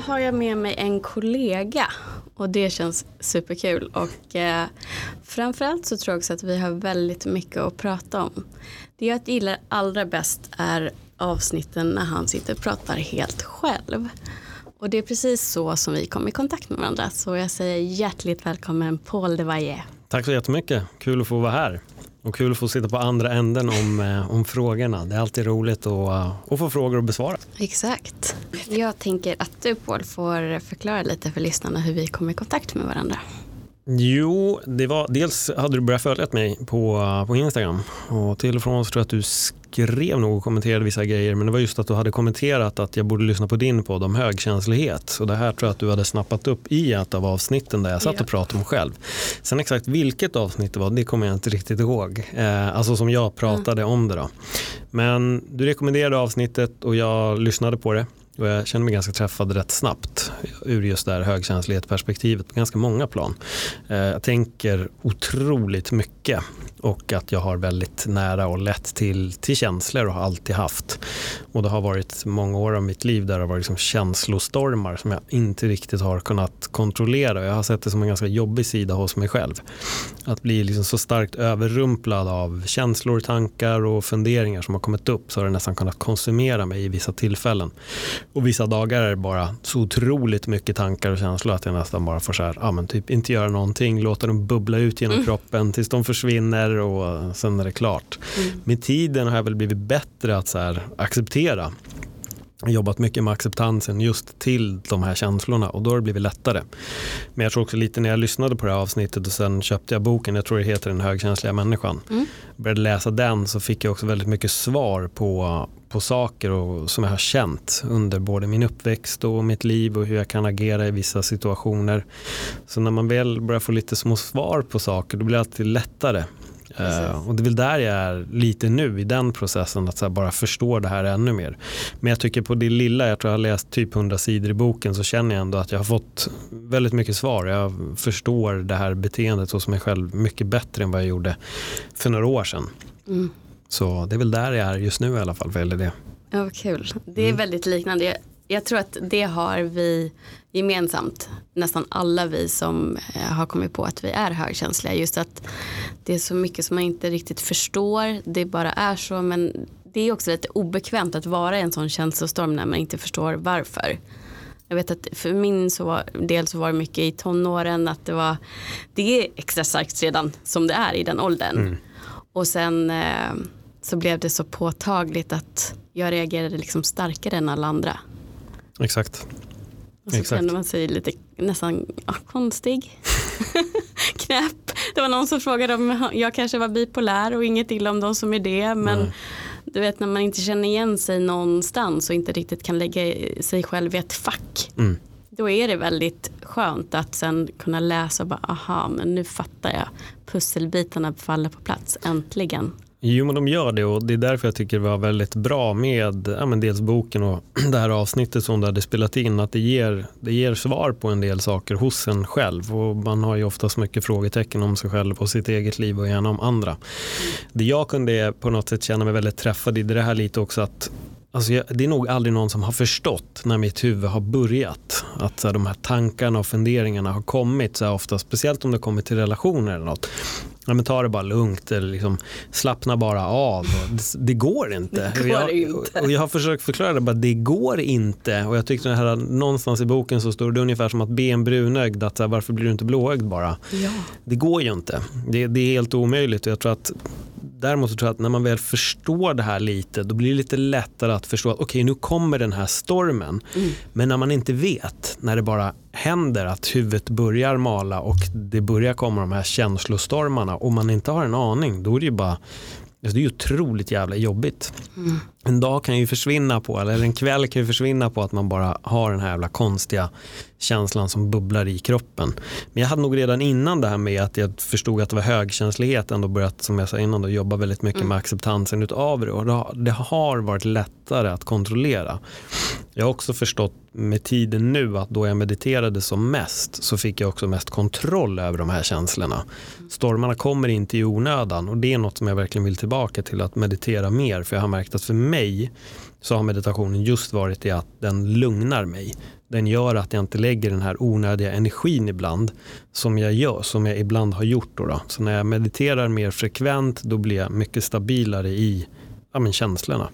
Idag har jag med mig en kollega och det känns superkul och eh, framförallt så tror jag också att vi har väldigt mycket att prata om. Det jag gillar allra bäst är avsnitten när han sitter och pratar helt själv. Och det är precis så som vi kom i kontakt med varandra. Så jag säger hjärtligt välkommen Paul de Valle. Tack så jättemycket, kul att få vara här. Och kul att få sitta på andra änden om, eh, om frågorna. Det är alltid roligt att, eh, att få frågor att besvara. Exakt. Jag tänker att du Paul får förklara lite för lyssnarna hur vi kom i kontakt med varandra. Jo, det var, dels hade du börjat följa mig på, på Instagram och till och från så tror jag att du skrev nog och kommenterade vissa grejer men det var just att du hade kommenterat att jag borde lyssna på din podd om högkänslighet och det här tror jag att du hade snappat upp i ett av avsnitten där jag satt och pratade om själv. Sen exakt vilket avsnitt det var det kommer jag inte riktigt ihåg, eh, alltså som jag pratade mm. om det då. Men du rekommenderade avsnittet och jag lyssnade på det och jag känner mig ganska träffad rätt snabbt ur just det här högkänslighetsperspektivet på ganska många plan. Eh, jag tänker otroligt mycket och att jag har väldigt nära och lätt till, till känslor och har alltid haft. Och det har varit många år av mitt liv där det har varit liksom känslostormar som jag inte riktigt har kunnat kontrollera. Jag har sett det som en ganska jobbig sida hos mig själv. Att bli liksom så starkt överrumplad av känslor, tankar och funderingar som har kommit upp så har det nästan kunnat konsumera mig i vissa tillfällen. Och vissa dagar är det bara så otroligt mycket tankar och känslor att jag nästan bara får så här, ja men typ inte göra någonting, låta dem bubbla ut genom mm. kroppen tills de försvinner och sen är det klart. Mm. Med tiden har jag väl blivit bättre att så här, acceptera jobbat mycket med acceptansen just till de här känslorna och då har det blivit lättare. Men jag tror också lite när jag lyssnade på det här avsnittet och sen köpte jag boken, jag tror det heter Den högkänsliga människan. Mm. Började läsa den så fick jag också väldigt mycket svar på, på saker och, som jag har känt under både min uppväxt och mitt liv och hur jag kan agera i vissa situationer. Så när man väl börjar få lite små svar på saker då blir det alltid lättare Uh, och det är väl där jag är lite nu i den processen att bara förstå det här ännu mer. Men jag tycker på det lilla, jag tror jag har läst typ 100 sidor i boken så känner jag ändå att jag har fått väldigt mycket svar. Jag förstår det här beteendet hos mig själv mycket bättre än vad jag gjorde för några år sedan. Mm. Så det är väl där jag är just nu i alla fall vad gäller det. Ja, vad kul. Det är mm. väldigt liknande. Jag, jag tror att det har vi gemensamt, nästan alla vi som eh, har kommit på att vi är högkänsliga. Just att det är så mycket som man inte riktigt förstår, det bara är så. Men det är också lite obekvämt att vara i en sån känslostorm när man inte förstår varför. Jag vet att för min så var, del så var det mycket i tonåren att det var, det är extra starkt redan som det är i den åldern. Mm. Och sen eh, så blev det så påtagligt att jag reagerade liksom starkare än alla andra. Exakt. Och så Exakt. kände man sig lite nästan ja, konstig. Knäpp. Det var någon som frågade om jag kanske var bipolär och inget illa om de som är det. Men Nej. du vet när man inte känner igen sig någonstans och inte riktigt kan lägga sig själv i ett fack. Mm. Då är det väldigt skönt att sen kunna läsa och bara aha men nu fattar jag. Pusselbitarna faller på plats äntligen. Jo men de gör det och det är därför jag tycker det var väldigt bra med ja, men dels boken och det här avsnittet som du hade spelat in. Att det ger, det ger svar på en del saker hos en själv och man har ju oftast mycket frågetecken om sig själv och sitt eget liv och gärna om andra. Det jag kunde på något sätt känna mig väldigt träffad i det, det här lite också att Alltså jag, det är nog aldrig någon som har förstått när mitt huvud har börjat. Att så här, de här tankarna och funderingarna har kommit så här, ofta, speciellt om det kommer till relationer eller något ja, men ta det bara lugnt eller liksom, slappna bara av. Det, det, går inte. Det går jag, inte. Och jag har försökt förklara det, bara, det går inte. Och jag tyckte det här, någonstans i boken så står det ungefär som att be en brunögd, att så här, varför blir du inte blåögd bara? Ja. Det går ju inte. Det, det är helt omöjligt. Och jag tror att däremot så tror jag att när man väl förstår det här lite då blir det lite lättare att förstå att okej okay, nu kommer den här stormen. Mm. Men när man inte vet, när det bara händer att huvudet börjar mala och det börjar komma de här känslostormarna och man inte har en aning då är det ju bara Alltså det är ju otroligt jävla jobbigt. Mm. En dag kan ju försvinna på, eller en kväll kan ju försvinna på att man bara har den här jävla konstiga känslan som bubblar i kroppen. Men jag hade nog redan innan det här med att jag förstod att det var högkänslighet ändå börjat, som jag sa innan, då, jobba väldigt mycket mm. med acceptansen utav det och det har varit lättare att kontrollera. Jag har också förstått med tiden nu att då jag mediterade som mest så fick jag också mest kontroll över de här känslorna. Stormarna kommer inte i onödan och det är något som jag verkligen vill tillbaka till att meditera mer för jag har märkt att för mig så har meditationen just varit det att den lugnar mig. Den gör att jag inte lägger den här onödiga energin ibland som jag gör, som jag ibland har gjort. Då, då. Så när jag mediterar mer frekvent då blir jag mycket stabilare i ja, men känslorna.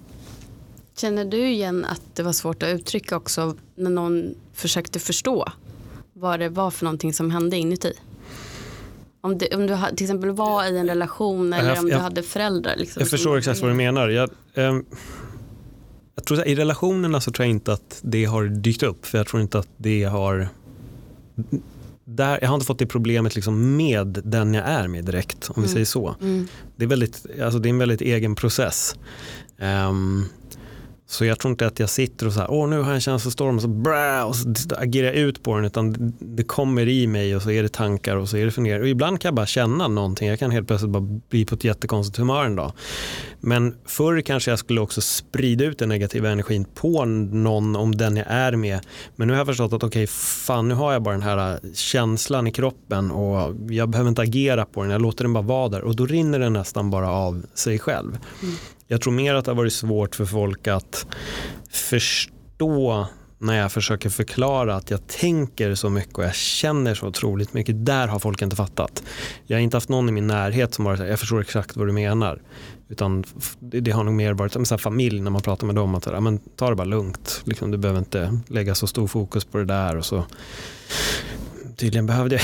Känner du igen att det var svårt att uttrycka också när någon försökte förstå vad det var för någonting som hände inuti? Om, det, om du till exempel var i en relation eller jag, om du jag, hade föräldrar. Liksom, jag förstår exakt vad du menar. Jag, jag tror att I relationerna så tror jag inte att det har dykt upp för jag tror inte att det har där, jag har inte fått det problemet liksom med den jag är med direkt, om vi mm. säger så. Mm. Det, är väldigt, alltså det är en väldigt egen process. Um, så jag tror inte att jag sitter och så här, åh nu har jag en känslostorm och så, brä, och så agerar jag ut på den utan det kommer i mig och så är det tankar och så är det funderingar. Och ibland kan jag bara känna någonting, jag kan helt plötsligt bara bli på ett jättekonstigt humör en dag. Men förr kanske jag skulle också sprida ut den negativa energin på någon om den jag är med. Men nu har jag förstått att okej, okay, fan nu har jag bara den här äh, känslan i kroppen och jag behöver inte agera på den, jag låter den bara vara där och då rinner den nästan bara av sig själv. Mm. Jag tror mer att det har varit svårt för folk att förstå när jag försöker förklara att jag tänker så mycket och jag känner så otroligt mycket. Där har folk inte fattat. Jag har inte haft någon i min närhet som har sagt jag förstår exakt vad du menar. Utan det har nog mer varit så familj när man pratar med dem. Att ja, men, ta det bara lugnt. Liksom, du behöver inte lägga så stor fokus på det där. Och så. Tydligen behövde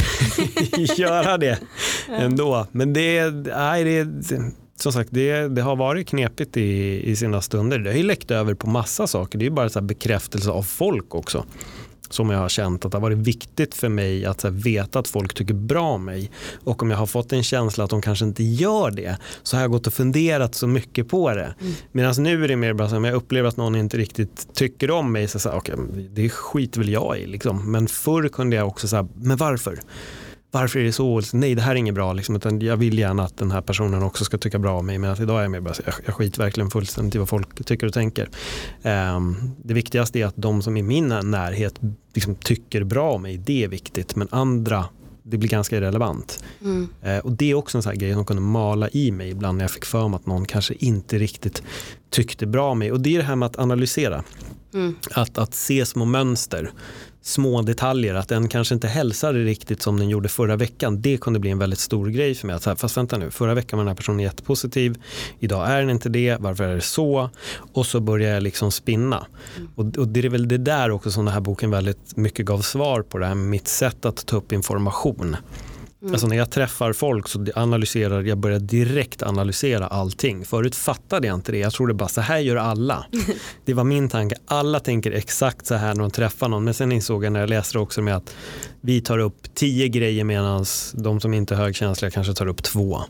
jag göra det ändå. Men det, nej, det, som sagt, det, det, har varit knepigt i, i sina stunder. Det har ju läckt över på massa saker. Det är ju bara så bekräftelse av folk också. Som jag har känt att det har varit viktigt för mig att här, veta att folk tycker bra om mig. Och om jag har fått en känsla att de kanske inte gör det så har jag gått och funderat så mycket på det. Mm. Medan nu är det mer bara så om jag upplever att någon inte riktigt tycker om mig så, så okay, det skiter väl jag i. Liksom. Men förr kunde jag också säga, men varför? Varför är det så? Nej, det här är inget bra. Liksom, utan jag vill gärna att den här personen också ska tycka bra om mig. Men idag är jag mer bara, jag, jag skiter verkligen fullständigt i vad folk tycker och tänker. Um, det viktigaste är att de som är i min närhet liksom, tycker bra om mig. Det är viktigt. Men andra det blir ganska irrelevant. Mm. Eh, och det är också en sån här grej som kunde mala i mig ibland när jag fick för mig att någon kanske inte riktigt tyckte bra om mig. Och det är det här med att analysera. Mm. Att, att se små mönster små detaljer, att den kanske inte hälsade riktigt som den gjorde förra veckan. Det kunde bli en väldigt stor grej för mig. Att, fast vänta nu, förra veckan var den här personen jättepositiv, idag är den inte det, varför är det så? Och så börjar jag liksom spinna. Mm. Och, och, det är väl det där också som den här boken väldigt mycket gav svar på, det här mitt sätt att ta upp information. Mm. Alltså när jag träffar folk så analyserar jag börjar direkt analysera allting. Förut fattade jag inte det. Jag trodde bara så här gör alla. det var min tanke. Alla tänker exakt så här när de träffar någon. Men sen insåg jag när jag läste det också med att vi tar upp tio grejer medan de som inte är högkänsliga kanske tar upp två.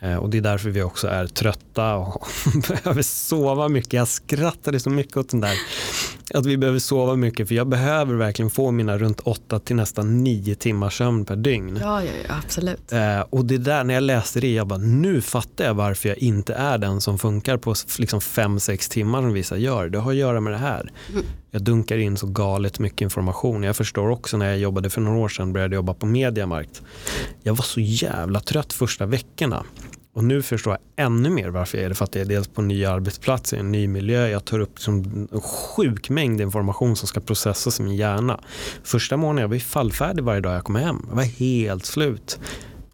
Eh, och det är därför vi också är trötta och behöver sova mycket. Jag skrattade så mycket åt den där att vi behöver sova mycket för jag behöver verkligen få mina runt åtta till nästan nio timmars sömn per dygn. Ja, ja, ja absolut. Eh, och det där när jag läste det, jag bara nu fattar jag varför jag inte är den som funkar på liksom fem, sex timmar som vissa gör. Det har att göra med det här. Jag dunkar in så galet mycket information. Jag förstår också när jag jobbade för några år sedan, började jobba på Mediamarkt. Jag var så jävla trött första veckorna. Och nu förstår jag ännu mer varför jag är det. För att jag är dels på en ny arbetsplats, i en ny miljö. Jag tar upp liksom en sjuk mängd information som ska processas i min hjärna. Första månaden jag var fallfärdig varje dag jag kom hem. Jag var helt slut.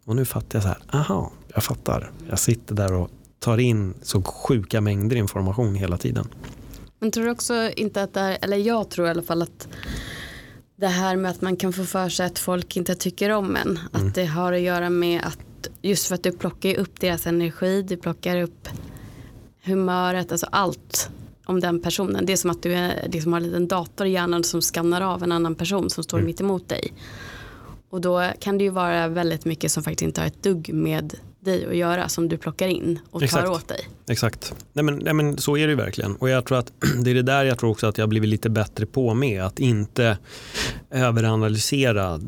Och nu fattar jag så här, aha, jag fattar. Jag sitter där och tar in så sjuka mängder information hela tiden. Men tror du också inte att det här, eller jag tror i alla fall att det här med att man kan få för sig att folk inte tycker om en. Mm. Att det har att göra med att just för att du plockar upp deras energi, du plockar upp humöret, alltså allt om den personen. Det är som att du är, liksom har en liten dator i hjärnan som skannar av en annan person som står mm. mitt emot dig. Och då kan det ju vara väldigt mycket som faktiskt inte har ett dugg med dig att göra som du plockar in och tar Exakt. åt dig. Exakt. Nej men, nej men så är det ju verkligen. Och jag tror att det är det där jag tror också att jag har blivit lite bättre på med. Att inte överanalysera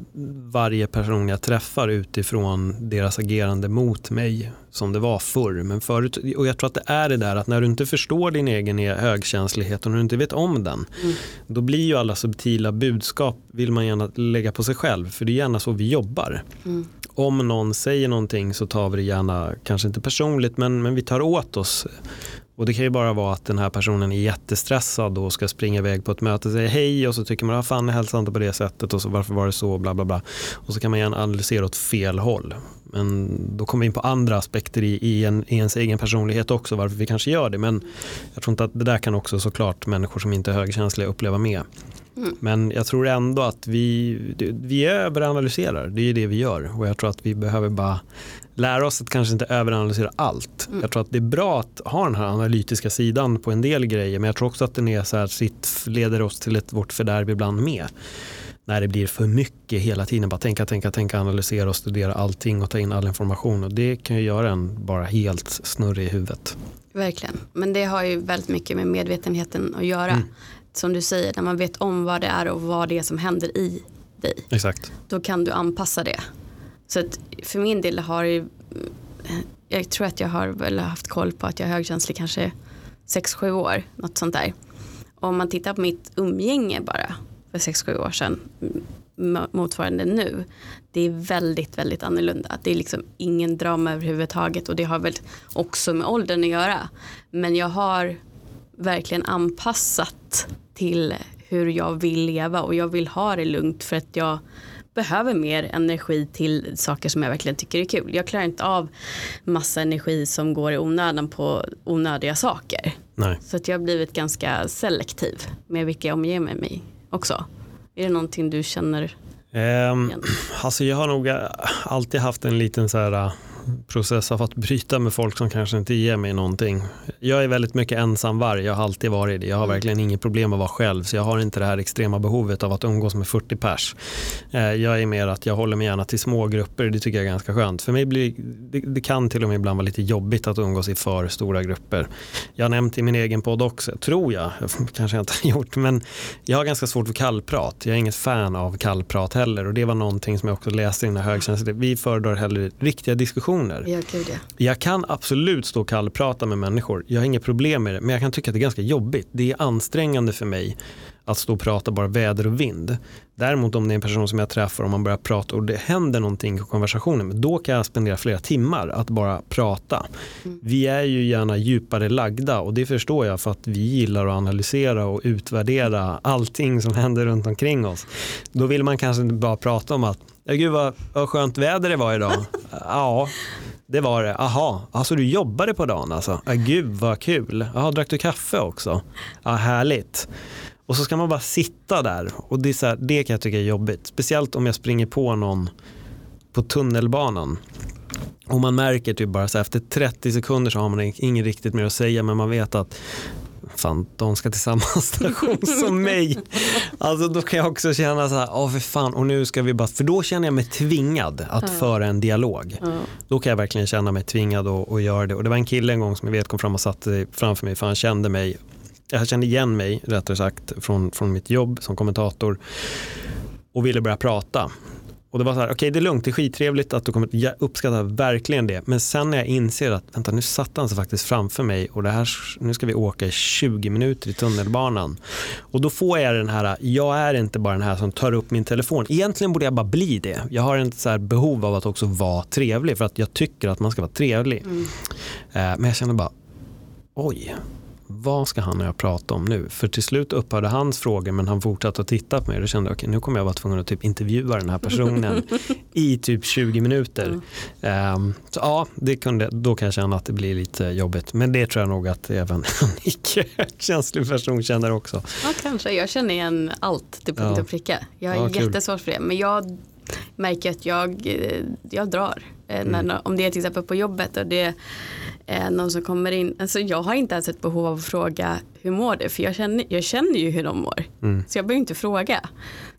varje person jag träffar utifrån deras agerande mot mig som det var förr. Men förut, och jag tror att det är det där att när du inte förstår din egen högkänslighet och när du inte vet om den, Mm. då blir ju alla subtila budskap vill man gärna lägga på sig själv. För det är gärna så vi jobbar. Mm. Om någon säger någonting så tar vi det gärna, kanske inte personligt, men, men vi tar åt oss. Och det kan ju bara vara att den här personen är jättestressad och ska springa iväg på ett möte och säga hej och så tycker man, ah, fan jag hälsar inte på det sättet och så varför var det så, bla bla bla. Och så kan man gärna analysera åt fel håll. Men då kommer vi in på andra aspekter i, i, en, i ens egen personlighet också, varför vi kanske gör det. Men jag tror inte att det där kan också såklart människor som inte är högkänsliga uppleva med. Mm. Men jag tror ändå att vi, vi överanalyserar, det är ju det vi gör. Och jag tror att vi behöver bara lära oss att kanske inte överanalysera allt. Mm. Jag tror att det är bra att ha den här analytiska sidan på en del grejer, men jag tror också att den är så här, sitt leder oss till ett, vårt fördärv ibland med. När det blir för mycket hela tiden, bara tänka, tänka, tänka, analysera och studera allting och ta in all information. Och det kan ju göra en bara helt snurrig i huvudet. Verkligen. Men det har ju väldigt mycket med medvetenheten att göra. Mm. Som du säger, när man vet om vad det är och vad det är som händer i dig. Exakt. Då kan du anpassa det. Så att för min del har ju, jag tror att jag har väl haft koll på att jag är högkänslig kanske 6-7 år, något sånt där. Om man tittar på mitt umgänge bara för 6-7 år sedan motsvarande nu. Det är väldigt, väldigt annorlunda. Det är liksom ingen drama överhuvudtaget och det har väl också med åldern att göra. Men jag har verkligen anpassat till hur jag vill leva och jag vill ha det lugnt för att jag behöver mer energi till saker som jag verkligen tycker är kul. Jag klarar inte av massa energi som går i onödan på onödiga saker. Nej. Så att jag har blivit ganska selektiv med vilka jag omger mig med också. Är det någonting du känner igen? alltså jag har nog alltid haft en liten så här process av att bryta med folk som kanske inte ger mig någonting. Jag är väldigt mycket ensamvarg, jag har alltid varit det. Jag har Mm. verkligen inget problem att vara själv så jag har inte det här extrema behovet av att umgås med 40 pers. Eh, jag är mer att jag håller mig gärna till små grupper, det tycker jag är ganska skönt. För mig blir det, det kan till och med ibland vara lite jobbigt att umgås i för stora grupper. Jag har nämnt i min egen podd också, tror jag, kanske jag inte har gjort, men jag har ganska svårt för kallprat. Jag är inget fan av kallprat heller och det var någonting som jag också läste i den här högkänsliga. Vi föredrar hellre riktiga diskussioner. Ja, gud ja. Jag kan absolut stå och kallprata med människor, jag har inga problem med det, men jag kan tycka att det är ganska jobbigt. Det är ansträngande för mig att stå och prata bara väder och vind. Däremot om det är en person som jag träffar och man börjar prata och det händer någonting i konversationen, då kan jag spendera flera timmar att bara prata. Vi är ju gärna djupare lagda och det förstår jag för att vi gillar att analysera och utvärdera allting som händer runt omkring oss. Då vill man kanske inte bara prata om att, ja gud vad, vad skönt väder det var idag. ja, det var det. Aha, alltså du jobbade på dagen alltså. Ja, gud vad kul. Jaha, drack du kaffe också? Ja, härligt. Och så ska man bara sitta där och det, är så här, det kan jag tycka är jobbigt. Speciellt om jag springer på någon på tunnelbanan. Och man märker typ bara så här, efter 30 sekunder så har man inget riktigt mer att säga men man vet att fan de ska till samma station som mig. Alltså då kan jag också känna så här, åh för fan och nu ska vi bara, för då känner jag mig tvingad att Ja. föra en dialog. Ja. Då kan jag verkligen känna mig tvingad att, att göra det. Och det var en kille en gång som jag vet kom fram och satte sig framför mig för han kände mig, jag kände igen mig rättare sagt från, från mitt jobb som kommentator och ville börja prata. Och det var så här, okej det är lugnt, det är skittrevligt att du kommer, jag uppskattar verkligen det. Men sen när jag inser att, vänta nu satt han sig faktiskt framför mig och det här, nu ska vi åka i 20 minuter i tunnelbanan. Och då får jag den här, jag är inte bara den här som tar upp min telefon. Egentligen borde jag bara bli det. Jag har ett så behov av att också vara trevlig för att jag tycker att man ska vara trevlig. Mm. Eh, Men jag känner bara, oj, vad ska han och jag prata om nu? För till slut upphörde hans frågor men han fortsatte att titta på mig då kände jag, okej nu kommer jag vara tvungen att typ intervjua den här personen i typ 20 minuter. Ehm, så ja, det kunde, då kan jag känna att det blir lite jobbigt. Men det tror jag nog att även en icke känslig person känner också. Ja, kanske. Jag känner igen allt till punkt Ja. och pricka. Jag Ja, är kul. jättesvårt för det. Men jag märker att jag, eh, jag drar. Eh, När, Mm. Om det är till exempel på jobbet och det är någon som kommer in. Alltså jag har inte ens ett behov av att fråga hur mår det? För jag känner, jag känner ju hur de mår. Mm. Så jag behöver inte fråga.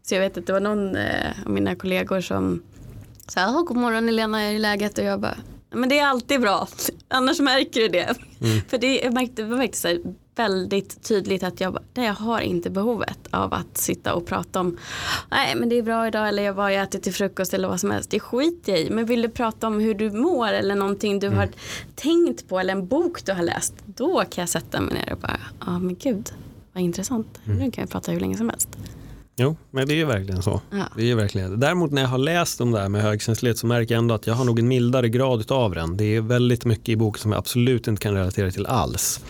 Så jag vet att det var någon eh, av mina kollegor som sa, "Ja, god morgon Elena, är det läget? Och jag bara, Men det är alltid bra, annars märker du det. Mm. För det, jag märkte, var verkligen så här, väldigt tydligt att jag, nej, jag har inte behovet av att sitta och prata om nej men det är bra idag eller jag var jag ätit till frukost eller vad som helst. Det skiter jag i. Men vill du prata om hur du mår eller någonting du mm. har tänkt på eller en bok du har läst. Då kan jag sätta mig ner och bara, ja ah, men gud vad intressant. Mm. Nu kan jag prata hur länge som helst. Jo, men det är ju verkligen så. Ja. Det är verkligen. Däremot när jag har läst om det här med högkänslighet så märker jag ändå att jag har nog en mildare grad av den. Det är väldigt mycket i boken som jag absolut inte kan relatera till alls.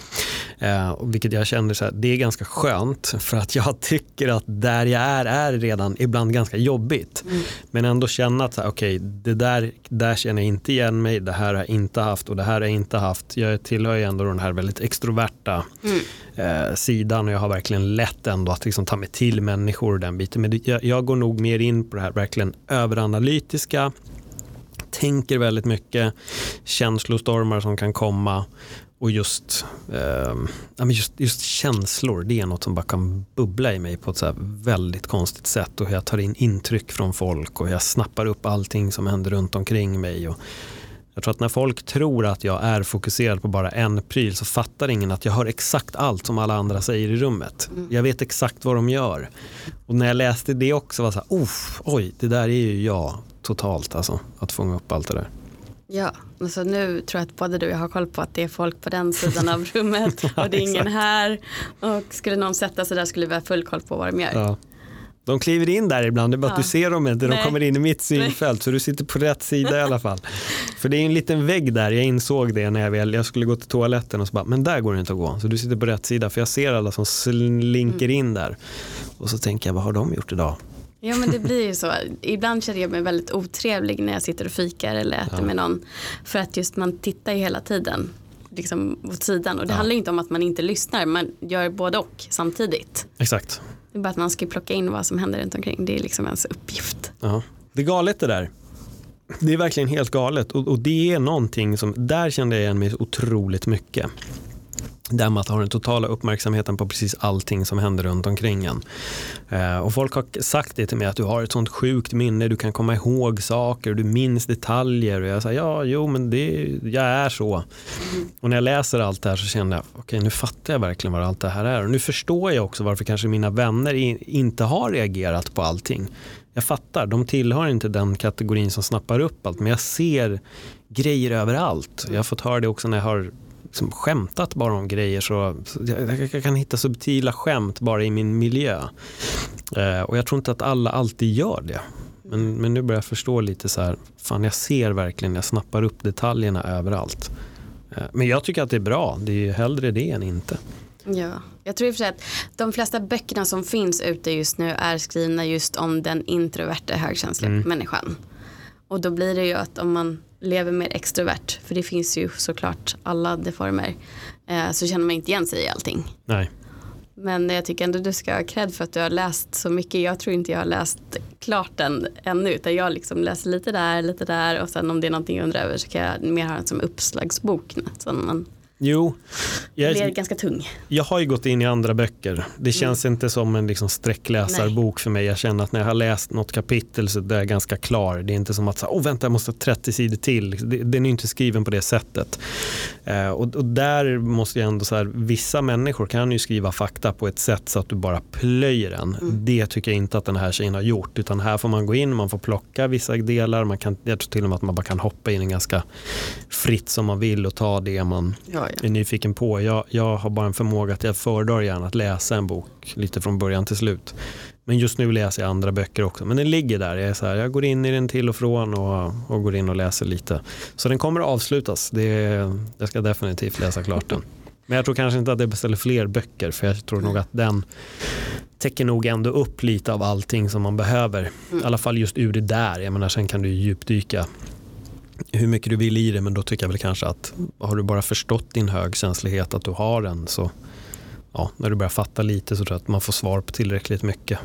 Eh, vilket jag känner så här, det är ganska skönt för att jag tycker att där jag är är redan ibland ganska jobbigt. Mm. Men ändå känna att okej, okay, det där, där känner jag inte igen mig, det här har jag inte haft och det här har jag inte haft. Jag tillhör ju ändå den här väldigt extroverta mm. eh, sidan och jag har verkligen lätt ändå att liksom ta mig till människor och den biten. Men det, jag, jag går nog mer in på det här verkligen överanalytiska tänker väldigt mycket, känslostormar som kan komma och just, eh, just, just känslor, det är något som bara kan bubbla i mig på ett så väldigt konstigt sätt och jag tar in intryck från folk och jag snappar upp allting som händer runt omkring mig. Och jag tror att när folk tror att jag är fokuserad på bara en pryl så fattar ingen att jag hör exakt allt som alla andra säger i rummet. Mm. Jag vet exakt vad de gör. Och när jag läste det också var så här, oj, det där är ju jag totalt alltså, att fånga upp allt det där. Ja, alltså nu tror jag att både du och jag har koll på att det är folk på den sidan av rummet och det är ingen här. Och skulle någon sätta sig där skulle vi ha full koll på vad de gör. Ja. De kliver in där ibland, det är bara ja. att du ser dem inte. De Nej. kommer in i mitt synfält så du sitter på rätt sida i alla fall. För det är en liten vägg där, jag insåg det när jag väl, jag skulle gå till toaletten och så bara, men där går det inte att gå. Så du sitter på rätt sida för jag ser alla som slinker mm. in där. Och så tänker jag, vad har de gjort idag? Ja men det blir ju så. Ibland känner jag mig väldigt otrevlig när jag sitter och fikar eller äter ja. med någon. För att just man tittar ju hela tiden liksom åt sidan. Och det ja. handlar inte om att man inte lyssnar. Man gör både och samtidigt. Exakt. Det är bara att man ska plocka in vad som händer runt omkring. Det är liksom ens uppgift. Ja. Det är galet det där. Det är verkligen helt galet. Och, och det är någonting som, där kände jag igen mig otroligt mycket där man har den totala uppmärksamheten på precis allting som händer runt omkring en. Eh, och folk har sagt det till mig att du har ett sånt sjukt minne, du kan komma ihåg saker, du minns detaljer. Och jag säger ja, jo men det, jag är så. Och när jag läser allt det här så känner jag, okej okay, nu fattar jag verkligen vad allt det här är. Och nu förstår jag också varför kanske mina vänner inte har reagerat på allting. Jag fattar, de tillhör inte den kategorin som snappar upp allt, men jag ser grejer överallt. Jag har fått höra det också när jag har liksom skämtat bara om grejer så, jag, jag, kan hitta subtila skämt bara i min miljö. Eh, och jag tror inte att alla alltid gör det. Men, men nu börjar jag förstå lite så här, fan jag ser verkligen, jag snappar upp detaljerna överallt. Eh, men jag tycker att det är bra, det är hellre det än inte. Ja, jag tror i och för sig att de flesta böckerna som finns ute just nu är skrivna just om den introverta högkänsliga mm. människan. Och då blir det ju att om man lever mer extrovert, för det finns ju såklart alla deformer, eh, så känner man inte igen sig i allting. Nej. Men jag tycker ändå du ska ha cred för att du har läst så mycket. Jag tror inte jag har läst klart den ännu. Utan jag liksom läser lite där, lite där och sen om det är någonting jag undrar över så kan jag mer ha den som uppslagsbok. Så man Jo. Jag, blir ganska tung. Jag har ju gått in i andra böcker. Det känns mm. inte som en liksom sträckläsarbok Nej. för mig. Jag känner att när jag har läst något kapitel så är jag ganska klar. Det är inte som att, oh, vänta jag måste ha 30 sidor till. Den är inte skriven på det sättet. Eh, och, och, där måste jag ändå så här, vissa människor kan ju skriva fakta på ett sätt så att du bara plöjer den. Mm. Det tycker jag inte att den här tjejen har gjort. Utan här får man gå in, man får plocka vissa delar. Man kan, jag tror till och med att man bara kan hoppa in ganska fritt som man vill och ta det man ja ja. är nyfiken på. Jag, jag har bara en förmåga att jag föredrar gärna att läsa en bok lite från början till slut. Men just nu läser jag andra böcker också. Men den ligger där. Jag, är så här, jag går in i den till och från och, och går in och läser lite. Så den kommer att avslutas. Det, jag ska definitivt läsa klart den. Men jag tror kanske inte att jag beställer fler böcker för jag tror nog att den täcker nog ändå upp lite av allting som man behöver. I alla fall just ur det där. Jag menar, sen kan du djupdyka hur mycket du vill i det men då tycker jag väl kanske att har du bara förstått din högkänslighet att du har den så ja, när du börjar fatta lite så tror jag att man får svar på tillräckligt mycket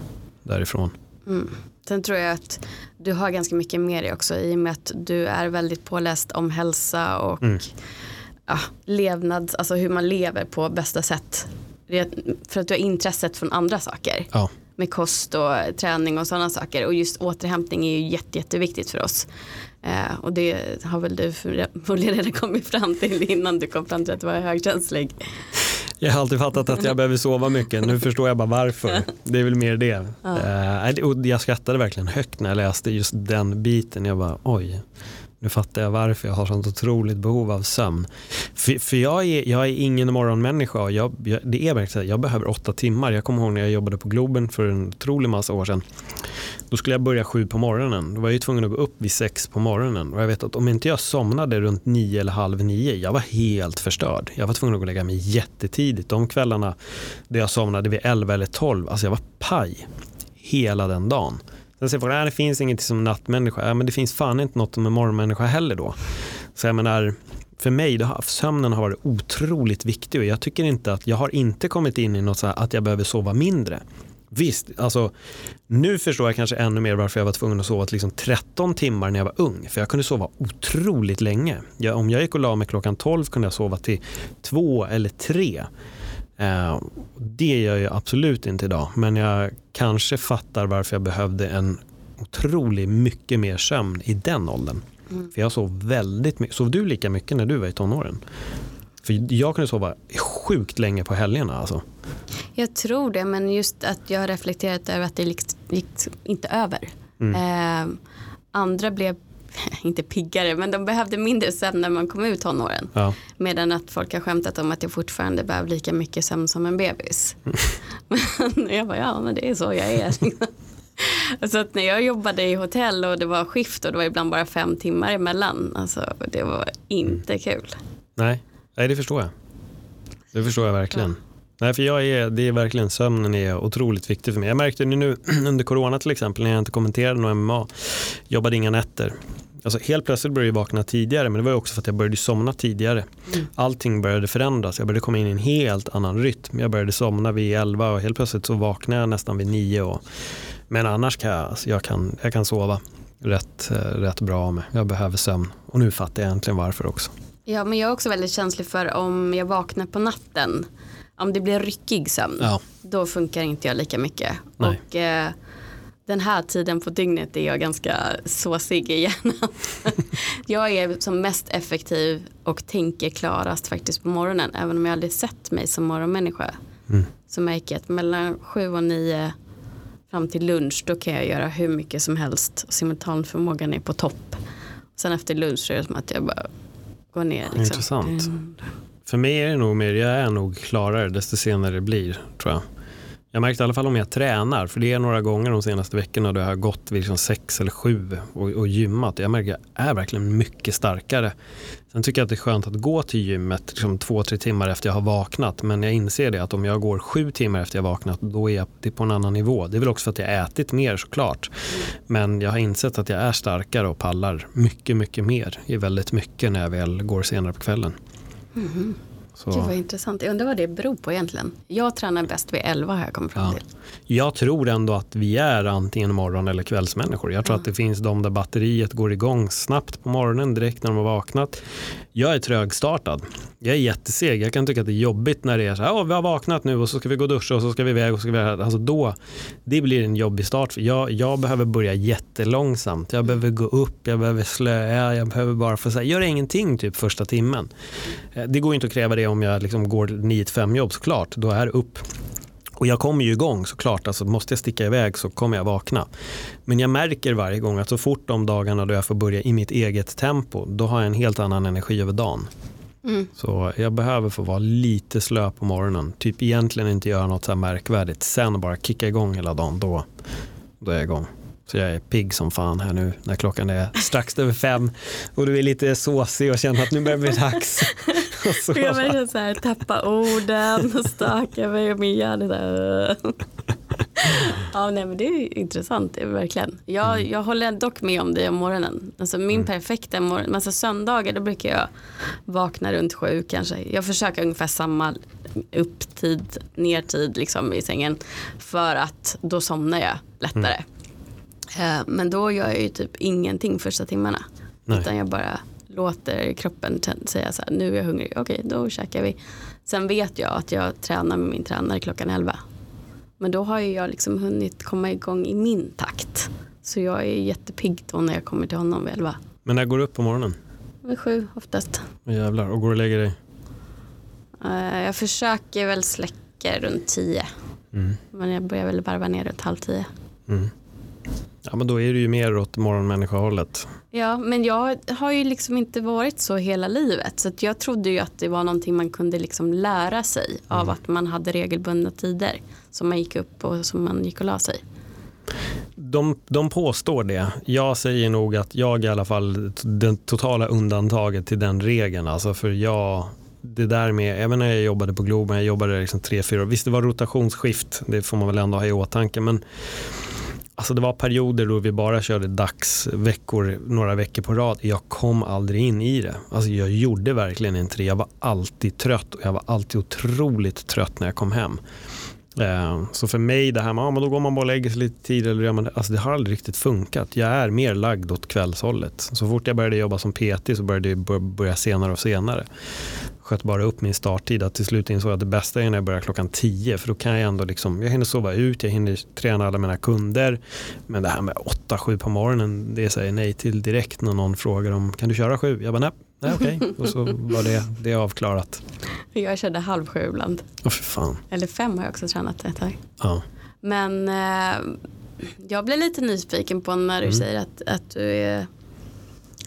därifrån. Mm. Sen tror jag att du har ganska mycket med dig också i och med att du är väldigt påläst om hälsa och mm. ja, levnad, alltså hur man lever på bästa sätt. För att du har intresset från andra saker. Ja. med kost och träning och sådana saker. Och just återhämtning är ju jätte, jätteviktigt för oss. Eh, och det har väl du förmodligen redan kommit fram till innan du kom fram till att du var högkänslig. Jag har alltid fattat att jag behöver sova mycket. Nu förstår jag bara varför. Det är väl mer det. Ja. Eh, och jag skrattade verkligen högt när jag läste just den biten. Jag bara oj, nu fattar jag varför jag har sånt otroligt behov av sömn. För, för jag, är, jag är ingen morgonmänniska jag, jag, det är verkligen jag behöver åtta timmar. Jag kommer ihåg när jag jobbade på Globen för en otrolig massa år sedan. Då skulle jag börja sju på morgonen. Då var jag tvungen att gå upp vid sex på morgonen. Och jag vet att om inte jag somnade runt nio eller halv nio, jag var helt förstörd. Jag var tvungen att gå och lägga mig jättetidigt. De kvällarna där jag somnade vid elva eller tolv, alltså jag var paj hela den dagen. Sen säger folk, nej det finns inget som nattmänniska. Ja, men det finns fan inte något som en morgonmänniska heller då. Så jag menar, för mig, då sömnen har varit otroligt viktig och jag tycker inte att jag har inte kommit in i något så här att jag behöver sova mindre. Visst, alltså, nu förstår jag kanske ännu mer varför jag var tvungen att sova liksom 13 timmar när jag var ung. För jag kunde sova otroligt länge. Jag, om jag gick och la mig klockan 12 kunde jag sova till 2 eller 3. Eh, det gör jag absolut inte idag. Men jag kanske fattar varför jag behövde en otroligt mycket mer sömn i den åldern. Mm. För jag sov väldigt mycket. Sov du lika mycket när du var i tonåren? För jag kunde sova sjukt länge på helgerna. Alltså. Jag tror det, men just att jag har reflekterat över att det gick, gick inte över. Mm. Eh, andra blev inte piggare, men de behövde mindre sömn när man kom ut tonåren. Ja. Medan att folk har skämtat om att jag fortfarande behöver lika mycket sömn som en bebis. men jag bara, ja men det är så jag är. Så att när jag jobbade i hotell och det var skift och det var ibland bara fem timmar emellan, alltså det var inte kul. Nej, Nej det förstår jag. Det förstår jag verkligen. Ja. Nej, för jag är, det är verkligen sömnen är otroligt viktig för mig. Jag märkte nu under corona till exempel när jag inte kommenterade någon MMA, jobbade inga nätter. Alltså helt plötsligt började jag vakna tidigare men det var också för att jag började somna tidigare. Mm. Allting började förändras. Jag började komma in i en helt annan rytm. Jag började somna vid 11 och helt plötsligt så vaknade jag nästan vid 9. Och, men annars kan jag, alltså jag, kan, jag kan sova rätt, eh, rätt bra med. Jag behöver sömn och nu fattar jag äntligen varför också. Ja men jag är också väldigt känslig för om jag vaknar på natten. Om det blir ryckig sömn. Ja. Då funkar inte jag lika mycket. Nej. Och eh, den här tiden på dygnet är jag ganska såsig i hjärnan. jag är som mest effektiv och tänker klarast faktiskt på morgonen. Även om jag aldrig sett mig som morgonmänniska. Mm. Så märker jag att mellan sju och nio fram till lunch då kan jag göra hur mycket som helst. Simultanförmågan är på topp. Sen efter lunch så är det som att jag bara går ner. Liksom. Intressant. Mm. För mig är det nog mer, jag är nog klarare desto senare det blir tror jag. Jag märkte i alla fall om jag tränar, för det är några gånger de senaste veckorna då jag har gått vid liksom sex eller sju och, och gymmat. Jag märker att jag är verkligen mycket starkare. Sen tycker jag att det är skönt att gå till gymmet liksom två, tre timmar efter jag har vaknat. Men jag inser det att om jag går sju timmar efter jag har vaknat, då är jag på en annan nivå. Det är väl också för att jag har ätit mer såklart. Men jag har insett att jag är starkare och pallar mycket, mycket mer i väldigt mycket när jag väl går senare på kvällen. Mm. Så. Gud vad intressant. Jag undrar vad det beror på egentligen. Jag tränar bäst vid 11 har jag kommit fram till. Jag tror ändå att vi är antingen morgon eller kvällsmänniskor. Jag tror ja. att det finns de där batteriet går igång snabbt på morgonen direkt när de har vaknat. Jag är trögstartad. Jag är jätteseg. Jag kan tycka att det är jobbigt när det är så här, oh, vi har vaknat nu och så ska vi gå och duscha och så ska vi iväg och så ska vi alltså då, det blir en jobbig start. Jag, jag behöver börja jättelångsamt. Jag behöver gå upp, jag behöver slöa, jag behöver bara få säga, göra ingenting typ första timmen. Eh, det går inte att kräva det om jag liksom går 9-5 jobb såklart. Då är det upp. Och jag kommer ju igång såklart, alltså måste jag sticka iväg så kommer jag vakna. Men jag märker varje gång att så fort de dagarna då jag får börja i mitt eget tempo, då har jag en helt annan energi över dagen. Mm. Så jag behöver få vara lite slö på morgonen. Typ egentligen inte göra något så här märkvärdigt. Sen bara kicka igång hela dagen. Då, då är jag igång. Så jag är pigg som fan här nu när klockan är strax över fem och du är lite såsig och känner att nu börjar det bli dags. så jag börjar så här, tappa orden och staka mig och min hjärna där. ja, nej, men det är intressant, det är verkligen. Jag, mm. jag håller dock med om det om morgonen. Alltså min mm. perfekta morgon, alltså söndagar då brukar jag vakna runt sju kanske. Jag försöker ungefär samma upptid, nertid liksom i sängen. För att då somnar jag lättare. Mm. Eh, men då gör jag ju typ ingenting första timmarna. Nej. Utan jag bara låter kroppen säga så här, nu är jag hungrig, okej då käkar vi. Sen vet jag att jag tränar med min tränare klockan 11. Men då har ju jag liksom hunnit komma igång i min takt. Så jag är jättepigg då när jag kommer till honom vid elva. Men när går du upp på morgonen? Vid sju oftast. Oh, jävlar, och går och lägger dig? Uh, jag försöker väl släcka runt tio. Mm. Men jag börjar väl varva ner runt halv tio. Mm. Ja men då är du ju mer åt morgonmänniskohållet. Ja men jag har ju liksom inte varit så hela livet. Så jag trodde ju att det var någonting man kunde liksom lära sig mm. av att man hade regelbundna tider. Som man gick upp och som man gick och la sig. De, de påstår det. Jag säger nog att jag i alla fall det totala undantaget till den regeln. Alltså för jag det där med, även när jag jobbade på Globen, jag jobbade liksom tre, fyra år. Visst det var rotationsskift, det får man väl ändå ha i åtanke. Men Alltså det var perioder då vi bara körde dagsveckor några veckor på rad. Jag kom aldrig in i det. Alltså jag gjorde verkligen inte det. Jag var alltid trött och jag var alltid otroligt trött när jag kom hem. Eh, så för mig det här med, ja, då går man bara och lägger sig lite tid eller gör man det. Alltså det har aldrig riktigt funkat. Jag är mer lagd åt kvällshållet. Så fort jag började jobba som PT så började det börja senare och senare sköt bara upp min starttid. Att till slut insåg jag att det bästa är när jag börjar klockan 10 för då kan jag ändå liksom, jag hinner sova ut, jag hinner träna alla mina kunder. Men det här med 8-7 på morgonen, det säger jag nej till direkt när någon frågar om kan du köra 7? Jag bara nej, nej okej. Okay. Och så var det, det avklarat. Jag körde halv sju ibland. Oh, för fan. Eller fem har jag också tränat ett tag. Ja. Men eh, jag blir lite nyfiken på när du mm. säger att, att, du är,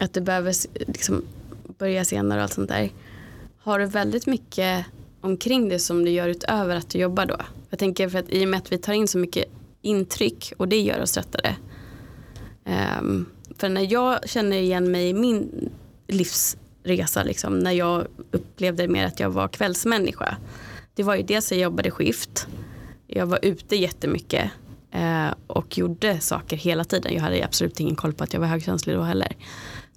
att du behöver liksom börja senare och allt sånt där. Har du väldigt mycket omkring det som du gör utöver att du jobbar då? Jag tänker för att i och med att vi tar in så mycket intryck och det gör oss tröttare. Um, ehm, för när jag känner igen mig i min livsresa, liksom, när jag upplevde mer att jag var kvällsmänniska. Det var ju dels att jag jobbade skift, jag var ute jättemycket uh, och gjorde saker hela tiden. Jag hade absolut ingen koll på att jag var högkänslig då heller.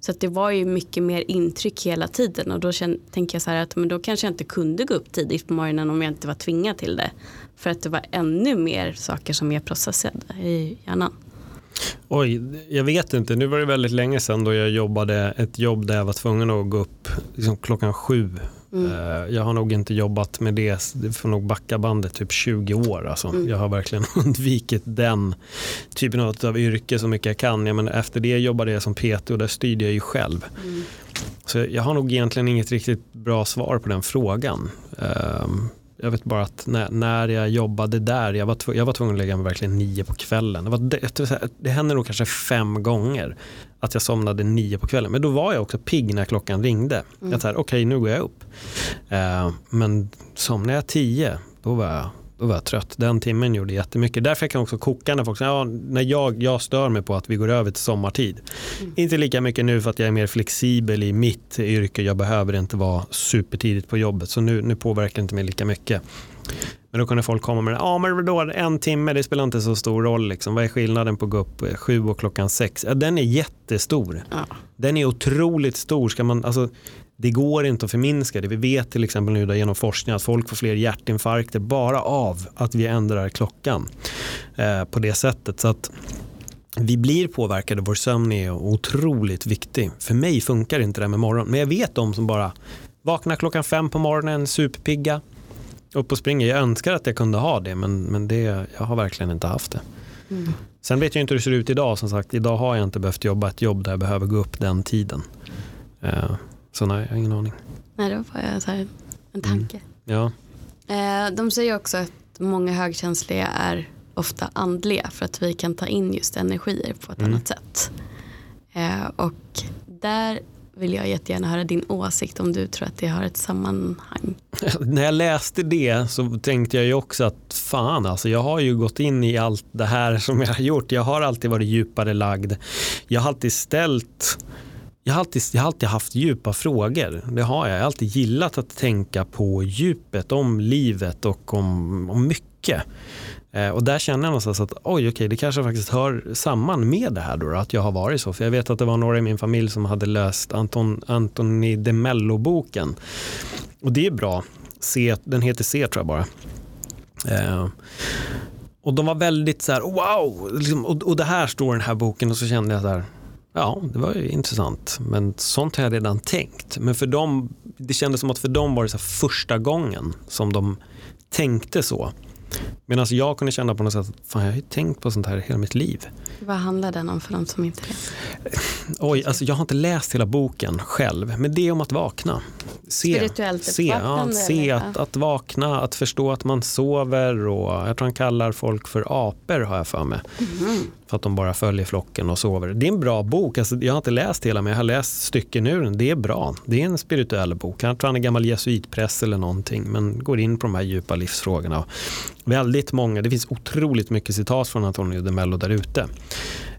Så att det var ju mycket mer intryck hela tiden och då tänker jag så här att men då kanske jag inte kunde gå upp tidigt på morgonen om jag inte var tvingad till det. För att det var ännu mer saker som jag processade i hjärnan. Oj, jag vet inte. Nu var det väldigt länge sedan då jag jobbade ett jobb där jag var tvungen att gå upp liksom klockan sju Mm. Eh, jag har nog inte jobbat med det, det får nog backa bandet typ 20 år. Alltså. Mm. Jag har verkligen undvikit den typen av yrke så mycket jag kan. Ja, men efter det jobbade jag som PT och där styrde jag ju själv. Mm. Så jag har nog egentligen inget riktigt bra svar på den frågan. Um, jag vet bara att när, när jag jobbade där, jag var, jag var tvungen att lägga mig verkligen nio på kvällen. Det, var, det, det hände nog kanske fem gånger att jag somnade nio på kvällen. Men då var jag också pigg när klockan ringde. Mm. Jag tänkte, okej okay, nu går jag upp. Uh, men somnade jag tio, då var jag då var jag trött. Den timmen gjorde jättemycket. Därför kan jag också koka när folk säger ja, när jag, jag stör mig på att vi går över till sommartid. Mm. Inte lika mycket nu för att jag är mer flexibel i mitt yrke. Jag behöver inte vara supertidigt på jobbet så nu, nu påverkar det inte mig lika mycket. Men då kunde folk komma med ja men då en timme det spelar inte så stor roll. Liksom. Vad är skillnaden på att gå upp sju och klockan sex? Ja, den är jättestor. Ja. Den är otroligt stor. Ska man, alltså, det går inte att förminska det. Vi vet till exempel nu genom forskning att folk får fler hjärtinfarkter bara av att vi ändrar klockan eh, på det sättet. Så att vi blir påverkade, vår sömn är otroligt viktig. För mig funkar inte det med morgon, men jag vet de som bara vaknar klockan fem på morgonen, superpigga, upp och springer. Jag önskar att jag kunde ha det, men, men det, jag har verkligen inte haft det. Mm. Sen vet jag inte hur det ser ut idag. Som sagt, idag har jag inte behövt jobba ett jobb där jag behöver gå upp den tiden. Uh, så nej, jag har ingen aning. Nej, då får jag så här, en tanke. Mm. Ja. Uh, de säger också att många högkänsliga är ofta andliga för att vi kan ta in just energier på ett mm. annat sätt. Uh, och där vill jag jättegärna höra din åsikt om du tror att det har ett sammanhang. När jag läste det så tänkte jag ju också att fan alltså jag har ju gått in i allt det här som jag har gjort. Jag har alltid varit djupare lagd. Jag har alltid ställt jag har, alltid, jag har alltid haft djupa frågor. Det har jag. Jag har alltid gillat att tänka på djupet, om livet och om, om mycket. Eh, och där känner jag någonstans att oj, okej, det kanske faktiskt hör samman med det här då, att jag har varit så. För jag vet att det var några i min familj som hade läst Anton, Antoni de Mello-boken. Och det är bra. C, den heter C tror jag bara. Eh, och de var väldigt så här, wow, liksom, och, och det här står i den här boken och så kände jag så här, ja, det var ju intressant. Men sånt har jag redan tänkt. Men för dem, det kändes som att för dem var det så första gången som de tänkte så. Medan jag kunde känna på något sätt, fan jag har ju tänkt på sånt här hela mitt liv. Vad handlar den om för de som inte vet? Oj, alltså jag har inte läst hela boken själv, men det är om att vakna. Se, Spirituellt se, ja, se att, att vakna, att förstå att man sover och jag tror han kallar folk för apor har jag för mig. Mhm. För att de bara följer flocken och sover. Det är en bra bok, alltså, jag har inte läst hela men jag har läst stycken ur den. Det är bra, det är en spirituell bok. Jag tror han är gammal jesuitpress eller någonting men går in på de här djupa livsfrågorna. Väldigt många, det finns otroligt mycket citat från Antonio de Mello där ute.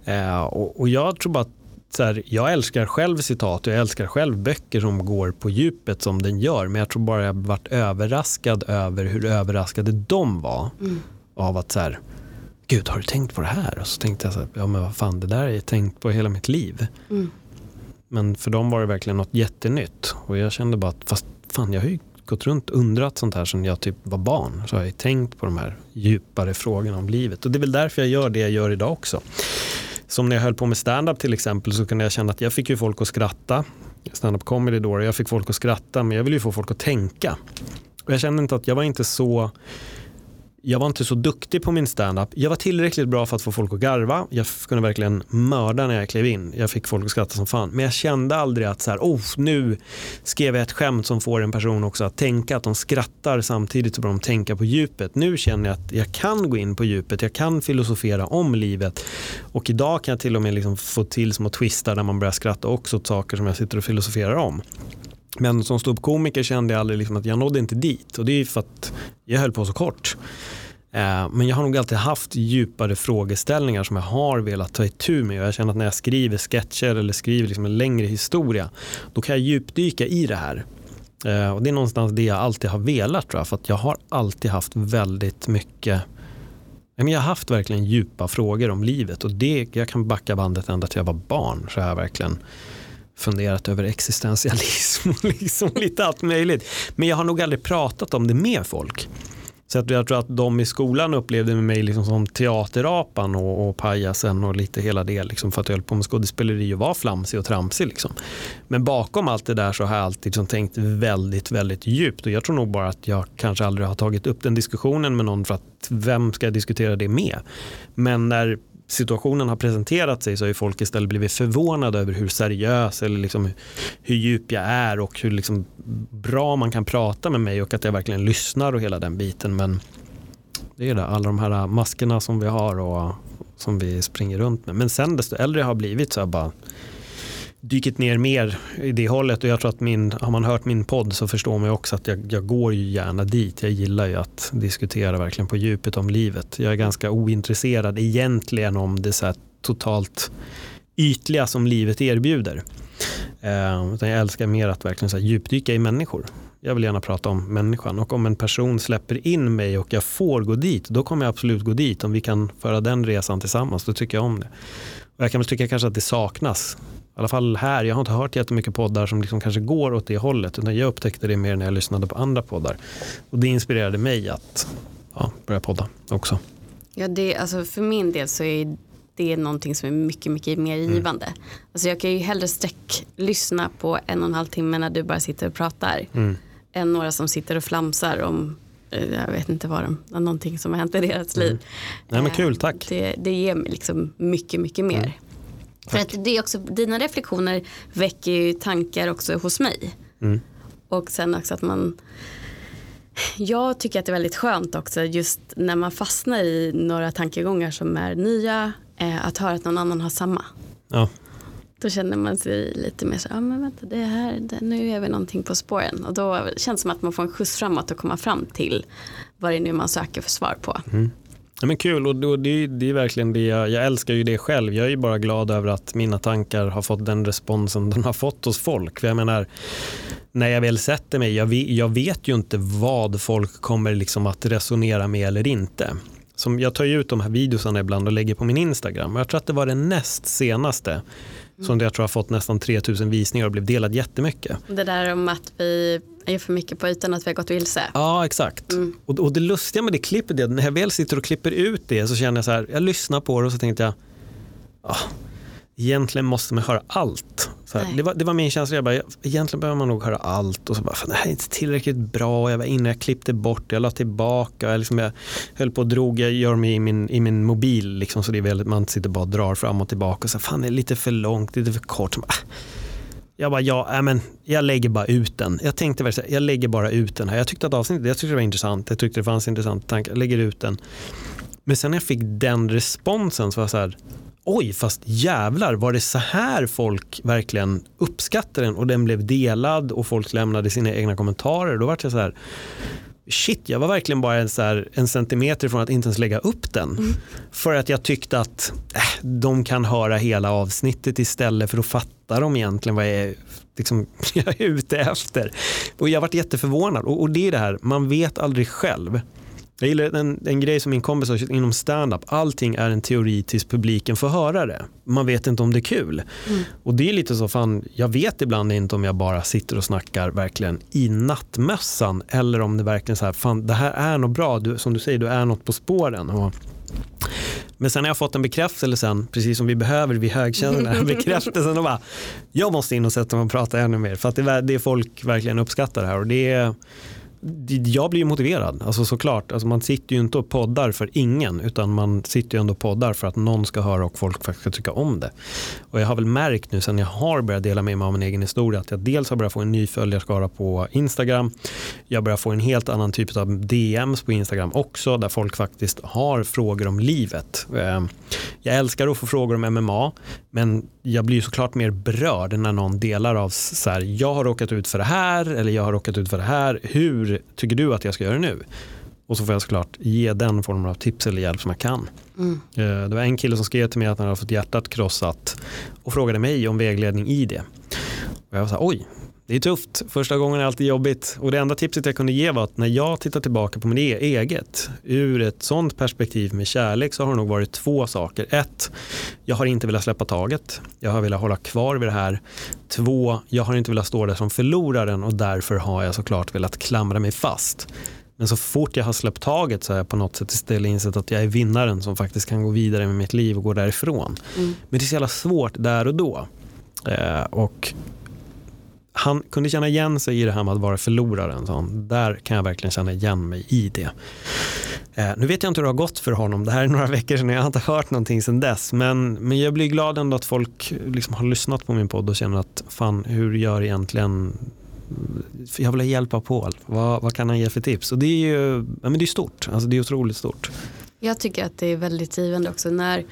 Eh, och, och jag tror bara att så här, jag älskar själv citat och jag älskar själv böcker som går på djupet som den gör. Men jag tror bara jag varit överraskad över hur överraskade de var Mm. av att så här, gud har du tänkt på det här? Och så tänkte jag så här, ja men vad fan det där har jag tänkt på hela mitt liv. Mm. Men för dem var det verkligen något jättenytt. Och jag kände bara att fast fan jag har ju gått runt och undrat sånt här sedan jag typ var barn. Så har jag ju tänkt på de här djupare frågorna om livet. Och det är väl därför jag gör det jag gör idag också. Som när jag höll på med stand-up till exempel så kunde jag känna att jag fick ju folk att skratta. Stand-up comedy då, och jag fick folk att skratta men jag vill ju få folk att tänka. Och jag kände inte att jag var inte så jag var inte så duktig på min standup. Jag var tillräckligt bra för att få folk att garva. Jag kunde verkligen mörda när jag klev in. Jag fick folk att skratta som fan. Men jag kände aldrig att så här, oh, nu skrev jag ett skämt som får en person också att tänka att de skrattar samtidigt som de tänker på djupet. Nu känner jag att jag kan gå in på djupet. Jag kan filosofera om livet. Och idag kan jag till och med liksom få till små twistar där man börjar skratta också åt saker som jag sitter och filosoferar om. Men som ståuppkomiker kände jag aldrig liksom att jag nådde inte dit. Och det är för att jag höll på så kort. Eh, men jag har nog alltid haft djupare frågeställningar som jag har velat ta itu med. Och jag känner att när jag skriver sketcher eller skriver liksom en längre historia, då kan jag djupdyka i det här. Eh, och det är någonstans det jag alltid har velat tror jag. För att jag har alltid haft väldigt mycket Jag har haft verkligen djupa frågor om livet och det, jag kan backa bandet ända till jag var barn. Så här verkligen funderat över existentialism och liksom lite allt möjligt. Men jag har nog aldrig pratat om det med folk. Så att jag tror att de i skolan upplevde mig liksom som teaterapan och, och pajasen och lite hela det. Liksom för att jag höll på med skådespeleri och var flamsig och tramsig. Liksom. Men bakom allt det där så har jag alltid liksom tänkt väldigt, väldigt djupt. Och jag tror nog bara att jag kanske aldrig har tagit upp den diskussionen med någon för att vem ska jag diskutera det med? Men när situationen har presenterat sig så har ju folk istället blivit förvånade över hur seriös eller liksom hur djup jag är och hur liksom bra man kan prata med mig och att jag verkligen lyssnar och hela den biten. Men det är det, alla de här maskerna som vi har och som vi springer runt med. Men sen desto äldre jag har blivit så har jag bara dykit ner mer i det hållet och jag tror att min, har man hört min podd så förstår man ju också att jag, jag går ju gärna dit. Jag gillar ju att diskutera verkligen på djupet om livet. Jag är ganska ointresserad egentligen om det så här totalt ytliga som livet erbjuder. Eh, utan jag älskar mer att verkligen så här djupdyka i människor. Jag vill gärna prata om människan och om en person släpper in mig och jag får gå dit, då kommer jag absolut gå dit. Om vi kan föra den resan tillsammans, då tycker jag om det. Och jag kan väl tycka kanske att det saknas. Alla fall här, jag har inte hört jättemycket poddar som liksom kanske går åt det hållet. Utan jag upptäckte det mer när jag lyssnade på andra poddar. Och det inspirerade mig att ja, börja podda också. Ja, det, alltså för min del så är det någonting som är mycket, mycket mer givande. Alltså jag kan ju hellre sträck lyssna på en och en halv timme när du bara sitter och pratar. Mm. Än några som sitter och flamsar om, eh, jag vet inte vad de, någonting som har hänt i deras liv. Nej men Eh, kul, tack. Det, det ger mig liksom mycket, mycket mer. För att det är också, dina reflektioner väcker ju tankar också hos mig. Mm. Och sen också att man jag tycker att det är väldigt skönt också just när man fastnar i några tankegångar som är nya eh, att höra att någon annan har samma. Ja, Då känner man sig lite mer så ja men vänta det här, det, nu är vi någonting på spåren. Och då känns det som att man får en skjuts framåt och komma fram till vad det är nu man söker för svar på. Ja, men kul och det, det är verkligen det jag, jag älskar ju det själv. Jag är ju bara glad över att mina tankar har fått den responsen de har fått hos folk. För jag menar, när jag väl sätter mig, jag vet, jag vet ju inte vad folk kommer liksom att resonera med eller inte. Som jag tar ju ut de här videorna ibland och lägger på min Instagram. Jag tror att det var den näst senaste som jag tror har fått nästan 3000 visningar och blev delad jättemycket. Det där om att vi är för mycket på ytan att vi har gått vilse. Ja, exakt. Mm. Och, och det lustiga med det klippet är att när jag väl sitter och klipper ut det så känner jag så här, jag lyssnar på det och så tänkte jag, ah, egentligen måste man höra allt Så här, det, var, det var min känsla. Jag bara, egentligen behöver man nog höra allt. Och så bara, det här är inte tillräckligt bra. Jag var inne, jag klippte bort, jag la tillbaka. Jag, liksom, jag höll på och drog, jag gör mig i min, i min mobil. Liksom, så det är väldigt, man sitter bara och drar fram och tillbaka. Och så, fan det är lite för långt, lite för kort. Så bara, jag bara, ja, äh, men jag lägger bara ut den. Jag tänkte väl jag lägger bara ut den här. Jag tyckte att avsnittet, jag tyckte det var intressant. Jag tyckte det fanns intressanta tankar. Jag lägger ut den. Men sen när jag fick den responsen så var jag så här, oj, fast jävlar, var det så här folk verkligen uppskattade den och den blev delad och folk lämnade sina egna kommentarer. Då var jag så här, shit, jag var verkligen bara en, så här, en centimeter från att inte ens lägga upp den. Mm. För att jag tyckte att äh, de kan höra hela avsnittet istället för att fatta de egentligen vad jag är, liksom, jag är ute efter. Och jag varit jätteförvånad och, och det är det här, man vet aldrig själv. Jag gillar en, en grej som min kompis har inom stand-up. Allting är en teori tills publiken får höra det. Man vet inte om det är kul. Mm. Och det är lite så, fan, jag vet ibland inte om jag bara sitter och snackar verkligen i nattmössan eller om det verkligen så här, fan det här är något bra, du, som du säger, du är något på spåren. Och, men sen har jag fått en bekräftelse sen, precis som vi behöver, vi högkännare, bekräftelsen och bara, jag måste in och sätta mig och prata ännu mer för att det, det folk verkligen uppskattar det här och det är jag blir motiverad, alltså såklart. Alltså man sitter ju inte och poddar för ingen, utan man sitter ju ändå och poddar för att någon ska höra och folk faktiskt ska tycka om det. Och jag har väl märkt nu sen jag har börjat dela med mig av min egen historia att jag dels har börjat få en ny följarskara på Instagram. Jag börjar få en helt annan typ av DMs på Instagram också, där folk faktiskt har frågor om livet. Ehm, jag älskar att få frågor om MMA, men jag blir såklart mer berörd när någon delar av så här, jag har råkat ut för det här eller jag har råkat ut för det här. Hur tycker du att jag ska göra nu? Och så får jag såklart ge den formen av tips eller hjälp som jag kan. Mm. Eh, det var en kille som skrev till mig att han hade fått hjärtat krossat och frågade mig om vägledning i det. Och jag var så här, oj, det är tufft. Första gången är alltid jobbigt. Och det enda tipset jag kunde ge var att när jag tittar tillbaka på min e- eget, ur ett sånt perspektiv med kärlek så har det nog varit två saker. Ett, jag har inte velat släppa taget. Jag har velat hålla kvar vid det här. Två, jag har inte velat stå där som förloraren och därför har jag såklart velat klamra mig fast. Men så fort jag har släppt taget så har jag på något sätt istället insett att jag är vinnaren som faktiskt kan gå vidare med mitt liv och gå därifrån. Mm. Men det är så jävla svårt där och då. Eh, och han kunde känna igen sig i det här med att vara förloraren. Så där kan jag verkligen känna igen mig i det. Eh, nu vet jag inte hur det har gått för honom. Det här är några veckor sedan. Jag har inte hört någonting sedan dess. Men, men jag blir glad ändå att folk liksom har lyssnat på min podd och känner att fan, hur gör egentligen jag vill hjälpa Paul. Vad, vad kan han ge för tips? Och det är ju ja, men det är stort. Alltså det är otroligt stort. Jag tycker att det är väldigt givande också när,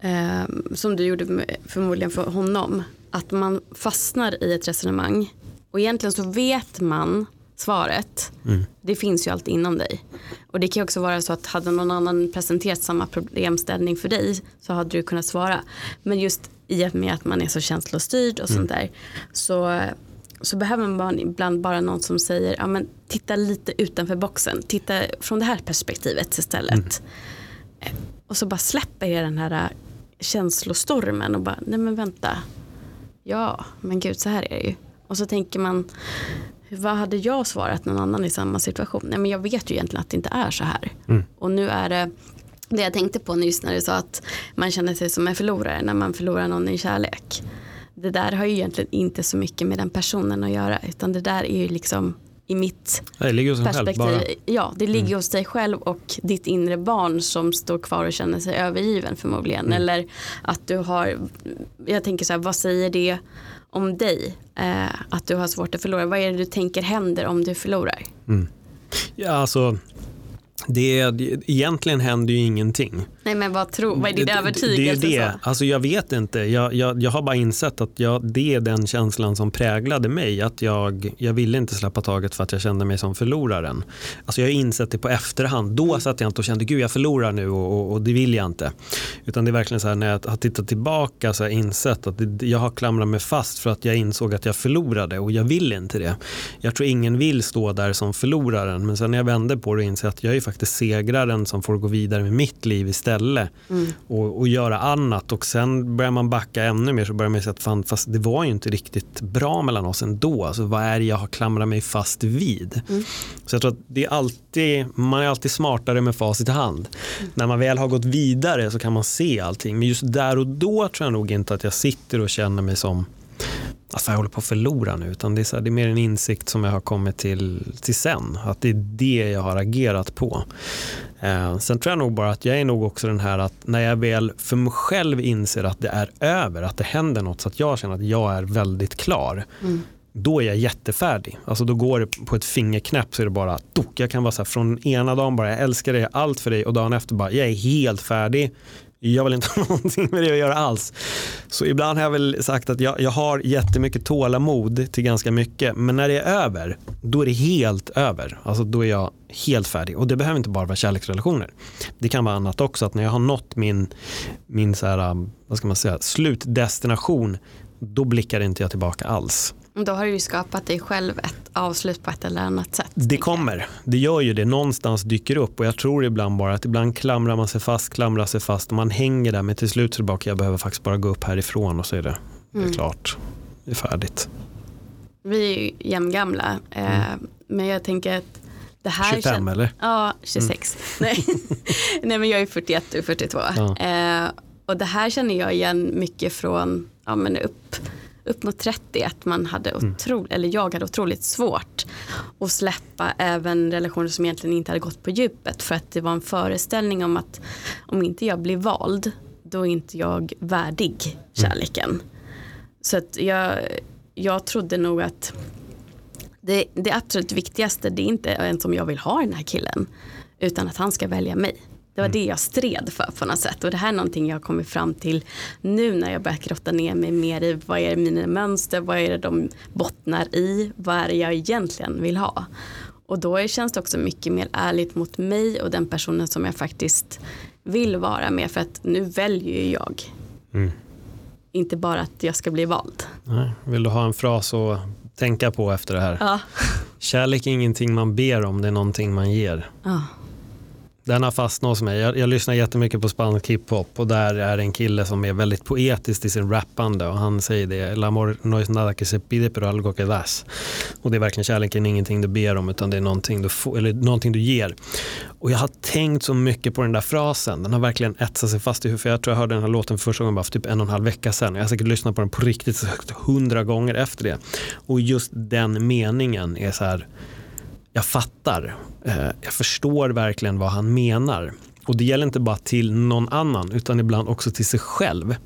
eh, som du gjorde med, förmodligen för honom, att man fastnar i ett resonemang och egentligen så vet man svaret. Mm. Det finns ju alltid inom dig. Och det kan också vara så att hade någon annan presenterat samma problemställning för dig så hade du kunnat svara. Men just i och med att man är så känslostyrd och mm. sånt där så, så behöver man ibland bara någon som säger ja, men titta lite utanför boxen. Titta från det här perspektivet istället. Mm. Och så bara släpper jag den här känslostormen och bara nej men vänta ja, men gud så här är det ju. Och så tänker man, vad hade jag svarat någon annan i samma situation? Nej, men jag vet ju egentligen att det inte är så här. Mm. Och nu är det, det jag tänkte på nyss när du sa att man känner sig som en förlorare när man förlorar någon i kärlek. Det där har ju egentligen inte så mycket med den personen att göra, utan det där är ju liksom i mitt perspektiv. Själv, ja, det ligger mm. hos dig själv och ditt inre barn som står kvar och känner sig övergiven förmodligen. Mm. Eller att du har, jag tänker så här, vad säger det om dig? Eh, att du har svårt att förlora. Vad är det du tänker händer om du förlorar? Mm. Ja, alltså det, egentligen händer ju ingenting. Nej men vad, tro, vad är din övertygelse? Det är det. Alltså jag vet inte. Jag, jag, jag har bara insett att jag, det är den känslan som präglade mig. Att jag, jag ville inte släppa taget för att jag kände mig som förloraren. Alltså jag har insett det på efterhand. Då mm. satt jag inte och kände gud jag förlorar nu och, och, och, det vill jag inte. Utan det är verkligen så här när jag har tittat tillbaka så har jag insett att det, jag har klamrat mig fast för att jag insåg att jag förlorade och jag vill inte det. Jag tror ingen vill stå där som förloraren men sen när jag vände på det och insåg att jag är faktiskt segraren som får gå vidare med mitt liv istället mm. och, och göra annat och sen börjar man backa ännu mer så börjar man säga att fan, fast det var ju inte riktigt bra mellan oss ändå. Alltså, vad är det jag har klamrat mig fast vid? Mm. Så jag tror att det är alltid, man är alltid smartare med facit i hand. Mm. När man väl har gått vidare så kan man se allting men just där och då tror jag nog inte att jag sitter och känner mig som alltså jag håller på att förlora nu, utan det är, så här, det är mer en insikt som jag har kommit till, till sen. Att det är det jag har agerat på. Eh, sen tror jag nog bara att jag är nog också den här att när jag väl för mig själv inser att det är över, att det händer något så att jag känner att jag är väldigt klar. Mm. Då är jag jättefärdig. Alltså då går det på ett fingerknäpp så är det bara tok. Jag kan vara så här från ena dagen bara jag älskar dig, allt för dig och dagen efter bara jag är helt färdig jag vill inte ha någonting med det att göra alls. Så ibland har jag väl sagt att jag, jag har jättemycket tålamod till ganska mycket. Men när det är över, då är det helt över. Alltså då är jag helt färdig. Och det behöver inte bara vara kärleksrelationer. Det kan vara annat också. Att när jag har nått min, min så här, vad ska man säga, slutdestination, då blickar inte jag tillbaka alls. Då har du ju skapat dig själv ett avslut på ett eller annat sätt. Det kommer, det gör ju det. Någonstans dyker upp och jag tror ibland bara att ibland klamrar man sig fast, klamrar sig fast och man hänger där men till slut så är det bara, jag behöver faktiskt bara gå upp härifrån och så är det, det är mm. klart, det är färdigt. Vi är ju jämngamla eh, mm. men jag tänker att det här 25 känner, eller? Ja, 26. Mm. Nej. Nej men jag är 41 och 42. Ja. Eh, och det här känner jag igen mycket från ja, men upp upp mot 30 att man hade mm. otro, eller jag hade otroligt svårt att släppa även relationer som egentligen inte hade gått på djupet för att det var en föreställning om att om inte jag blir vald då är inte jag värdig mm. kärleken. Mm. Så att jag, jag trodde nog att det, det absolut viktigaste det är inte ens om jag vill ha den här killen utan att han ska välja mig. Det var mm. det jag stred för på något sätt. Och det här är någonting jag har kommit fram till nu när jag börjat grotta ner mig mer i vad är mina mönster, vad är det de bottnar i, vad är det jag egentligen vill ha. Och då känns det också mycket mer ärligt mot mig och den personen som jag faktiskt vill vara med för att nu väljer ju jag. Mm. Inte bara att jag ska bli vald. Nej. Vill du ha en fras att tänka på efter det här? Ja. Kärlek är ingenting man ber om, det är någonting man ger. Ja. Den har fastnat hos mig. Jag, jag lyssnar jättemycket på spansk hiphop och där är en kille som är väldigt poetisk i sin rappande och han säger det, el amor no es nada que se pide pero algo que das. Och det är verkligen kärleken ingenting du ber om utan det är någonting du, får, eller någonting du ger. Och jag har tänkt så mycket på den där frasen, den har verkligen etsat sig fast i huvudet. Jag tror jag hörde den här låten för första gången bara för typ en och en halv vecka sedan. Jag har säkert lyssnat på den på riktigt hundra gånger efter det. Och just den meningen är så här jag fattar. Eh, jag förstår verkligen vad han menar. Och det gäller inte bara till någon annan utan ibland också till sig själv.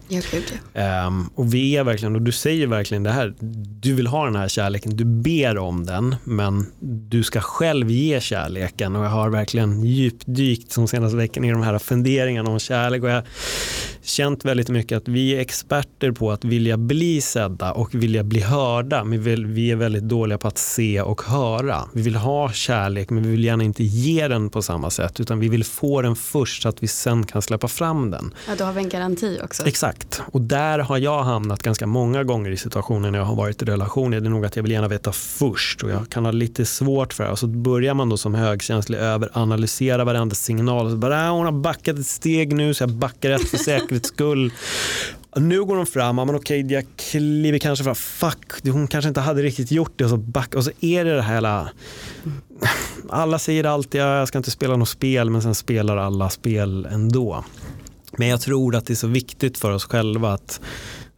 Um, och vi är verkligen, och du säger verkligen det här, du vill ha den här kärleken, du ber om den men du ska själv ge kärleken och jag har verkligen djupdykt de senaste veckorna i de här funderingarna om kärlek och jag känt väldigt mycket att vi är experter på att vilja bli sedda och vilja bli hörda. Men vi är väldigt dåliga på att se och höra. Vi vill ha kärlek men vi vill gärna inte ge den på samma sätt utan vi vill få den först så att vi sen kan släppa fram den. Ja, då har vi en garanti också. Exakt. Och där har jag hamnat ganska många gånger i situationer när jag har varit i relationer. Det är nog att jag vill gärna veta först och jag kan ha lite svårt för det. Och så börjar man då som högkänslig överanalysera varenda signal. Så bara, ah, hon har backat ett steg nu så jag backar ett för säkerhets skull. Nu går hon fram, men okej jag kliver kanske fram, fuck hon kanske inte hade riktigt gjort det och så back och så är det det här hela, alla säger alltid jag ska inte spela något spel men sen spelar alla spel ändå. Men jag tror att det är så viktigt för oss själva att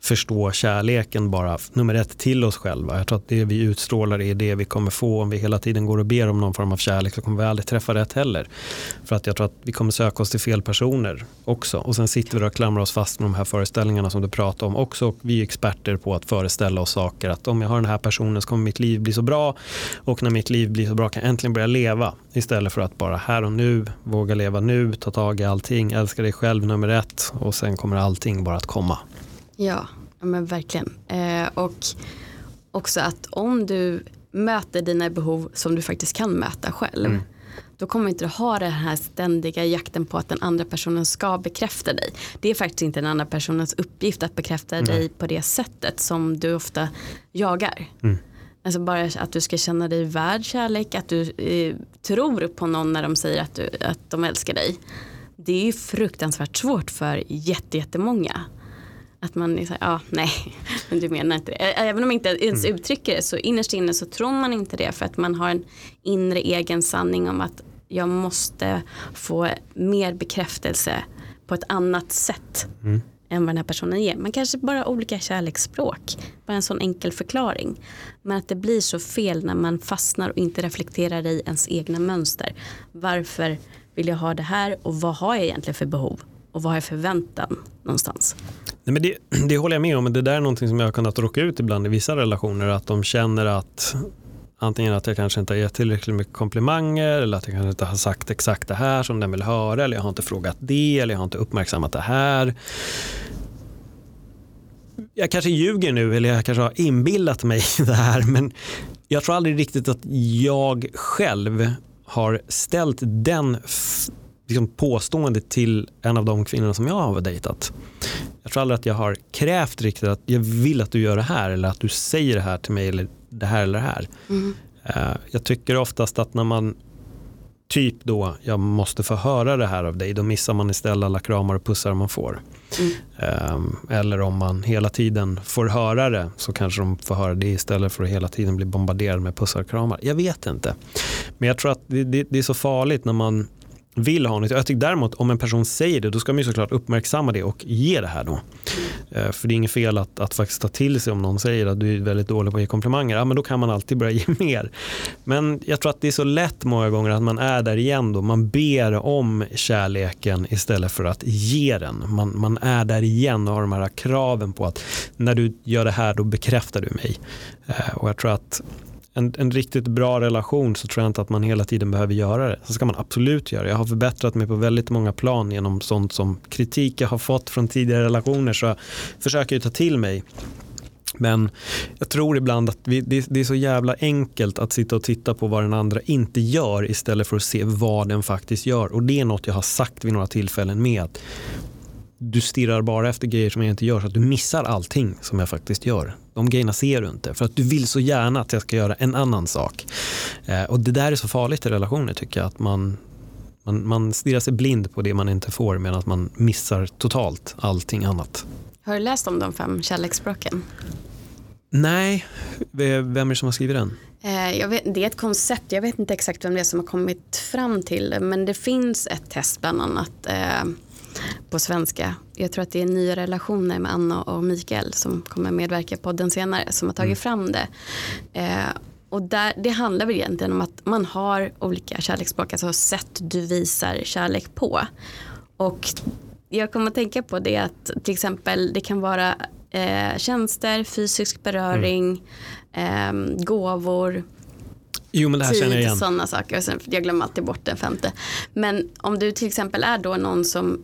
förstå kärleken bara, nummer ett, till oss själva. Jag tror att det vi utstrålar är det vi kommer få om vi hela tiden går och ber om någon form av kärlek så kommer vi aldrig träffa rätt heller. För att jag tror att vi kommer söka oss till fel personer också. Och sen sitter vi och klamrar oss fast med de här föreställningarna som du pratar om också. Och vi är experter på att föreställa oss saker. Att om jag har den här personen så kommer mitt liv bli så bra. Och när mitt liv blir så bra kan jag äntligen börja leva. Istället för att bara här och nu, våga leva nu, ta tag i allting, älska dig själv nummer ett. Och sen kommer allting bara att komma. Ja, men verkligen. Eh, och också att om du möter dina behov som du faktiskt kan möta själv. Mm. Då kommer inte du ha den här ständiga jakten på att den andra personen ska bekräfta dig. Det är faktiskt inte den andra personens uppgift att bekräfta mm. dig på det sättet som du ofta jagar. Mm. Alltså bara att du ska känna dig värd kärlek, att du eh, tror på någon när de säger att, du, att de älskar dig. Det är ju fruktansvärt svårt för jättemånga. Att man är så här, ja nej, men du menar inte det. Även om man inte ens mm. uttrycker det så innerst inne så tror man inte det för att man har en inre egen sanning om att jag måste få mer bekräftelse på ett annat sätt. Mm. än vad den här personen ger. Man kanske bara olika kärleksspråk. Bara en sån enkel förklaring. Men att det blir så fel när man fastnar och inte reflekterar i ens egna mönster. Varför vill jag ha det här och vad har jag egentligen för behov? Och vad har jag förväntan någonstans? Nej, men det, det håller jag med om, men det där är någonting som jag har kunnat råka ut ibland i vissa relationer. Att de känner att antingen att jag kanske inte har gett tillräckligt mycket komplimanger eller att jag kanske inte har sagt exakt det här som den vill höra eller jag har inte frågat det eller jag har inte uppmärksammat det här. Jag kanske ljuger nu eller jag kanske har inbillat mig det här men jag tror aldrig riktigt att jag själv har ställt den liksom påståendet till en av de kvinnorna som jag har dejtat. Jag tror aldrig att jag har krävt riktigt att jag vill att du gör det här eller att du säger det här till mig eller det här eller det här. Mm. Jag tycker oftast att när man typ då, jag måste få höra det här av dig, då missar man istället alla kramar och pussar man får. Mm. Ehm, eller om man hela tiden får höra det så kanske de får höra det istället för att hela tiden bli bombarderad med pussar och kramar. Jag vet inte. Men jag tror att det, det, det är så farligt när man vill ha något. Jag tycker däremot om en person säger det, då ska man ju såklart uppmärksamma det och ge det här då. Mm. För det är inget fel att, att faktiskt ta till sig om någon säger att du är väldigt dålig på att ge komplimanger. Ja, men då kan man alltid börja ge mer. Men jag tror att det är så lätt många gånger att man är där igen då. Man ber om kärleken istället för att ge den. Man, man är där igen och har de här kraven på att när du gör det här då bekräftar du mig. Eh, och jag tror att en, en riktigt bra relation så tror jag inte att man hela tiden behöver göra det. Så ska man absolut göra det. Jag har förbättrat mig på väldigt många plan genom sånt som kritik jag har fått från tidigare relationer så jag försöker ju ta till mig. Men jag tror ibland att vi, det, det, är så jävla enkelt att sitta och titta på vad den andra inte gör istället för att se vad den faktiskt gör. Och det är något jag har sagt vid några tillfällen med att du stirrar bara efter grejer som jag inte gör så att du missar allting som jag faktiskt gör. De grejerna ser du inte för att du vill så gärna att jag ska göra en annan sak. Eh, och det där är så farligt i relationer tycker jag att man, man, man stirrar sig blind på det man inte får medan man missar totalt allting annat. Har du läst om de fem kärleksspråken? Nej, vem är det som har skrivit den? Eh, vet, det är ett koncept, jag vet inte exakt vem det är som har kommit fram till det men det finns ett test bland annat eh, på svenska. Jag tror att det är nya relationer med Anna och Mikael som kommer medverka i podden senare som har tagit mm. fram det. Eh, och där, det handlar väl egentligen om att man har olika kärleksspråk, alltså sätt du visar kärlek på. Och jag kommer att tänka på det att till exempel det kan vara eh, tjänster, fysisk beröring, mm. eh, gåvor, Jo, men det här tid, känner jag igen. sådana saker. Jag glömmer alltid bort den femte. Men om du till exempel är då någon som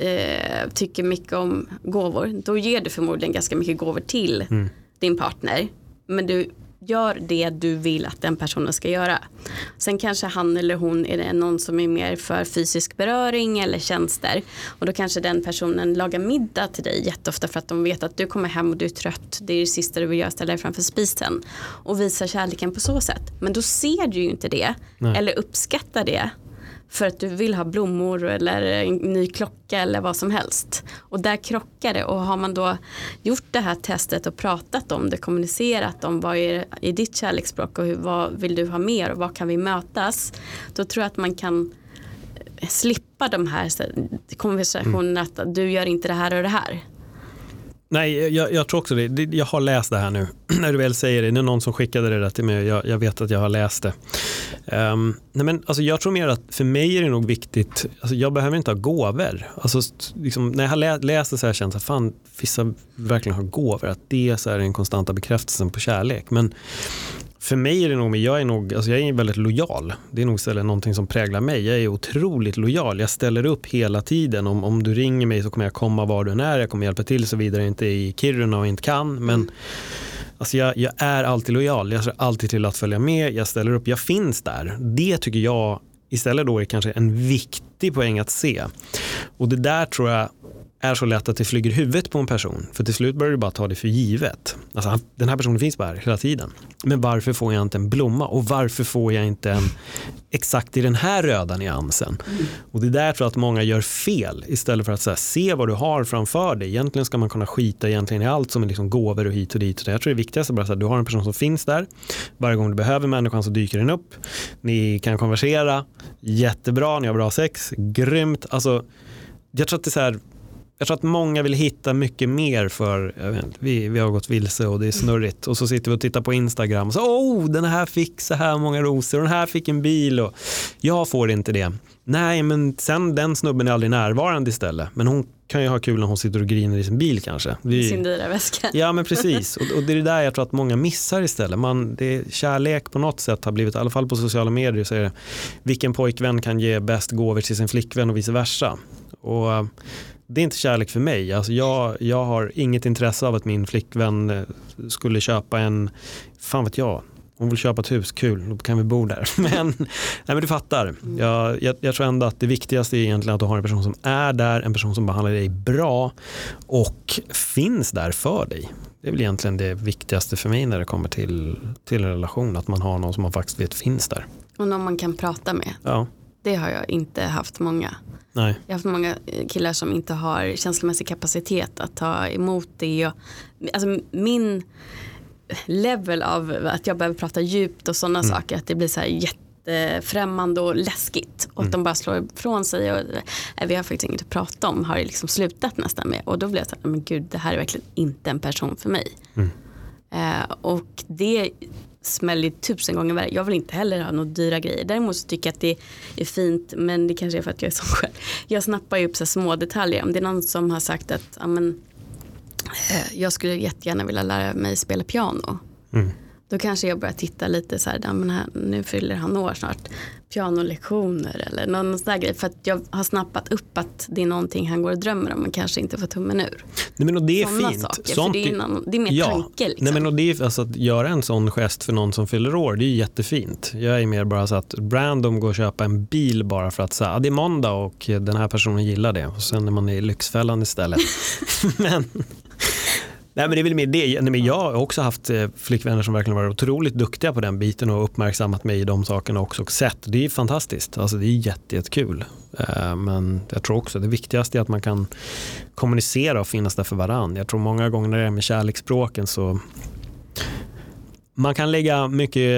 eh, tycker mycket om gåvor, då ger du förmodligen ganska mycket gåvor till mm. din partner. Men du gör det du vill att den personen ska göra. Sen kanske han eller hon är någon som är mer för fysisk beröring eller tjänster. Och då kanske den personen lagar middag till dig jätteofta för att de vet att du kommer hem och du är trött. Det är det sista du vill göra, ställa dig framför spisen. Och visa kärleken på så sätt. Men då ser du ju inte det. Nej. Eller uppskattar det för att du vill ha blommor eller en ny klocka eller vad som helst. Och där krockar det och har man då gjort det här testet och pratat om det, kommunicerat om vad är i ditt kärleksspråk och hur, vad vill du ha mer och vad kan vi mötas. Då tror jag att man kan slippa de här konversationerna mm. att du gör inte det här och det här. Nej, jag, jag, tror också det. Jag har läst det här nu. När du väl säger det. Det är någon som skickade det där till mig. Jag, jag vet att jag har läst det. Um, nej men, alltså, jag tror mer att för mig är det nog viktigt. Alltså, jag behöver inte ha gåvor. Alltså, liksom, när jag har lä läst det så har jag känt att fan, vissa verkligen har gåvor. Att det är så här den konstanta bekräftelsen på kärlek. Men för mig är det nog, jag är nog, alltså jag är väldigt lojal. Det är nog istället någonting som präglar mig. Jag är otroligt lojal. Jag ställer upp hela tiden. Om, om du ringer mig så kommer jag komma var du än är. Jag kommer hjälpa till såvida jag inte är i Kiruna och inte kan. Men alltså jag, jag är alltid lojal. Jag ser alltid till att följa med. Jag ställer upp. Jag finns där. Det tycker jag istället då är kanske en viktig poäng att se. Och det där tror jag är så lätt att det flyger huvudet på en person. För till slut börjar du bara ta det för givet. Alltså, den här personen finns bara här hela tiden. Men varför får jag inte en blomma? Och varför får jag inte en exakt i den här röda nyansen? Mm. Och det är där tror att många gör fel. Istället för att här, se vad du har framför dig. Egentligen ska man kunna skita egentligen i allt som är liksom gåvor och hit och dit. Jag tror det viktigaste är att du har en person som finns där. Varje gång du behöver människan så dyker den upp. Ni kan konversera. Jättebra, ni har bra sex. Grymt. Alltså, jag tror att det är så här jag tror att många vill hitta mycket mer för, vet, vi, vi har gått vilse och det är snurrigt och så sitter vi och tittar på Instagram och så oh den här fick så här många rosor och den här fick en bil och jag får inte det. Nej men sen den snubben är aldrig närvarande istället men hon kan ju ha kul när hon sitter och griner i sin bil kanske. Vi, sin dyra väska. Ja men precis och, och, det är det där jag tror att många missar istället. Man, det är, kärlek på något sätt har blivit, i alla fall på sociala medier, så är det, vilken pojkvän kan ge bäst gåvor till sin flickvän och vice versa. Och, det är inte kärlek för mig. Alltså jag, jag har inget intresse av att min flickvän eh, skulle köpa en, fan vet jag, hon vill köpa ett hus, kul, då kan vi bo där. Men, nej men du fattar, jag, jag, jag, tror ändå att det viktigaste är egentligen att du har en person som är där, en person som behandlar dig bra och finns där för dig. Det är väl egentligen det viktigaste för mig när det kommer till, till en relation, att man har någon som man faktiskt vet finns där. Och någon man kan prata med. Ja. Det har jag inte haft många. Nej. Jag har haft många killar som inte har känslomässig kapacitet att ta emot det. Och, alltså min level av att jag behöver prata djupt och sådana mm. saker. Att det blir så här jättefrämmande och läskigt. Och mm. att de bara slår ifrån sig. Och, äh, vi har faktiskt inget att prata om. Har det liksom slutat nästan med. Och då blir jag så här, men gud det här är verkligen inte en person för mig. Mm. Uh, och det smäller tusen gånger värre. Jag vill inte heller ha några dyra grejer. Däremot så tycker jag att det är fint. Men det kanske är för att jag är så själv. Jag snappar ju upp så små detaljer. Om det är någon som har sagt att amen, eh, jag skulle jättegärna vilja lära mig spela piano. Mm. Då kanske jag börjar titta lite så här, men här, nu fyller han år snart, pianolektioner eller någon sån där grej. För att jag har snappat upp att det är någonting han går och drömmer om men kanske inte får tummen ur. Nej, men och det är Såna fint. Saker, Sånt det, är någon, det är mer ja. tanke. Liksom. Nej, men och det är, alltså, att göra en sån gest för någon som fyller år, det är jättefint. Jag är mer bara så att random går och köpa en bil bara för att säga, det är måndag och den här personen gillar det. Och sen är man i Lyxfällan istället. men Nej, men det är väl mer det. Nej, men jag har också haft eh, flickvänner som verkligen varit otroligt duktiga på den biten och uppmärksammat mig i de sakerna också och sett. Det är fantastiskt. Alltså, det är jättekul. Eh, men jag tror också det viktigaste är att man kan kommunicera och finnas där för varandra. Jag tror många gånger när det är med kärleksspråken så man kan lägga mycket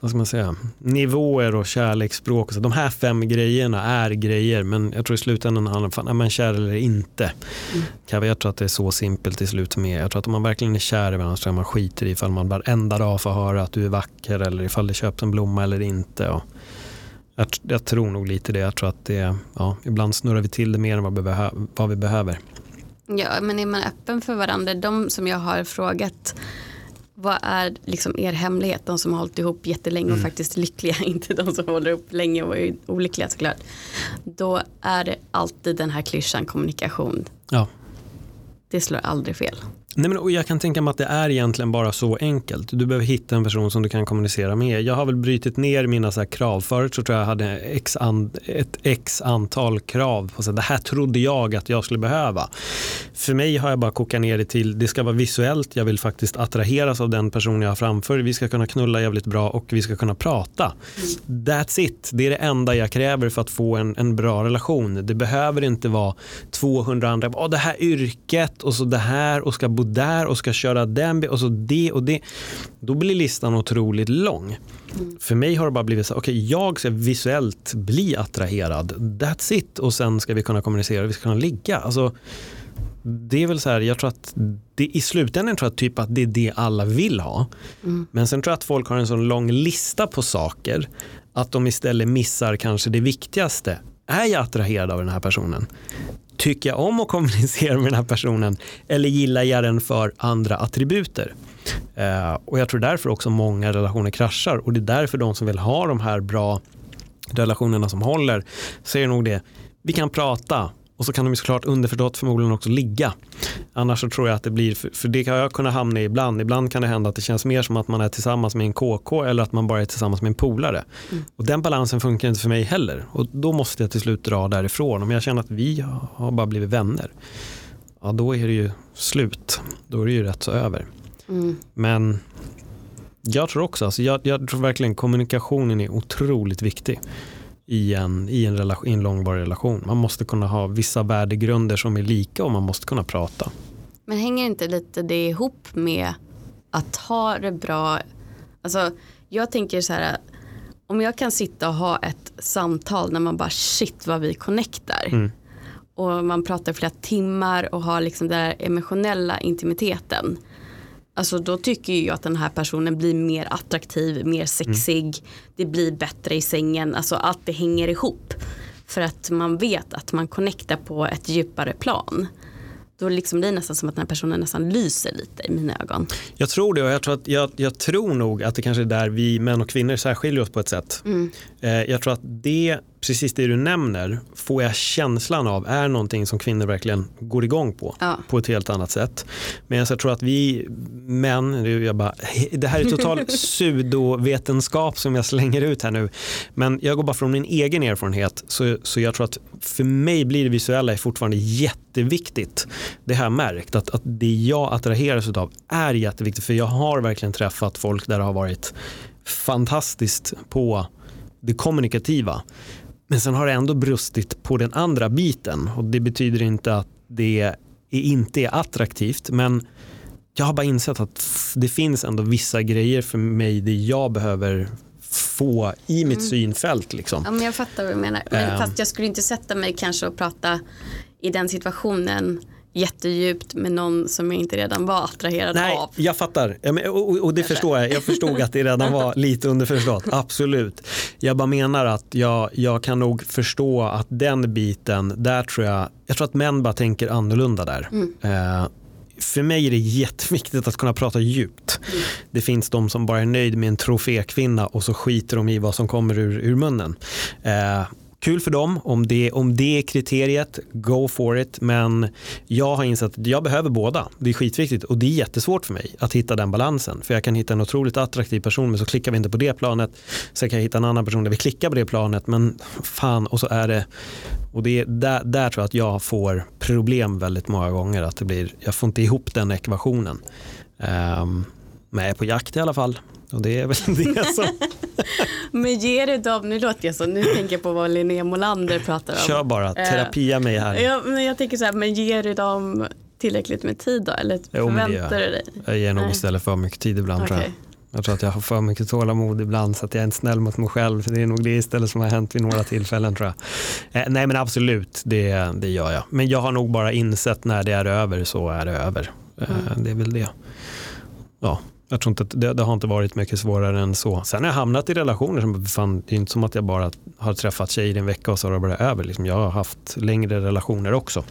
vad ska man säga, nivåer och kärleksspråk. Så de här fem grejerna är grejer men jag tror i slutändan handlar det om, man kär eller inte? Mm. Jag tror att det är så simpelt i slut med. Jag tror att om man verkligen är kär i varandra så är man skiter i ifall man varenda dag får höra att du är vacker eller ifall det köps en blomma eller inte. Och jag, jag tror nog lite det. Jag tror att det, ja, ibland snurrar vi till det mer än vad vi, behö vad vi behöver. Ja, men är man öppen för varandra, de som jag har frågat vad är liksom er hemlighet? De som har hållit ihop jättelänge och mm. faktiskt lyckliga, inte de som håller ihop länge och är olyckliga såklart. Då är det alltid den här klyschan kommunikation. Ja. Det slår aldrig fel. Nej, men, och jag kan tänka mig att det är egentligen bara så enkelt. Du behöver hitta en person som du kan kommunicera med. Jag har väl brutit ner mina så krav. Förut så tror jag hade x an, ett x antal krav. På så det här trodde jag att jag skulle behöva. För mig har jag bara kokat ner det till det ska vara visuellt. Jag vill faktiskt attraheras av den person jag har framför. Vi ska kunna knulla jävligt bra och vi ska kunna prata. That's it. Det är det enda jag kräver för att få en, en bra relation. Det behöver inte vara 200 andra. Oh, det här yrket och så det här och ska bo där och ska köra den och så det och det. Då blir listan otroligt lång. Mm. För mig har det bara blivit så okej okay, jag ska visuellt bli attraherad. That's it. Och sen ska vi kunna kommunicera, vi ska kunna ligga. Alltså, det är väl så här, jag tror att det, i slutändan tror jag typ att det är det alla vill ha. Mm. Men sen tror jag att folk har en så lång lista på saker att de istället missar kanske det viktigaste. Är jag attraherad av den här personen? Tycker jag om att kommunicera med den här personen eller gillar jag den för andra attributer? Eh, och jag tror därför också många relationer kraschar och det är därför de som vill ha de här bra relationerna som håller säger nog det. Vi kan prata och så kan de såklart underförstått förmodligen också ligga. Annars så tror jag att det blir, för det kan jag kunna hamna i ibland. Ibland kan det hända att det känns mer som att man är tillsammans med en KK eller att man bara är tillsammans med en polare. Mm. Och den balansen funkar inte för mig heller. Och då måste jag till slut dra därifrån. Om jag känner att vi har bara blivit vänner, ja då är det ju slut. Då är det ju rätt så över. Mm. Men jag tror också, alltså jag, jag tror verkligen kommunikationen är otroligt viktig i en, i en, relation, i en långvarig relation. Man måste kunna ha vissa värdegrunder som är lika och man måste kunna prata. Men hänger inte lite det ihop med att ha det bra? Alltså, jag tänker så här, om jag kan sitta och ha ett samtal när man bara shit vad vi connectar. Mm. och man pratar flera timmar och har liksom den där emotionella intimiteten. Alltså då tycker jag att den här personen blir mer attraktiv, mer sexig, mm. det blir bättre i sängen, alltså allt det hänger ihop. För att man vet att man connectar på ett djupare plan då liksom blir det nästan som att den här personen nästan lyser lite i mina ögon. Jag tror det och jag tror, att, jag, jag tror nog att det kanske är där vi män och kvinnor särskiljer oss på ett sätt. Mm. Eh, jag tror att det, precis det du nämner, får jag känslan av är någonting som kvinnor verkligen går igång på. Ja. På ett helt annat sätt. Men jag tror att vi män, jag bara, det här är total pseudovetenskap som jag slänger ut här nu. Men jag går bara från min egen erfarenhet. Så, så jag tror att för mig blir det visuella fortfarande jätteviktigt. Det har jag märkt att, att det jag attraheras av är jätteviktigt. För jag har verkligen träffat folk där det har varit fantastiskt på det kommunikativa. Men sen har det ändå brustit på den andra biten och det betyder inte att det inte är attraktivt men jag har bara insett att det finns ändå vissa grejer för mig det jag behöver få i mitt mm. synfält. Liksom. Ja, men jag fattar vad du menar. Men, um, fast jag skulle inte sätta mig kanske och prata i den situationen jättedjupt med någon som jag inte redan var attraherad Nej, av. Jag fattar och, det förstår jag. Jag förstod att det redan var lite underförstått, absolut. Jag bara menar att jag, jag kan nog förstå att den biten, där tror jag, jag tror att män bara tänker annorlunda där. Mm. Uh, för mig är det jätteviktigt att kunna prata djupt. Mm. Det finns de som bara är nöjd med en trofékvinna och så skiter de i vad som kommer ur, ur munnen. Uh, kul för dem. Om det, om det är kriteriet, go for it. Men jag har insett att jag behöver båda. Det är skitviktigt och det är jättesvårt för mig att hitta den balansen. För jag kan hitta en otroligt attraktiv person men så klickar vi inte på det planet. Sen kan jag hitta en annan person där vi klickar på det planet men fan och så är det och det är där, där tror jag att jag får problem väldigt många gånger. Att det blir, jag får inte ihop den ekvationen. Um, men jag är på jakt i alla fall. Och det är väl det som... men ger det dem, nu låter jag så, nu tänker jag på vad Linnea Molander pratar om. Kör bara, terapia mig här. Ja, men jag tänker så här, men ger du dem tillräckligt med tid då? Eller jo, förväntar du dig? Jag ger nog istället för mycket tid ibland okay. tror jag. Jag tror att jag har för mycket tålamod ibland så att jag är inte snäll mot mig själv. Det är nog det istället som har hänt vid några tillfällen tror jag. Eh, nej men absolut, det, det gör jag. Men jag har nog bara insett när det är över så är det över. Eh, mm. Det är väl det. Ja, jag tror inte att det, det, har inte varit mycket svårare än så. Sen har jag hamnat i relationer som fan, det är inte som att jag bara har träffat tjejer i en vecka och så har det bara över. Liksom, jag har haft längre relationer också.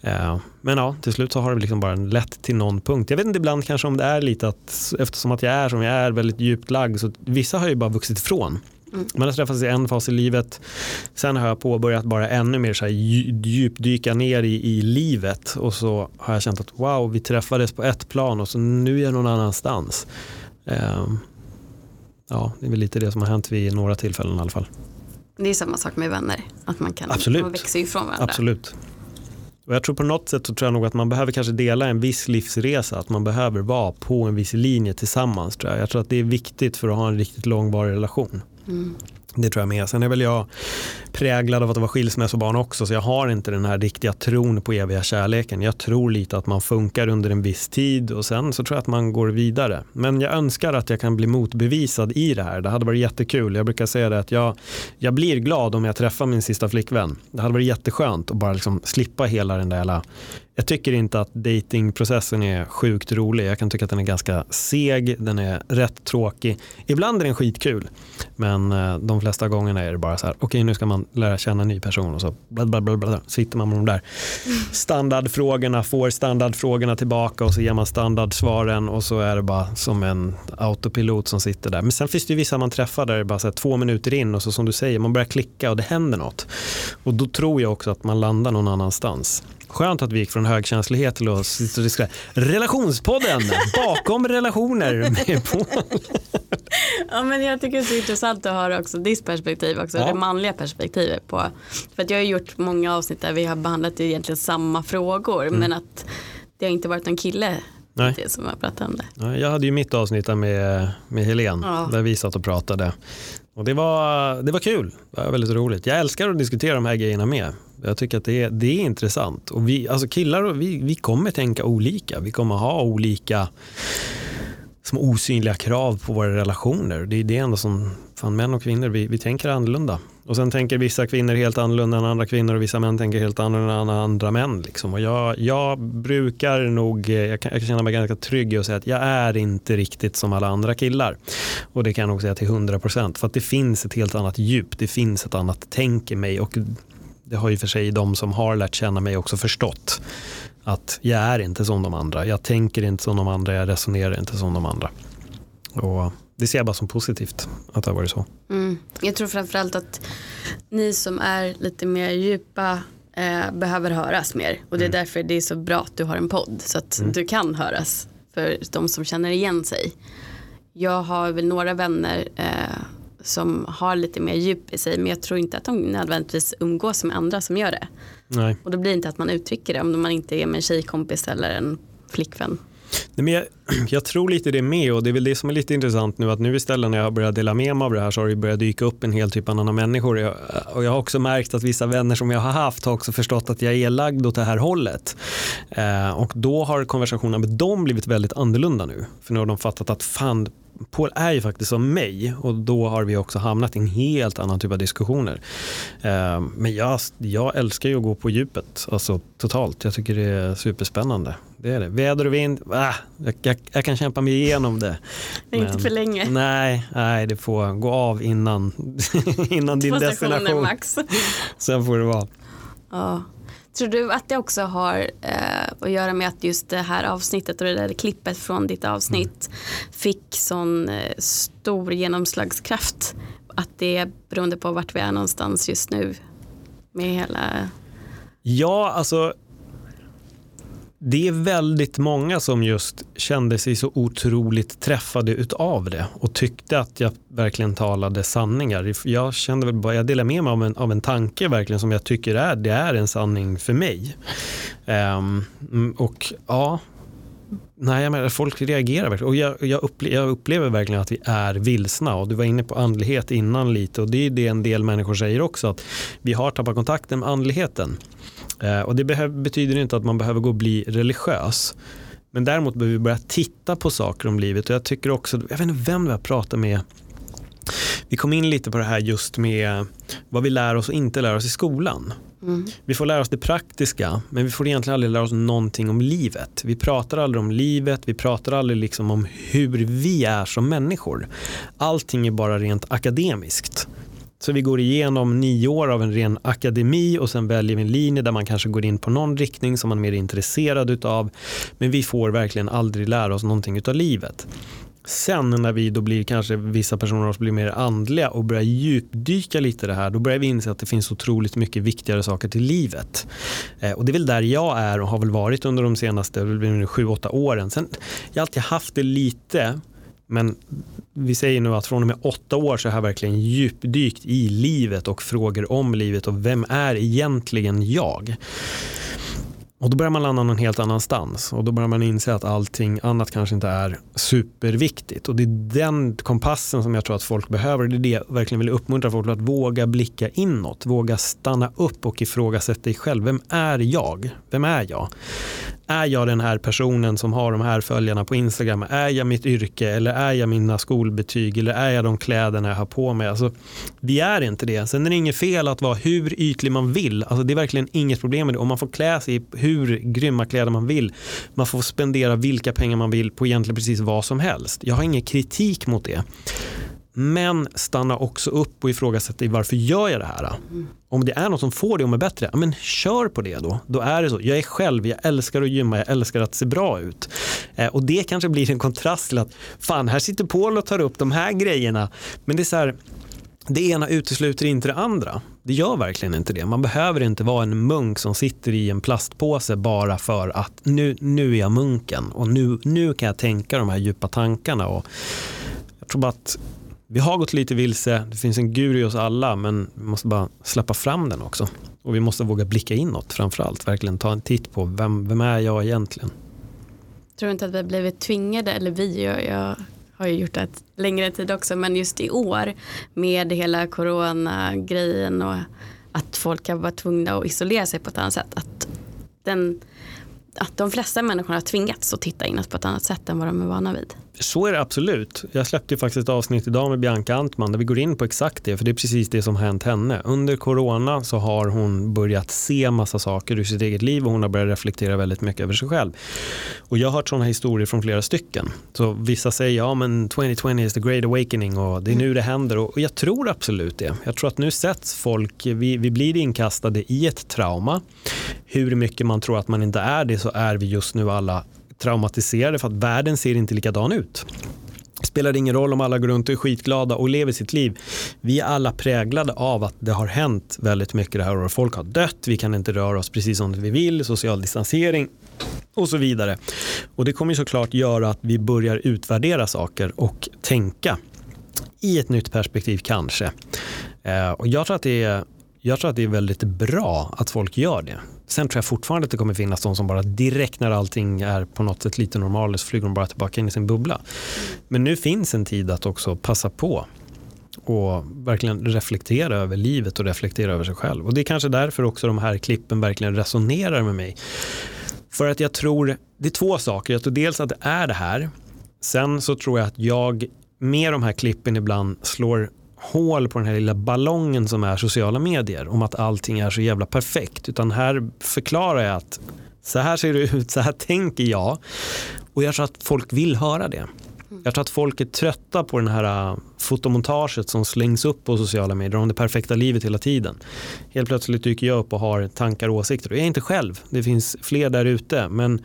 Eh, men ja, till slut så har det liksom bara lett till någon punkt. Jag vet inte ibland kanske om det är lite att eftersom att jag är som jag är väldigt djupt lagd så vissa har ju bara vuxit ifrån. Mm. Man har träffats i en fas i livet. Sen har jag påbörjat bara ännu mer så här djupdyka ner i, i livet och så har jag känt att wow, vi träffades på ett plan och så nu är jag någon annanstans. Um, ja, det är väl lite det som har hänt vid några tillfällen i alla fall. Det är samma sak med vänner, att man kan Absolut. man växer ifrån varandra. Absolut. Och jag tror på något sätt så tror jag nog att man behöver kanske dela en viss livsresa, att man behöver vara på en viss linje tillsammans. Tror jag. jag tror att det är viktigt för att ha en riktigt långvarig relation. Mm. Det tror jag med. Sen är väl jag präglad av att vara skilsmässobarn också så jag har inte den här riktiga tron på eviga kärleken. Jag tror lite att man funkar under en viss tid och sen så tror jag att man går vidare. Men jag önskar att jag kan bli motbevisad i det här. Det hade varit jättekul. Jag brukar säga det att jag, jag blir glad om jag träffar min sista flickvän. Det hade varit jätteskönt att bara liksom slippa hela den där jävla jag tycker inte att datingprocessen är sjukt rolig. Jag kan tycka att den är ganska seg, den är rätt tråkig. Ibland är den skitkul, men eh, de flesta gångerna är det bara så här, okej okay, nu ska man lära känna en ny person och så bla, bla, bla, bla, sitter man med de där standardfrågorna, får standardfrågorna tillbaka och så ger man standardsvaren och så är det bara som en autopilot som sitter där. Men sen finns det ju vissa man träffar där det är bara så här, två minuter in och så som du säger, man börjar klicka och det händer något. Och då tror jag också att man landar någon annanstans. Skönt att vi gick från högkänslighet till att relationspodden bakom relationer med på. ja, men jag tycker det är så intressant att höra också ditt perspektiv också, ja. det manliga perspektivet på. För att jag har gjort många avsnitt där vi har behandlat egentligen samma frågor mm. men att det har inte varit någon kille Nej. Det som har pratat om det. jag hade ju mitt avsnitt med, med Helen ja. där vi satt och pratade. Och det var, det var kul, det var väldigt roligt. Jag älskar att diskutera de här grejerna med. Jag tycker att det är, det är intressant. Och vi, alltså killar, vi, vi kommer tänka olika. Vi kommer ha olika som osynliga krav på våra relationer. Det är det enda som, fan män och kvinnor, vi, vi tänker annorlunda. Och sen tänker vissa kvinnor helt annorlunda än andra kvinnor och vissa män tänker helt annorlunda än andra män. Liksom. Och jag, jag brukar nog, eh, jag kan, jag kan känna mig ganska trygg i att säga att jag är inte riktigt som alla andra killar. Och det kan jag nog säga till 100% för att det finns ett helt annat djup, det finns ett annat tänk i mig och det har ju för sig de som har lärt känna mig också förstått att jag är inte som de andra. Jag tänker inte som de andra, jag resonerar inte som de andra. Och det ser jag bara som positivt att det har varit så. Mm. Jag tror framförallt att ni som är lite mer djupa eh, behöver höras mer och det är mm. därför det är så bra att du har en podd så att mm. du kan höras för de som känner igen sig. Jag har väl några vänner eh, som har lite mer djup i sig men jag tror inte att de nödvändigtvis umgås med andra som gör det. Nej. Och då blir det inte att man uttrycker det om man inte är med en tjejkompis eller en flickvän. Nej, men jag, jag, tror lite det med och det är väl det som är lite intressant nu att nu istället när jag har börjat dela med mig av det här så har det börjat dyka upp en hel typ av människor jag, och jag har också märkt att vissa vänner som jag har haft har också förstått att jag är lagd åt det här hållet eh, och då har konversationen med dem blivit väldigt annorlunda nu för nu har de fattat att fan Paul är ju faktiskt som mig och då har vi också hamnat i en helt annan typ av diskussioner. Eh, men jag, jag älskar ju att gå på djupet, alltså totalt. Jag tycker det är superspännande. Det är det. Väder och vind, ah, jag, jag, jag kan kämpa mig igenom det. Men, inte för länge. Nej, nej, det får gå av innan, innan din destination. max. Sen får det vara. Ja. Tror du att det också har eh, att göra med att just det här avsnittet och det där klippet från ditt avsnitt mm. fick sån eh, stor genomslagskraft? Att det är beroende på vart vi är någonstans just nu med hela... Ja, alltså det är väldigt många som just kände sig så otroligt träffade utav det och tyckte att jag verkligen talade sanningar. Jag kände väl bara, jag delar med mig av en, av en tanke verkligen som jag tycker är, det är en sanning för mig. Um, och ja, Nej, jag menar, folk reagerar verkligen. Och jag, jag, upple jag, upplever verkligen att vi är vilsna. Och du var inne på andlighet innan lite. Och det är det en del människor säger också. Att vi har tappat kontakten med andligheten. Eh, och det betyder inte att man behöver gå och bli religiös. Men däremot behöver vi börja titta på saker om livet. Och jag tycker också, jag vet inte vem jag pratar med. Vi kom in lite på det här just med vad vi lär oss och inte lär oss i skolan. Mm. Vi får lära oss det praktiska men vi får egentligen aldrig lära oss någonting om livet. Vi pratar aldrig om livet, vi pratar aldrig liksom om hur vi är som människor. Allting är bara rent akademiskt. Så vi går igenom nio år av en ren akademi och sen väljer vi en linje där man kanske går in på någon riktning som man är mer intresserad utav. Men vi får verkligen aldrig lära oss någonting utav livet. Sen när vi då blir kanske vissa personer blir mer andliga och börjar djupdyka lite i det här då börjar vi inse att det finns otroligt mycket viktigare saker till livet. Eh, och det är väl där jag är och har väl varit under de senaste sju, åtta åren. Sen, jag har alltid haft det lite men vi säger nu att från och med åtta år så har jag verkligen djupdykt i livet och frågor om livet och vem är egentligen jag? Och då börjar man landa någon helt annanstans och då börjar man inse att allting annat kanske inte är superviktigt. Och det är den kompassen som jag tror att folk behöver. Det är det jag verkligen vill uppmuntra folk att våga blicka inåt, våga stanna upp och ifrågasätta dig själv. Vem är jag? Vem är jag? Är jag den här personen som har de här följarna på Instagram? Är jag mitt yrke eller är jag mina skolbetyg eller är jag de kläderna jag har på mig? Alltså, vi är inte det. Sen är det inget fel att vara hur ytlig man vill. Alltså, det är verkligen inget problem med det. Och man får klä sig i hur grymma kläder man vill. Man får spendera vilka pengar man vill på egentligen precis vad som helst. Jag har ingen kritik mot det. Men stanna också upp och ifrågasätta varför gör jag det här? Om det är något som får dig att må bättre, men kör på det då. Då är det så. Jag är själv, jag älskar att gymma, jag älskar att se bra ut. Eh, och det kanske blir en kontrast till att fan, här sitter Paul och tar upp de här grejerna. Men det är så här, det ena utesluter inte det andra. Det gör verkligen inte det. Man behöver inte vara en munk som sitter i en plastpåse bara för att nu, nu är jag munken och nu, nu kan jag tänka de här djupa tankarna. Och jag tror bara att vi har gått lite vilse, det finns en guru i oss alla men vi måste bara släppa fram den också. Och vi måste våga blicka inåt framförallt, verkligen ta en titt på vem, vem är jag egentligen. Tror du inte att vi har blivit tvingade, eller vi, jag, jag har ju gjort det ett längre tid också, men just i år med hela corona-grejen och att folk har varit tvungna att isolera sig på ett annat sätt. Att den, att de flesta människor har tvingats att titta inåt på ett annat sätt än vad de är vana vid. Så är det absolut. Jag släppte faktiskt ett avsnitt idag med Bianca Antman där vi går in på exakt det, för det är precis det som hänt henne. Under corona så har hon börjat se massa saker ur sitt eget liv och hon har börjat reflektera väldigt mycket över sig själv. Och jag har hört sådana historier från flera stycken. Så vissa säger ja men 2020 is the great awakening och det är nu det händer och jag tror absolut det. Jag tror att nu sätts folk, vi, vi blir inkastade i ett trauma. Hur mycket man tror att man inte är det så är vi just nu alla traumatiserade för att världen ser inte likadan ut. Spelar det ingen roll om alla går runt och är skitglada och lever sitt liv. Vi är alla präglade av att det har hänt väldigt mycket det här året. Folk har dött, vi kan inte röra oss precis som vi vill, social distansering och så vidare. Och det kommer såklart göra att vi börjar utvärdera saker och tänka i ett nytt perspektiv kanske. Eh, och jag tror att det är jag tror att det är väldigt bra att folk gör det. Sen tror jag fortfarande att det kommer finnas de som bara direkt när allting är på något sätt lite normalt så flyger de bara tillbaka in i sin bubbla. Men nu finns en tid att också passa på och verkligen reflektera över livet och reflektera över sig själv. Och det är kanske därför också de här klippen verkligen resonerar med mig. För att jag tror, det är två saker. Jag tror dels att det är det här. Sen så tror jag att jag med de här klippen ibland slår hål på den här lilla ballongen som är sociala medier om att allting är så jävla perfekt. Utan här förklarar jag att så här ser det ut, så här tänker jag. Och jag tror att folk vill höra det. Jag tror att folk är trötta på den här äh, fotomontaget som slängs upp på sociala medier om det perfekta livet hela tiden. Helt plötsligt dyker jag upp och har tankar och åsikter. Och jag är inte själv, det finns fler där ute. Men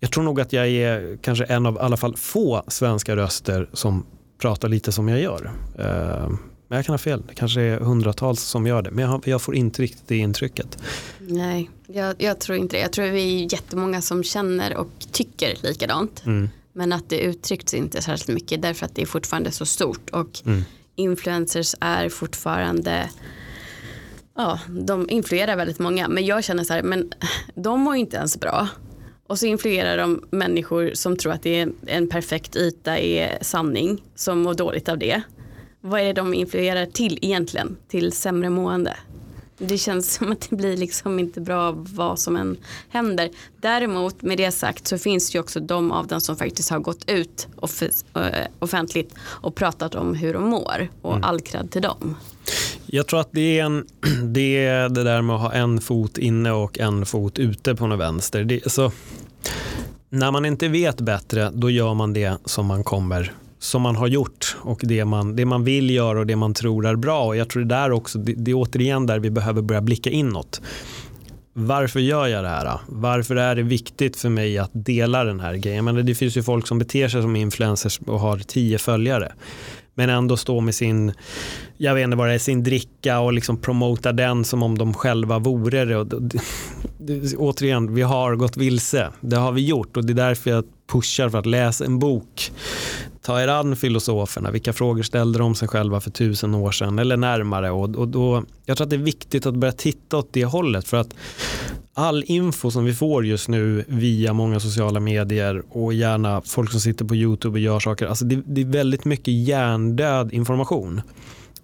jag tror nog att jag är kanske en av i alla fall få svenska röster som pratar lite som jag gör. Uh, men jag kan ha fel, det kanske är hundratals som gör det. Men jag, får inte riktigt det intrycket. Nej, jag, jag, tror inte det. Jag tror vi är jättemånga som känner och tycker likadant. Mm. Men att det uttrycks inte särskilt mycket därför att det är fortfarande så stort. Och mm. influencers är fortfarande Ja, de influerar väldigt många. Men jag känner så här, men de mår inte ens bra. Och så influerar de människor som tror att det är en perfekt yta är sanning, som mår dåligt av det. Vad är det de influerar till egentligen? Till sämre mående? Det känns som att det blir liksom inte bra vad som än händer. Däremot med det sagt så finns det ju också de av dem som faktiskt har gått ut off eh, offentligt och pratat om hur de mår och mm. all cred till dem. Jag tror att det är, en, det är det där med att ha en fot inne och en fot ute på något vänster. Det, så, när man inte vet bättre då gör man det som man kommer som man har gjort och det man, det man vill göra och det man tror är bra. Och jag tror det där också, det, det är återigen där vi behöver börja blicka inåt. Varför gör jag det här? Varför är det viktigt för mig att dela den här grejen? Men det finns ju folk som beter sig som influencers och har tio följare men ändå stå med sin, jag vet inte vad det är, sin dricka och liksom promota den som om de själva vore det. Och det, det, återigen, vi har gått vilse. Det har vi gjort och det är därför jag pushar för att läsa en bok. Ta er an filosoferna, vilka frågor ställde de sig själva för tusen år sedan eller närmare. Och, och då, jag tror att det är viktigt att börja titta åt det hållet för att all info som vi får just nu via många sociala medier och gärna folk som sitter på YouTube och gör saker. Alltså det, det är väldigt mycket hjärndöd information.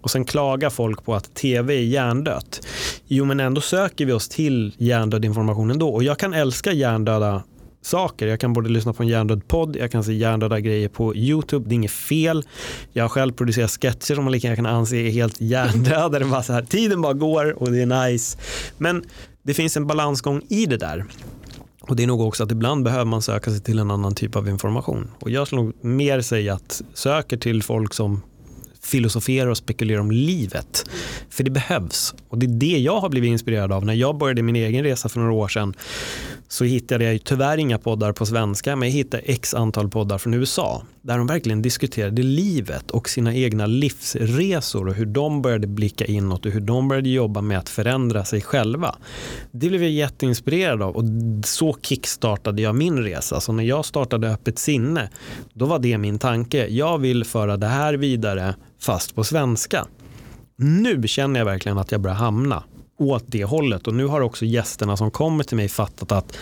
Och sen klagar folk på att tv är hjärndött. Jo men ändå söker vi oss till hjärndöd information ändå. Och jag kan älska hjärndöda saker. Jag kan både lyssna på en hjärndöd podd, jag kan se hjärndöda grejer på YouTube. Det är inget fel. Jag har själv producerat sketcher som man lika gärna kan anse är helt hjärndöda. bara så här, tiden bara går och det är nice. Men det finns en balansgång i det där. Och det är nog också att ibland behöver man söka sig till en annan typ av information. Och jag skulle nog mer säga att söker till folk som filosoferar och spekulerar om livet. För det behövs. Och det är det jag har blivit inspirerad av. När jag började min egen resa för några år sedan så hittade jag tyvärr inga poddar på svenska men jag hittade x antal poddar från USA där de verkligen diskuterade livet och sina egna livsresor och hur de började blicka inåt och hur de började jobba med att förändra sig själva. Det blev jag jätteinspirerad av och så kickstartade jag min resa. Så när jag startade Öppet sinne då var det min tanke. Jag vill föra det här vidare fast på svenska. Nu känner jag verkligen att jag börjar hamna åt det hållet och nu har också gästerna som kommer till mig fattat att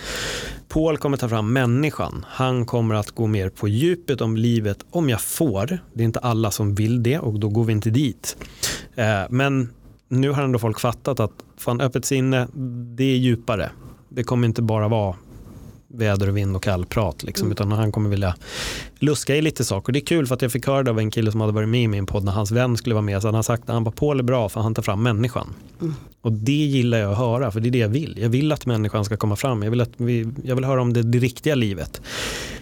Paul kommer ta fram människan. Han kommer att gå mer på djupet om livet om jag får. Det är inte alla som vill det och då går vi inte dit. Eh, men nu har ändå folk fattat att fan, öppet sinne, det är djupare. Det kommer inte bara vara väder och vind och kallprat. Liksom, Mm. utan han kommer vilja luska i lite saker. Det är kul för att jag fick höra det av en kille som hade varit med i min podd när hans vän skulle vara med. Så han har sagt att han bara Paul är bra för han tar fram människan. Mm. Och det gillar jag att höra för det är det jag vill. Jag vill att människan ska komma fram. Jag vill, att vi, jag vill höra om det, det riktiga livet.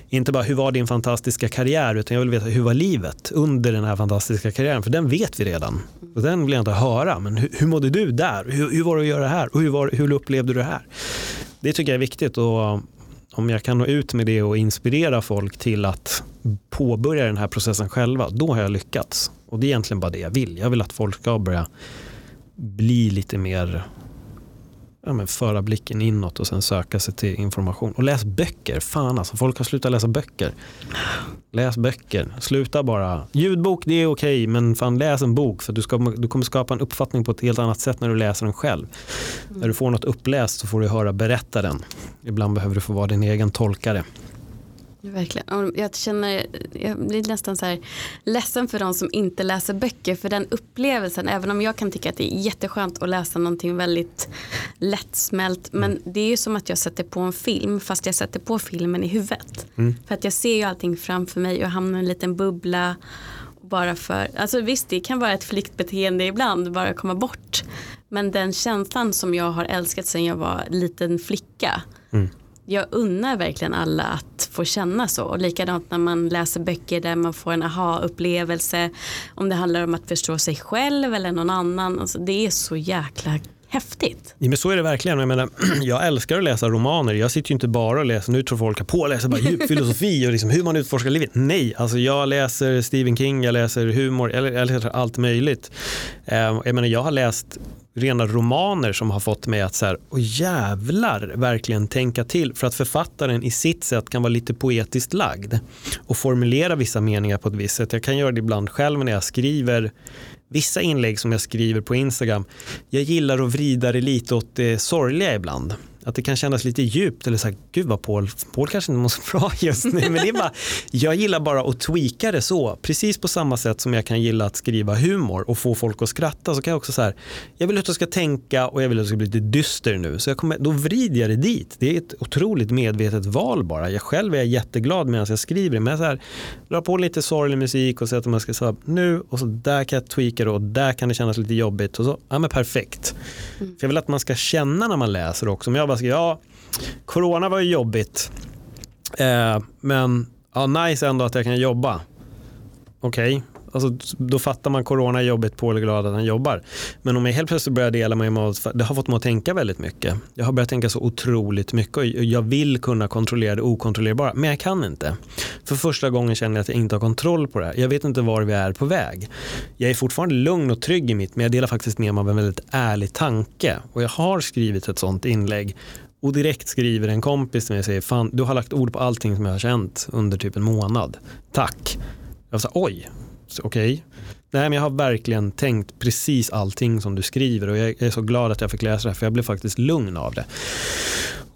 Inte bara hur var din fantastiska karriär utan jag vill veta hur var livet under den här fantastiska karriären. För den vet vi redan. Och den vill jag inte höra. Men hur, hur mådde du där? Hur, hur var det att göra det här? Och hur, var, hur upplevde du det här? Det tycker jag är viktigt. Och om jag kan nå ut med det och inspirera folk till att påbörja den här processen själva, då har jag lyckats. Och det är egentligen bara det jag vill. Jag vill att folk ska börja bli lite mer ja, men föra blicken inåt och sen söka sig till information. Och läs böcker. Fan alltså, folk har slutat läsa böcker. Läs böcker. Sluta bara. Ljudbok det är okej, men fan läs en bok för du, ska, du kommer skapa en uppfattning på ett helt annat sätt när du läser den själv. När du får något uppläst så får du höra berättaren. Ibland behöver du få vara din egen tolkare. Verkligen. Jag känner, jag blir nästan så här ledsen för de som inte läser böcker. För den upplevelsen, även om jag kan tycka att det är jätteskönt att läsa någonting väldigt lättsmält. Men det är ju som att jag sätter på en film fast jag sätter på filmen i huvudet. Mm. För att jag ser ju allting framför mig och hamnar i en liten bubbla. Bara för, alltså visst det kan vara ett flyktbeteende ibland, bara komma bort. Men den känslan som jag har älskat sedan jag var liten flicka. Mm. Jag unnar verkligen alla att få känna så. Och likadant när man läser böcker där man får en aha-upplevelse. Om det handlar om att förstå sig själv eller någon annan. Alltså, det är så jäkla häftigt. Ja, men så är det verkligen. Jag, menar, jag älskar att läsa romaner. Jag sitter ju inte bara och läser, nu tror folk att på läser bara djup filosofi och liksom hur man utforskar livet. Nej, alltså jag läser Stephen King, jag läser humor, jag läser allt möjligt. Eh, Jag, menar, jag har läst rena romaner som har fått mig att så här, och jävlar, verkligen tänka till. För att författaren i sitt sätt kan vara lite poetiskt lagd och formulera vissa meningar på ett visst sätt. Jag kan göra det ibland själv när jag skriver vissa inlägg som jag skriver på Instagram. Jag gillar att vrida det lite åt det sorgliga ibland. Att det kan kännas lite djupt eller så här, gud vad Paul, Paul kanske inte mår så bra just nu. Men det är bara, jag gillar bara att tweaka det så. Precis på samma sätt som jag kan gilla att skriva humor och få folk att skratta så kan jag också så här, jag vill att du ska tänka och jag vill att du ska bli lite dyster nu. Så jag kommer, då vrider jag det dit. Det är ett otroligt medvetet val bara. Jag själv är jätteglad medan jag skriver det. Men jag så här, drar på lite sorglig musik och säger att man ska säga nu och så där kan jag tweaka det och där kan det kännas lite jobbigt. Och så, ja men perfekt. För jag vill att man ska känna när man läser också. Om jag bara skriver, ja, corona var ju jobbigt. Eh, men ja, nice ändå att jag kan jobba. Okej, alltså, då fattar man corona är jobbigt, Paul är glad att han jobbar. Men om jag helt plötsligt börjar dela mig med det har fått mig att tänka väldigt mycket. Jag har börjat tänka så otroligt mycket och jag vill kunna kontrollera det okontrollerbara, men jag kan inte. För första gången känner jag att jag inte har kontroll på det här. Jag vet inte var vi är på väg. Jag är fortfarande lugn och trygg i mitt, men jag delar faktiskt med mig av en väldigt ärlig tanke. Och jag har skrivit ett sånt inlägg och direkt skriver en kompis till mig och säger fan du har lagt ord på allting som jag har känt under typ en månad. Tack. Jag sa oj, okej. Okay. Nej men jag har verkligen tänkt precis allting som du skriver och jag är så glad att jag fick läsa det för jag blev faktiskt lugn av det.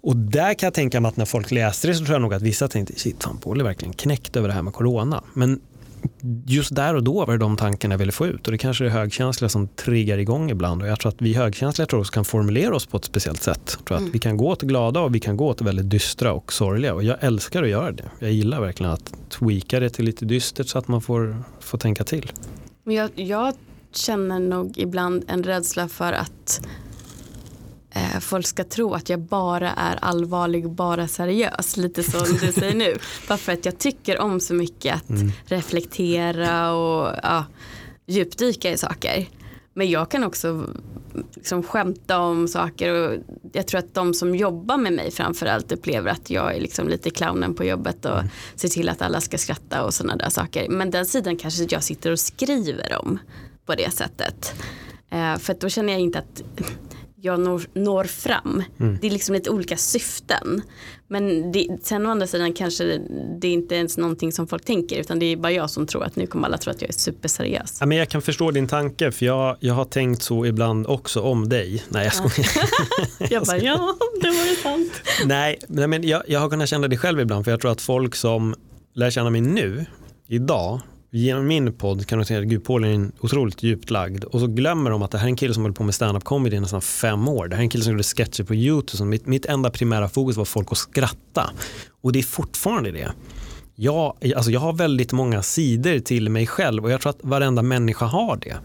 Och där kan jag tänka mig att när folk läste det så tror jag nog att vissa tänkte shit fan Paul är verkligen knäckt över det här med corona. Men just där och då var det de tankarna jag ville få ut och det kanske är högkänsliga som triggar igång ibland och jag tror att vi högkänsliga tror också kan formulera oss på ett speciellt sätt. Jag tror att vi kan gå till glada och vi kan gå till väldigt dystra och sorgliga och jag älskar att göra det. Jag gillar verkligen att tweaka det till lite dystert så att man får, får tänka till. Men jag, jag känner nog ibland en rädsla för att eh, folk ska tro att jag bara är allvarlig, bara seriös. Lite som du säger nu. Bara för att jag tycker om så mycket att Mm. reflektera och ja, djupdyka i saker. Men jag kan också liksom skämta om saker och jag tror att de som jobbar med mig framförallt upplever att jag är liksom lite clownen på jobbet och ser till att alla ska skratta och sådana där saker. Men den sidan kanske jag sitter och skriver om på det sättet. Eh, för då känner jag inte att jag når, når fram. Det är liksom lite olika syften. Men det, sen å andra sidan kanske det, det är inte ens någonting som folk tänker utan det är bara jag som tror att nu kommer alla tro att jag är superseriös. Ja, men jag kan förstå din tanke för jag, jag har tänkt så ibland också om dig. Nej jag skojar. Jag bara ja, det var ju sant. Nej, nej, men jag, jag har kunnat känna det själv ibland för jag tror att folk som lär känna mig nu, idag, genom min podd kan du säga att Gud Paul är en otroligt djupt lagd och så glömmer de att det här är en kille som höll på med stand-up comedy i nästan fem år. Det här är en kille som gjorde sketcher på YouTube. Så mitt, mitt enda primära fokus var folk att skratta och det är fortfarande det. Jag, alltså jag har väldigt många sidor till mig själv och jag tror att varenda människa har det.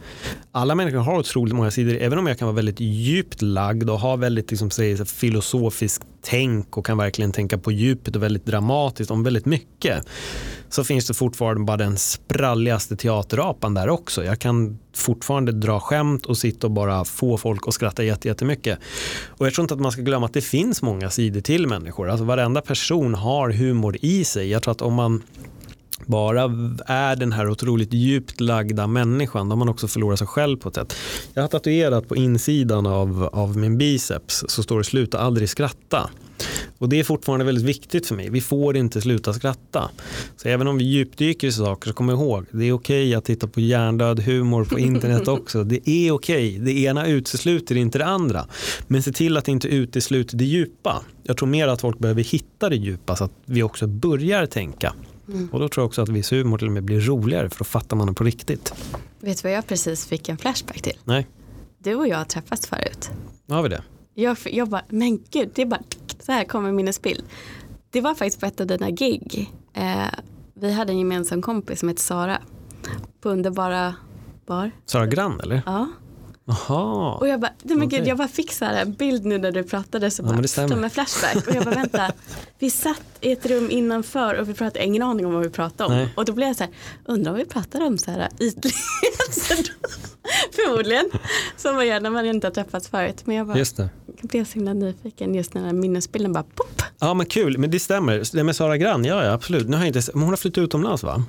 Alla människor har otroligt många sidor, även om jag kan vara väldigt djupt lagd och ha väldigt liksom, säger, filosofiskt tänk och kan verkligen tänka på djupet och väldigt dramatiskt om väldigt mycket så finns det fortfarande bara den spralligaste teaterapan där också. Jag kan fortfarande dra skämt och sitta och bara få folk att skratta jättemycket. Och jag tror inte att man ska glömma att det finns många sidor till människor. Alltså varenda person har humor i sig. Jag tror att om man bara är den här otroligt djupt lagda människan, då man också förlorar sig själv på ett sätt. Jag har tatuerat på insidan av, av min biceps så står det sluta aldrig skratta. Och det är fortfarande väldigt viktigt för mig. Vi får inte sluta skratta. Så även om vi djupdyker i saker så kom ihåg, det är okej okay att titta på hjärndöd humor på internet också. Det är okej. Okay. Det ena utesluter inte det andra. Men se till att inte utesluta det djupa. Jag tror mer att folk behöver hitta det djupa så att vi också börjar tänka. Mm. Och då tror jag också att viss humor till och med blir roligare för då fattar man det på riktigt. Vet du vad jag precis fick en flashback till? Nej. Du och jag har träffats förut. Har vi det? Jag, jag bara, men gud, det är bara så här kommer minnesbild. Det var faktiskt på ett av dina gig. Eh, vi hade en gemensam kompis som hette Sara. På underbara bar. Sara Grann eller? Ja. Aha. Och jag bara, nej men okay. gud, jag bara fick så här en bild nu när du pratade så ja, bara som en flashback. Och jag bara vänta, vi satt i ett rum innanför och vi pratade, ingen aning om vad vi pratade om. Nej. Och då blev jag så här, undrar om vi pratade om så här ytligheter. Förmodligen. Som man gör när man inte har träffats förut. Men jag bara, just det. blev så himla nyfiken just när den här minnesbilden bara pop. Ja men kul, men det stämmer. Det med Sara Grann, ja, ja absolut. Nu har inte, men hon har flyttat utomlands va?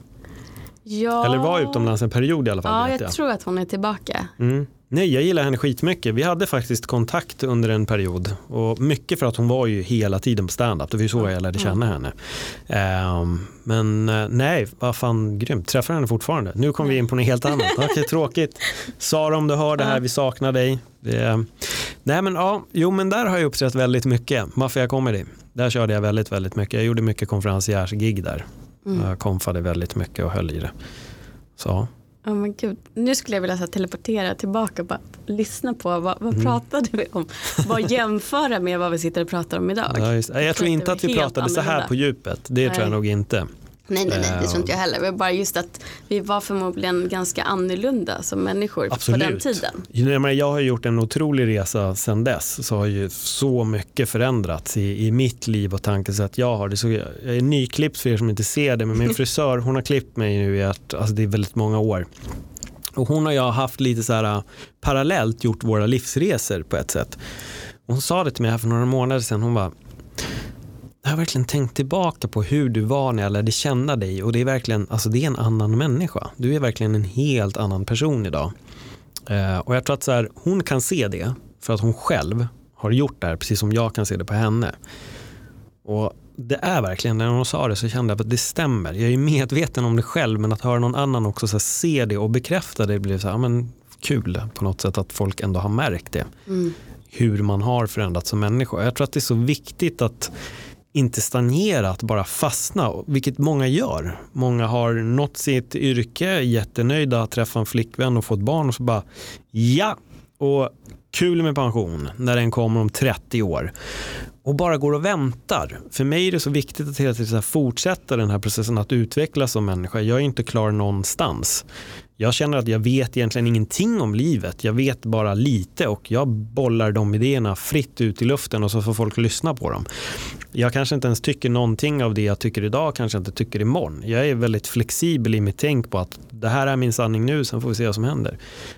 Ja. Eller var utomlands en period i alla fall. Ja, jag, jag. tror att hon är tillbaka. Mm. Nej, jag gillar henne skitmycket. Vi hade faktiskt kontakt under en period. Och mycket för att hon var ju hela tiden på standup. Det var ju så jag lärde känna henne. Um, men uh, nej, vad fan grymt. Träffar henne fortfarande. Nu kommer vi in på något helt annat. Okej, tråkigt. Sara om du hör det här, vi saknar dig. Det, nej men ja, jo men där har jag uppträtt väldigt mycket. Mafia Comedy. Där körde jag väldigt, väldigt mycket. Jag gjorde mycket konferenciers-gig där. Mm. Jag konfade väldigt mycket och höll i det. Så Oh men gud. Nu skulle jag vilja så teleportera tillbaka och bara lyssna på vad, vad mm. pratade vi om? Bara jämföra med vad vi sitter och pratar om idag. Ja, jag, jag tror inte att vi pratade så här på djupet. Det Nej. tror jag nog inte. Nej, nej, nej, det tror inte jag heller. Det var bara just att vi var förmodligen ganska annorlunda som människor Absolut. på den tiden. Jag har gjort en otrolig resa sedan dess. Så har ju så mycket förändrats i, i mitt liv och tankesätt jag har. Det så, jag är nyklippt för er som inte ser det, men min frisör hon har klippt mig nu i att, alltså det är väldigt många år. Och hon och jag har haft lite så här parallellt gjort våra livsresor på ett sätt. hon sa det till mig här för några månader sedan. Hon bara, jag har verkligen tänkt tillbaka på hur du var när jag lärde känna dig och det är verkligen, alltså det är en annan människa. Du är verkligen en helt annan person idag. Eh, och jag tror att så här, hon kan se det för att hon själv har gjort det här precis som jag kan se det på henne. Och det är verkligen, när hon sa det så kände jag att det stämmer. Jag är medveten om det själv men att höra någon annan också så se det och bekräfta det blir så här, men kul på något sätt att folk ändå har märkt det. Mm. Hur man har förändrats som människa. Jag tror att det är så viktigt att inte stagnera, att bara fastna, vilket många gör. Många har nått sitt yrke, jättenöjda, träffat en flickvän och fått barn och så bara ja, och kul med pension när den kommer om 30 år och bara går och väntar. För mig är det så viktigt att hela tiden fortsätta den här processen att utvecklas som människa. Jag är inte klar någonstans. Jag känner att jag vet egentligen ingenting om livet. Jag vet bara lite och jag bollar de idéerna fritt ut i luften och så får folk lyssna på dem. Jag kanske inte ens tycker någonting av det jag tycker idag, kanske inte tycker imorgon. Jag är väldigt flexibel i mitt tänk på att det här är min sanning nu, sen får vi se vad som händer.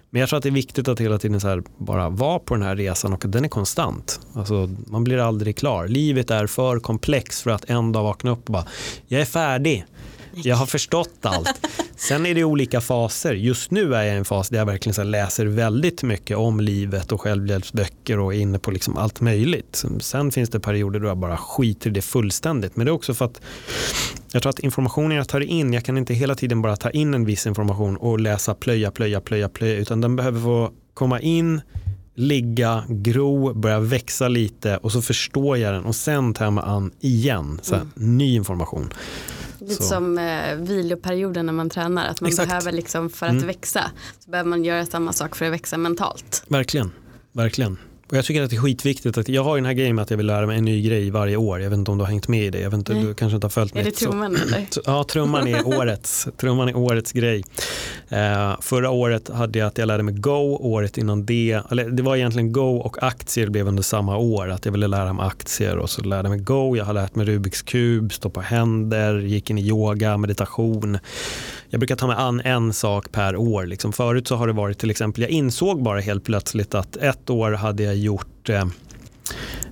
Men jag tror att det är viktigt att hela tiden så bara vara på den här resan och den är konstant. Alltså, man blir aldrig klar. Livet är för komplext för att en dag vakna upp och bara, jag är färdig. Jag har förstått allt. Sen är det olika faser. Just nu är jag i en fas där jag verkligen så läser väldigt mycket om livet och självhjälpsböcker och är inne på liksom allt möjligt. Sen finns det perioder då jag bara skiter i det fullständigt. Men det är också för att jag tror att informationen jag tar in, jag kan inte hela tiden bara ta in en viss information och läsa plöja, plöja, plöja, plöja, utan den behöver få komma in, ligga, gro, börja växa lite och så förstår jag den och sen tar jag mig an igen, så här, mm. ny information. Lite så. som eh, viloperioden när man tränar, att man Exakt. behöver liksom för att mm. växa så behöver man göra samma sak för att växa mentalt. Verkligen, verkligen. Och jag tycker att det är skitviktigt att jag har den här grejen med att jag vill lära mig en ny grej varje år. Jag vet inte om du har hängt med i det. Jag vet inte, du kanske inte har följt med. Är det trumman eller? ja, trumman är årets, trumman är årets grej. Uh, förra året hade jag att jag lärde mig Go, året innan det, eller det var egentligen Go och aktier blev under samma år. Att jag ville lära mig aktier och så lärde jag mig Go. Jag har lärt mig Rubiks kub, stå på händer, gick in i yoga, meditation jag brukar ta mig an en sak per år. Liksom. Förut så har det varit till exempel, jag insåg bara helt plötsligt att ett år hade jag gjort eh,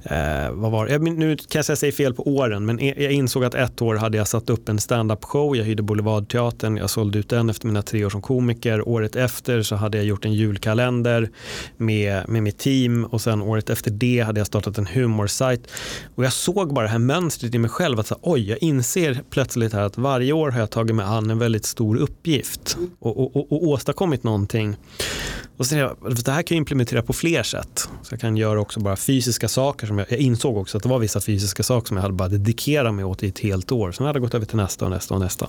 Eh, vad var? Nu kanske jag säger fel på åren, men e- jag insåg att ett år hade jag satt upp en stand-up show. Jag hyrde Boulevardteatern, jag sålde ut den efter mina tre år som komiker. Året efter så hade jag gjort en julkalender med, med mitt team och sen året efter det hade jag startat en humorsajt. Och jag såg bara det här mönstret i mig själv att så, oj, jag inser plötsligt här att varje år har jag tagit mig an en väldigt stor uppgift och, och, och, och åstadkommit någonting. Och sen, det här kan jag implementera på fler sätt. Så jag kan göra också bara fysiska saker. Som jag, jag insåg också att det var vissa fysiska saker som jag hade bara dedikerat mig åt i ett helt år. Sen hade jag gått över till nästa och nästa och nästa.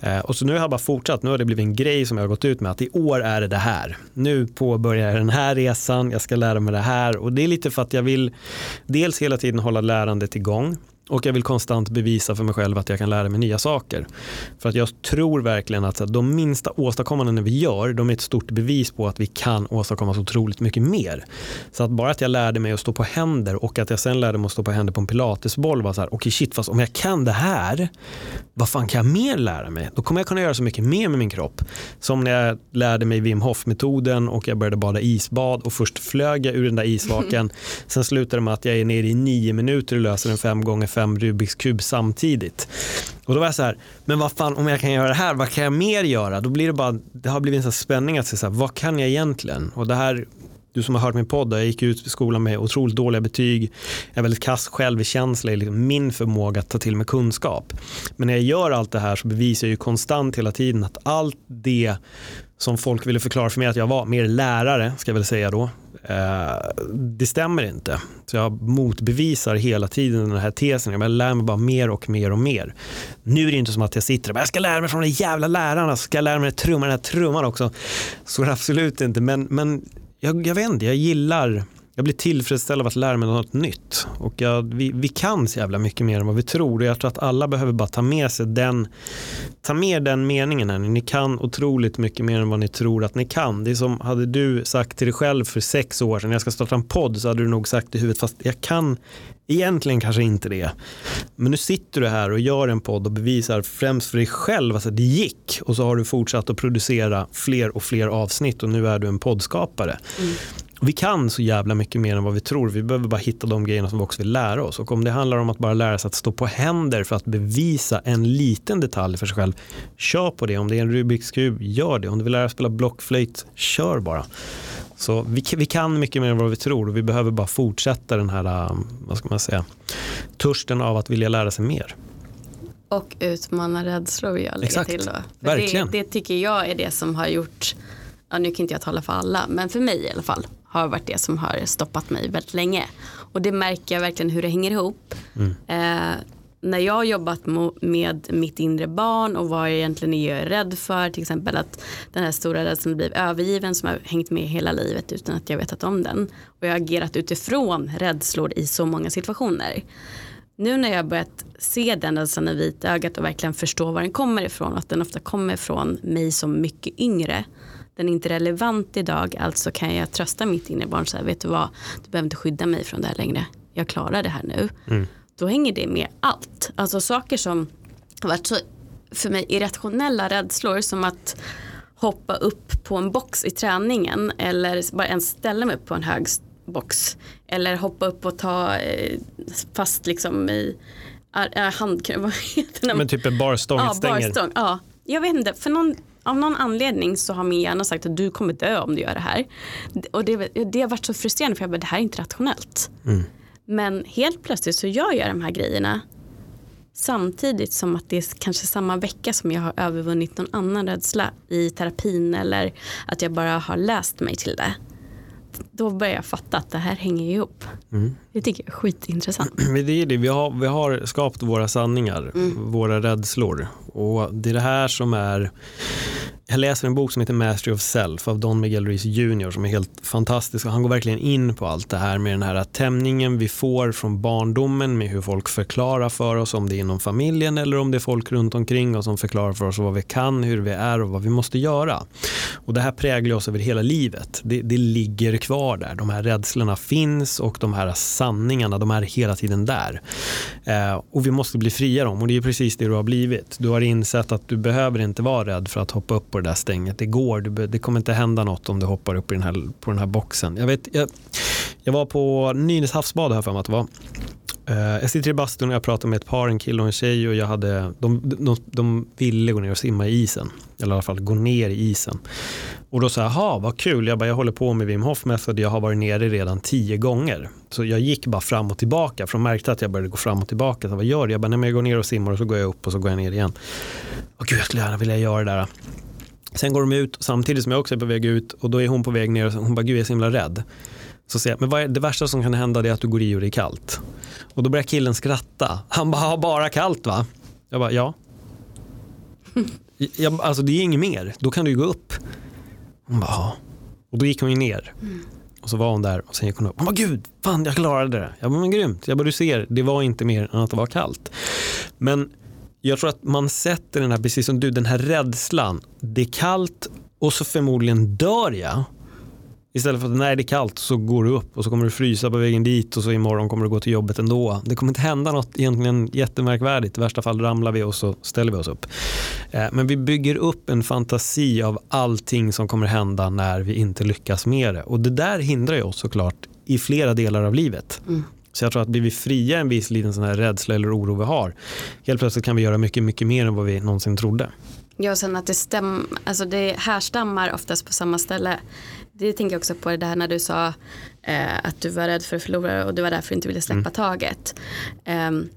Eh, och så nu har jag bara fortsatt. Nu har det blivit en grej som jag har gått ut med att i år är det det här. Nu påbörjar jag den här resan. Jag ska lära mig det här. Och det är lite för att jag vill dels hela tiden hålla lärandet igång. Och jag vill konstant bevisa för mig själv att jag kan lära mig nya saker. För att jag tror verkligen att de minsta åstadkommanden vi gör, de är ett stort bevis på att vi kan åstadkomma så otroligt mycket mer. Så att bara att jag lärde mig att stå på händer och att jag sen lärde mig att stå på händer på en pilatesboll var så här, okej okay, shit, fast om jag kan det här, vad fan kan jag mer lära mig? Då kommer jag kunna göra så mycket mer med min kropp. Som när jag lärde mig Wim Hof-metoden och jag började bada isbad och först flög jag ur den där isvaken. Sen slutade det med att jag är nere i nio minuter och löser en fem gånger fem Rubiks kub samtidigt. Och då var jag så här, men vad fan om jag kan göra det här, vad kan jag mer göra? Då blir det bara, det har blivit en sån spänning att se, så här, vad kan jag egentligen? Och det här du som har hört min podd, jag gick ut i skolan med otroligt dåliga betyg. Jag är väldigt kass självkänsla i liksom min förmåga att ta till mig kunskap. Men när jag gör allt det här så bevisar jag ju konstant hela tiden att allt det som folk ville förklara för mig att jag var, mer lärare ska jag väl säga då, eh, det stämmer inte. Så jag motbevisar hela tiden den här tesen. Jag lär mig bara mer och mer och mer. Nu är det inte som att jag sitter och bara, jag ska lära mig från de jävla lärarna, ska jag lära mig trumman, den här trumman också. Så är det absolut inte, men, men jag, jag vet inte, jag gillar jag blir tillfredsställd av att lära mig något nytt. Och jag, vi, vi kan så jävla mycket mer än vad vi tror. Och jag tror att alla behöver bara ta med sig den, ta med den meningen. Här. Ni kan otroligt mycket mer än vad ni tror att ni kan. Det är som, hade du sagt till dig själv för sex år sedan, jag ska starta en podd, så hade du nog sagt i huvudet, fast jag kan egentligen kanske inte det. Men nu sitter du här och gör en podd och bevisar främst för dig själv att det gick. Och så har du fortsatt att producera fler och fler avsnitt och nu är du en poddskapare. Mm. Vi kan så jävla mycket mer än vad vi tror. Vi behöver bara hitta de grejerna som vi också vill lära oss. Och om det handlar om att bara lära sig att stå på händer för att bevisa en liten detalj för sig själv, kör på det. Om det är en Rubiks kub, gör det. Om du vill lära dig spela blockflöjt, kör bara. Så vi, vi kan mycket mer än vad vi tror och vi behöver bara fortsätta den här, um, vad ska man säga, törsten av att vilja lära sig mer. Och utmana rädslor vill jag lägga Exakt. till då. Verkligen. Det, det, tycker jag är det som har gjort, ja, nu kan inte jag tala för alla, men för mig i alla fall, har varit det som har stoppat mig väldigt länge. Och det märker jag verkligen hur det hänger ihop. Mm. Eh, när jag har jobbat med mitt inre barn och vad jag egentligen är rädd för, till exempel att den här stora rädslan blir övergiven som har hängt med hela livet utan att jag vetat om den. Och jag har agerat utifrån rädslor i så många situationer. Nu när jag har börjat se den rädslan i vitögat och verkligen förstå var den kommer ifrån, att den ofta kommer från mig som mycket yngre, den är inte relevant idag, alltså kan jag trösta mitt inre barn så här, vet du vad, du behöver inte skydda mig från det här längre, jag klarar det här nu. Mm. Då hänger det med allt, alltså saker som har varit så för mig irrationella rädslor som att hoppa upp på en box i träningen eller bara ens ställa mig upp på en hög box eller hoppa upp och ta eh, fast liksom i handkräm, vad heter det? Men typ en barstång, ja, barstång, ja. Jag vet inte, för någon av någon anledning så har min hjärna sagt att du kommer dö om du gör det här. Och det, det har varit så frustrerande för jag bara, det här är inte rationellt. Mm. Men helt plötsligt så gör jag de här grejerna samtidigt som att det är kanske samma vecka som jag har övervunnit någon annan rädsla i terapin eller att jag bara har läst mig till det. då börjar jag fatta att det här hänger ihop. Mm. Det tycker jag är skitintressant. Det är det. Vi, har, vi har skapat våra sanningar, Mm. våra rädslor. Och det är det här som är jag läser en bok som heter Mastery of Self av Don Miguel Ruiz Jr som är helt fantastisk och han går verkligen in på allt det här med den här tämningen vi får från barndomen med hur folk förklarar för oss om det är inom familjen eller om det är folk runt omkring oss som förklarar för oss vad vi kan, hur vi är och vad vi måste göra. Och det här präglar oss över hela livet. Det, det ligger kvar där. De här rädslorna finns och de här sanningarna de är hela tiden där. Eh, och vi måste bli fria dem och det är precis det du har blivit. Du har insett att du behöver inte vara rädd för att hoppa upp på det där stänget. Det går, du, det kommer inte hända något om du hoppar upp i den här, på den här boxen. Jag, vet, jag, jag var på Nynäs havsbad här för mig att det var. Eh, jag sitter i bastun och jag pratar med ett par, en kille och en tjej och jag hade, de, de, de ville gå ner och simma i isen. Eller i alla fall gå ner i isen. Och då sa jag, jaha vad kul, jag, bara, jag håller på med Wim Hof Method, jag har varit nere redan tio gånger. Så jag gick bara fram och tillbaka, för de märkte att jag började gå fram och tillbaka. Så vad gör du? Jag bara, nej men jag går ner och simmar och så går jag upp och så går jag ner igen. Och gud, jag skulle gärna vilja göra det där. Sen går de ut samtidigt som jag också är på väg ut och då är hon på väg ner och hon bara, gud jag är så himla rädd. Så säger jag, men vad är det värsta som kan hända är att du går i och det är kallt. Och då börjar killen skratta. Han bara, "Ja, bara kallt va? Jag bara, ja. Jag, alltså det är inget mer, då kan du ju gå upp. Hon bara, ja. Och då gick hon ju ner. Och så var hon där och sen gick hon upp. Hon bara, gud, fan jag klarade det. Jag bara, men grymt. Jag bara, du ser, det var inte mer än att det var kallt. Men jag tror att man sätter den här, precis som du, den här rädslan. Det är kallt och så förmodligen dör jag. Istället för att när det är kallt så går du upp och så kommer du frysa på vägen dit och så imorgon kommer du gå till jobbet ändå. Det kommer inte hända något egentligen jättemärkvärdigt. I värsta fall ramlar vi och så ställer vi oss upp. Eh, Men vi bygger upp en fantasi av allting som kommer hända när vi inte lyckas med det. Och det där hindrar ju oss såklart i flera delar av livet. Mm. Så jag tror att blir vi fria en viss liten sån här rädsla eller oro vi har, helt plötsligt kan vi göra mycket, mycket mer än vad vi någonsin trodde. Ja, och sen att det, stäm, alltså det härstammar oftast på samma ställe. Det tänker jag också på det här när du sa eh, att du var rädd för att förlora och du var därför inte ville släppa taget. Ehm,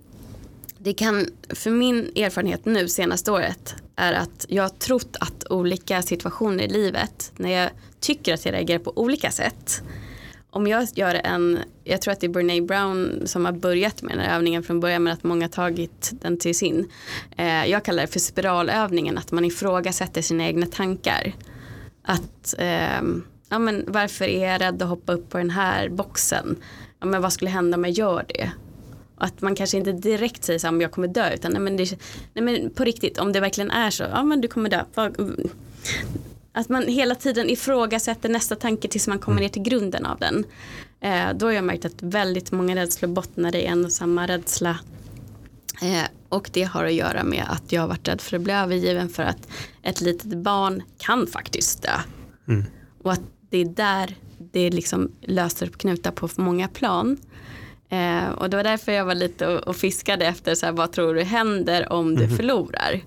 det kan, för min erfarenhet nu senaste året är att jag har trott att olika situationer i livet, när jag tycker att jag reagerar på olika sätt, om jag gör en, jag tror att det är Brene Brown som har börjat med den här övningen från början men att många har tagit den till sin. Eh, jag kallar det för spiralövningen, att man ifrågasätter sina egna tankar. Att, eh, ja men varför är jag rädd att hoppa upp på den här boxen? Ja men vad skulle hända om jag gör det? Och att man kanske inte direkt säger så här, jag kommer dö utan nej men, det, nej men på riktigt om det verkligen är så, ja men du kommer dö. Att man hela tiden ifrågasätter nästa tanke tills man kommer ner till grunden av den. Eh, då har jag märkt att väldigt många rädslor bottnar i en och samma rädsla. Eh, och det har att göra med att jag har varit rädd för att bli övergiven för att ett litet barn kan faktiskt dö. Mm. Och att det är där det liksom löser upp knutar på för många plan. Eh, och det var därför jag var lite och, och fiskade efter så här, vad tror du händer om du förlorar.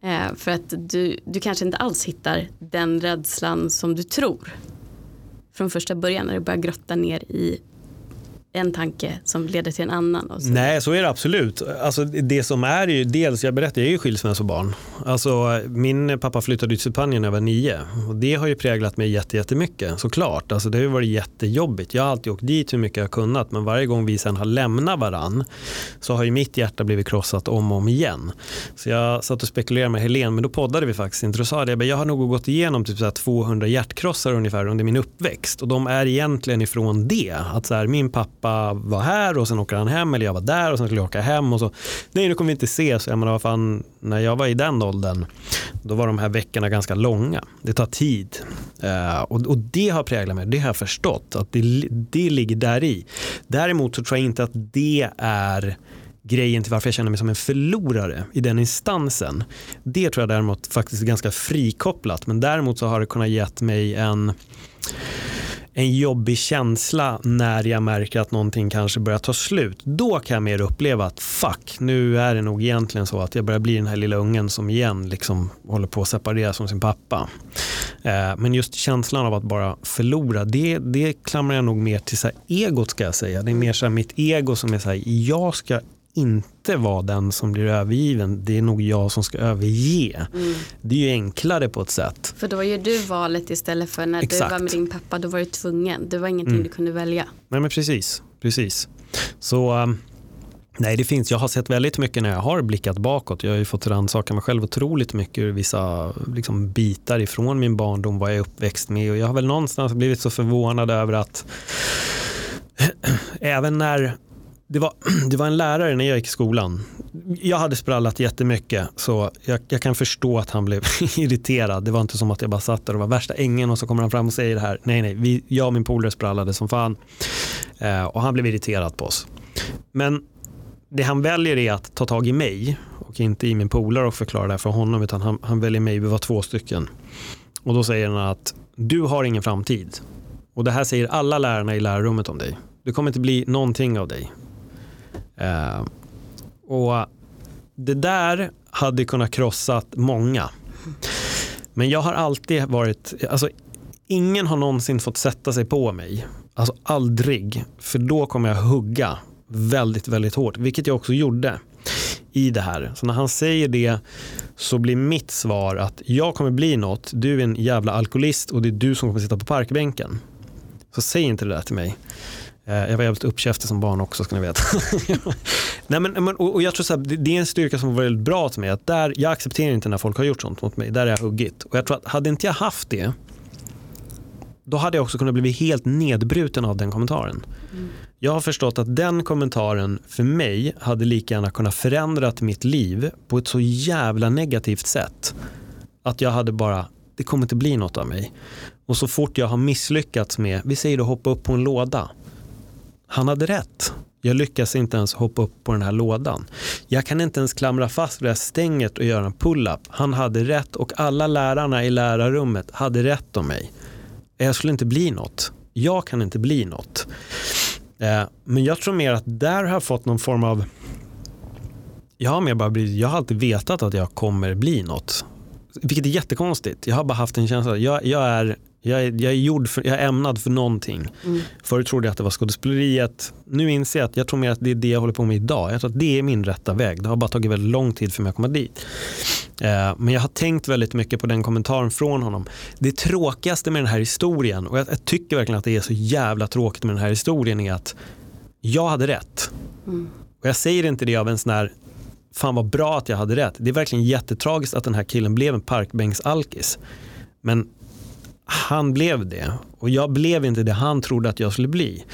Eh, för att du, du kanske inte alls hittar den rädslan som du tror. Från första början när du börjar grotta ner i en tanke som leder till en annan. Och så. Nej, så är det absolut. Alltså, det som är ju, dels, jag berättade, jag är ju skilsmässobarn. Alltså, min pappa flyttade till Spanien när jag var nio och det har ju präglat mig jätte- jättemycket såklart. Alltså, det har ju varit jättejobbigt. Jag har alltid åkt dit hur mycket jag har kunnat men varje gång vi sen har lämnat varann så har ju mitt hjärta blivit krossat om och om igen. Så jag satt och spekulerade med Helen men då poddade vi faktiskt inte. Då sa jag, jag har nog gått igenom typ så här 200 hjärtkrossar ungefär under min uppväxt och de är egentligen ifrån det. Att så här, min pappa pappa var här och sen åker han hem eller jag var där och sen skulle jag åka hem och så. Nej nu kommer vi inte ses. Jag menar, vad fan, när jag var i den åldern då var de här veckorna ganska långa. Det tar tid. Uh, och, och det har präglat mig, det har jag förstått att det, det ligger där i. Däremot så tror jag inte att det är grejen till varför jag känner mig som en förlorare i den instansen. Det tror jag däremot faktiskt är ganska frikopplat men däremot så har det kunnat gett mig en en jobbig känsla när jag märker att någonting kanske börjar ta slut. Då kan jag mer uppleva att fuck, nu är det nog egentligen så att jag börjar bli den här lilla ungen som igen liksom håller på att separera från sin pappa. Eh, men just känslan av att bara förlora, det, det klamrar jag nog mer till så här egot ska jag säga. Det är mer så här mitt ego som är så här, jag ska inte vara den som blir övergiven. Det är nog jag som ska överge. Mm. Det är ju enklare på ett sätt. För då gör du valet istället för när Exakt. du var med din pappa, då var du tvungen. Det var ingenting Mm. du kunde välja. Nej men precis, precis. Så um, nej det finns, jag har sett väldigt mycket när jag har blickat bakåt. Jag har ju fått rannsaka mig själv otroligt mycket ur vissa liksom, bitar ifrån min barndom, vad jag är uppväxt med och jag har väl någonstans blivit så förvånad över att även när det var, det var en lärare när jag gick i skolan. Jag hade sprallat jättemycket så jag, jag kan förstå att han blev irriterad. Det var inte som att jag bara satt där och var värsta ängen och så kommer han fram och säger det här. Nej, nej, vi, jag och min polare sprallade som fan. Eh, och han blev irriterad på oss. Men det han väljer är att ta tag i mig och inte i min polare och förklara det här för honom utan han, han väljer mig, vi var två stycken. Och då säger han att du har ingen framtid. Och det här säger alla lärarna i lärarrummet om dig. Det kommer inte bli någonting av dig. Eh, och det där hade kunnat krossat många. Men jag har alltid varit, alltså ingen har någonsin fått sätta sig på mig. Alltså aldrig. För då kommer jag hugga väldigt, väldigt hårt. Vilket jag också gjorde i det här. Så när han säger det så blir mitt svar att jag kommer bli något. Du är en jävla alkoholist och det är du som kommer sitta på parkbänken. Så säg inte det där till mig. Eh, Jag var jävligt uppkäftig som barn också ska ni veta. Nej, men, och jag tror så här, det är en styrka som var väldigt bra till mig. Att där, jag accepterar inte när folk har gjort sånt mot mig. Där är jag huggit. Och jag tror att hade inte jag haft det då hade jag också kunnat bli helt nedbruten av den kommentaren. Jag har förstått att den kommentaren för mig hade lika gärna kunnat förändrat mitt liv på ett så jävla negativt sätt. Att jag hade bara, det kommer inte bli något av mig. Och så fort jag har misslyckats med, vi säger då hoppa upp på en låda. Han hade rätt. Jag lyckas inte ens hoppa upp på den här lådan. Jag kan inte ens klamra fast vid det här stänget och göra en pull-up. Han hade rätt och alla lärarna i lärarrummet hade rätt om mig. Jag skulle inte bli något. Jag kan inte bli något. Eh, men jag tror mer att där har jag fått någon form av jag har, mer bara blivit, jag har alltid vetat att jag kommer bli något. Vilket är jättekonstigt. Jag har bara haft en känsla. Jag, jag, är, jag, är, jag, är gjord för, jag är ämnad för någonting. Mm. Förut trodde jag att det var skådespeleriet. Nu inser jag att jag tror mer att det är det jag håller på med idag. Jag tror att det är min rätta väg. Det har bara tagit väldigt lång tid för mig att komma dit. Eh, men jag har tänkt väldigt mycket på den kommentaren från honom. Det tråkigaste med den här historien, och jag, jag tycker verkligen att det är så jävla tråkigt med den här historien, är att jag hade rätt. Mm. Och jag säger inte det av en sån här, fan vad bra att jag hade rätt. Det är verkligen jättetragiskt att den här killen blev en parkbänksalkis. Men han blev det och jag blev inte det han trodde att jag skulle bli.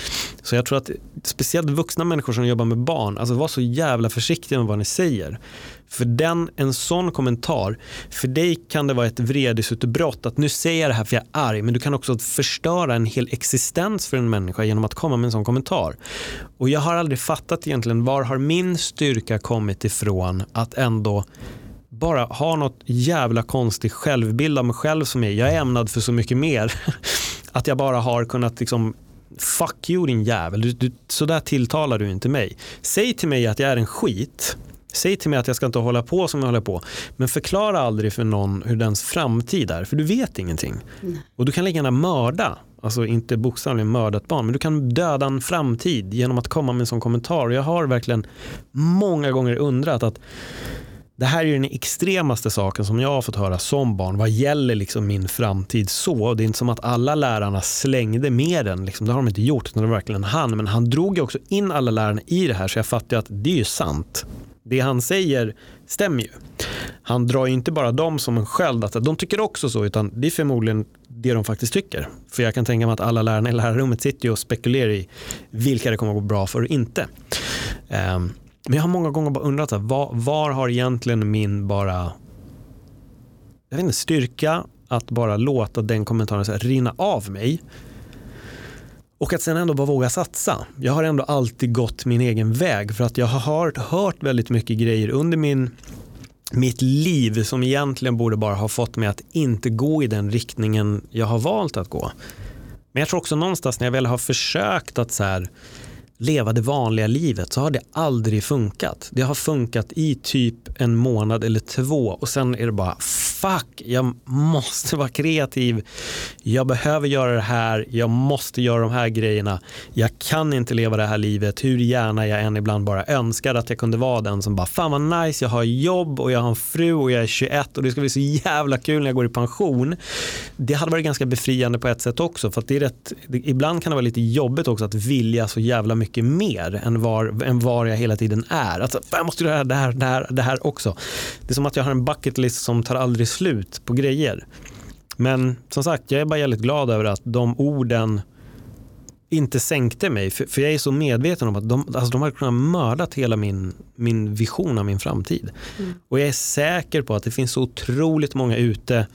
Så jag tror att speciellt vuxna människor som jobbar med barn, alltså var så jävla försiktiga med vad ni säger. För den, en sån kommentar, för dig kan det vara ett vredesutbrott att nu säger jag det här för jag är arg, men du kan också förstöra en hel existens för en människa genom att komma med en sån kommentar. Och jag har aldrig fattat egentligen var har min styrka kommit ifrån att ändå bara ha något jävla konstig självbild av mig själv som är, jag är ämnad för så mycket mer. Att jag bara har kunnat liksom fuck you din jävel, du, du, så där tilltalar du inte mig. Säg till mig att jag är en skit, säg till mig att jag ska inte hålla på som jag håller på, men förklara aldrig för någon hur dens framtid är, för du vet ingenting. Och du kan lika gärna mörda, alltså inte bokstavligen mörda ett barn, men du kan döda en framtid genom att komma med en sån kommentar. Och jag har verkligen många gånger undrat att det här är den extremaste saken som jag har fått höra som barn vad gäller liksom min framtid så. Det är inte som att alla lärarna slängde med den, liksom. det har de inte gjort, utan det var verkligen han. Men han drog ju också in alla lärarna i det här så jag fattar ju att det är ju sant. Det han säger stämmer ju. Han drar ju inte bara dem som en sköld, att de tycker också så, utan det är förmodligen det de faktiskt tycker. För jag kan tänka mig att alla lärarna i lärarrummet sitter ju och spekulerar i vilka det kommer att gå bra för och inte. Um, men jag har många gånger bara undrat, här, var, var har egentligen min bara jag vet inte, styrka att bara låta den kommentaren så här, rinna av mig. Och att sen ändå bara våga satsa. Jag har ändå alltid gått min egen väg för att jag har hört, hört väldigt mycket grejer under min, mitt liv som egentligen borde bara ha fått mig att inte gå i den riktningen jag har valt att gå. Men jag tror också någonstans när jag väl har försökt att så här, leva det vanliga livet så har det aldrig funkat. Det har funkat i typ en månad eller två och sen är det bara fuck, jag måste vara kreativ. Jag behöver göra det här, jag måste göra de här grejerna. Jag kan inte leva det här livet hur gärna jag än ibland bara önskar att jag kunde vara den som bara, fan vad nice, jag har jobb och jag har en fru och jag är 21 och det ska bli så jävla kul när jag går i pension. Det hade varit ganska befriande på ett sätt också, för att det är rätt, det, ibland kan det vara lite jobbigt också att vilja så jävla mycket mer än var, än var jag hela tiden är. Alltså, jag måste göra det här, det här, det här också. Det är som att jag har en bucket list som tar aldrig slut på grejer. Men som sagt, jag är bara jävligt glad över att de orden inte sänkte mig. För, för jag är så medveten om att de, alltså de har kunnat mördat hela min, min vision av min framtid. Mm. Och jag är säker på att det finns så otroligt många ute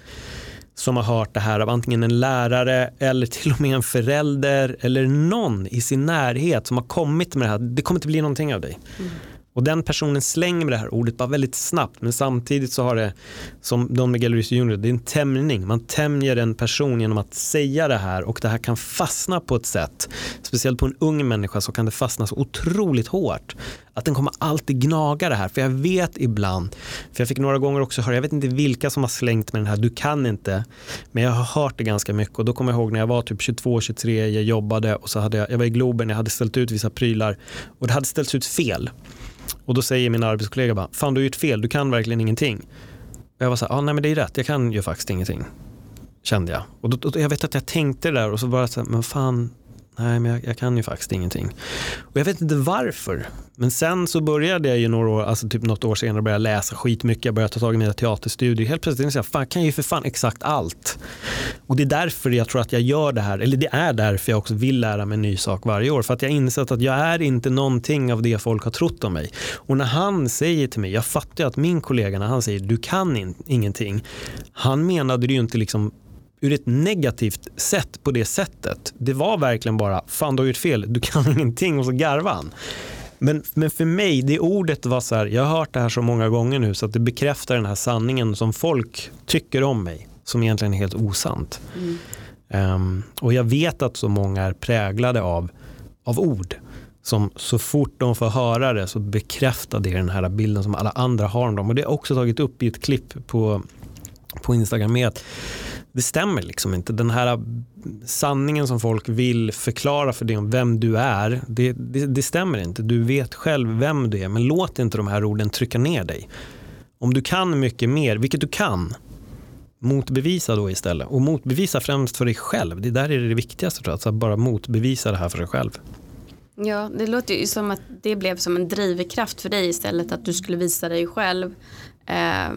som har hört det här av antingen en lärare eller till och med en förälder eller någon i sin närhet som har kommit med det här. Det kommer inte bli någonting av dig. Mm. Och den personen slänger med det här ordet bara väldigt snabbt men samtidigt så har det som Don Miguel Ruiz Jr. det är en tämjning. Man tämjer en person genom att säga det här och det här kan fastna på ett sätt. Speciellt på en ung människa så kan det fastna så otroligt hårt att den kommer alltid gnaga det här. För jag vet ibland, för jag fick några gånger också höra, jag vet inte vilka som har slängt med den här, du kan inte. Men jag har hört det ganska mycket och då kommer jag ihåg när jag var typ 22-23, jag jobbade och så hade jag, jag var i Globen, jag hade ställt ut vissa prylar och det hade ställts ut fel. Och då säger min arbetskollega bara, fan du har gjort fel, du kan verkligen ingenting. Och jag var så här, ah, nej men det är rätt, jag kan ju faktiskt ingenting. Kände jag. Och då, då, jag vet att jag tänkte det där och så bara så här, men fan, nej men jag, jag, kan ju faktiskt ingenting. Och jag vet inte varför. Men sen så började jag ju några år, alltså typ något år senare börja läsa skitmycket, jag började ta tag i mina teaterstudier. Helt plötsligt jag, fan kan jag ju för fan exakt allt. Och det är därför jag tror att jag gör det här, eller det är därför jag också vill lära mig en ny sak varje år. För att jag har insett att jag är inte någonting av det folk har trott om mig. Och när han säger till mig, jag fattar ju att min kollega när han säger du kan in, ingenting, han menade det ju inte liksom ur ett negativt sätt på det sättet. Det var verkligen bara, fan du har gjort fel, du kan ingenting och så garvade han. Men, men för mig, det ordet var så här, jag har hört det här så många gånger nu så att det bekräftar den här sanningen som folk tycker om mig, som egentligen är helt osant. Mm. Um, och jag vet att så många är präglade av, av ord som så fort de får höra det så bekräftar det den här bilden som alla andra har om dem. Och det har också tagit upp i ett klipp på, på Instagram med att det stämmer liksom inte. Den här sanningen som folk vill förklara för dig om vem du är, det, det, det, stämmer inte. Du vet själv vem du är, men låt inte de här orden trycka ner dig. Om du kan mycket mer, vilket du kan, motbevisa då istället. Och motbevisa främst för dig själv. Det där är det viktigaste tror jag, att bara motbevisa det här för dig själv. Ja, det låter ju som att det blev som en drivkraft för dig istället, att du skulle visa dig själv eh,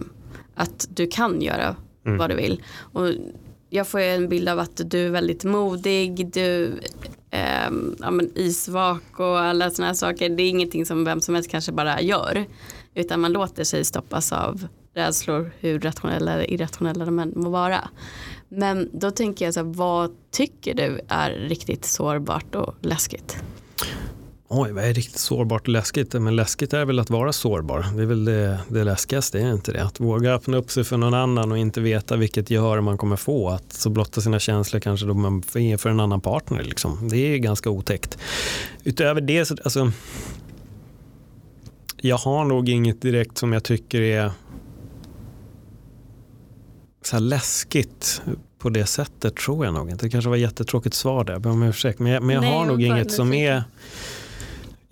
att du kan göra mm. vad du vill. Och jag får en bild av att du är väldigt modig, du eh, ja, men isvak och alla sådana här saker. Det är ingenting som vem som helst kanske bara gör. Utan man låter sig stoppas av rädslor, hur rationella eller irrationella de än må vara. Men då tänker jag så här, vad tycker du är riktigt sårbart och läskigt? Oj, vad är riktigt sårbart och läskigt? Men läskigt är väl att vara sårbar. Det är väl det, det läskigaste, är inte det? Att våga öppna upp sig för någon annan och inte veta vilket gehör man kommer få. Att så blotta sina känslor kanske då man är för en annan partner. Liksom. Det är ganska otäckt. Utöver det, så, alltså, jag har nog inget direkt som jag tycker är så läskigt på det sättet tror jag nog inte. Det kanske var ett jättetråkigt svar där, men jag, men jag, men jag Nej, har nog inget som är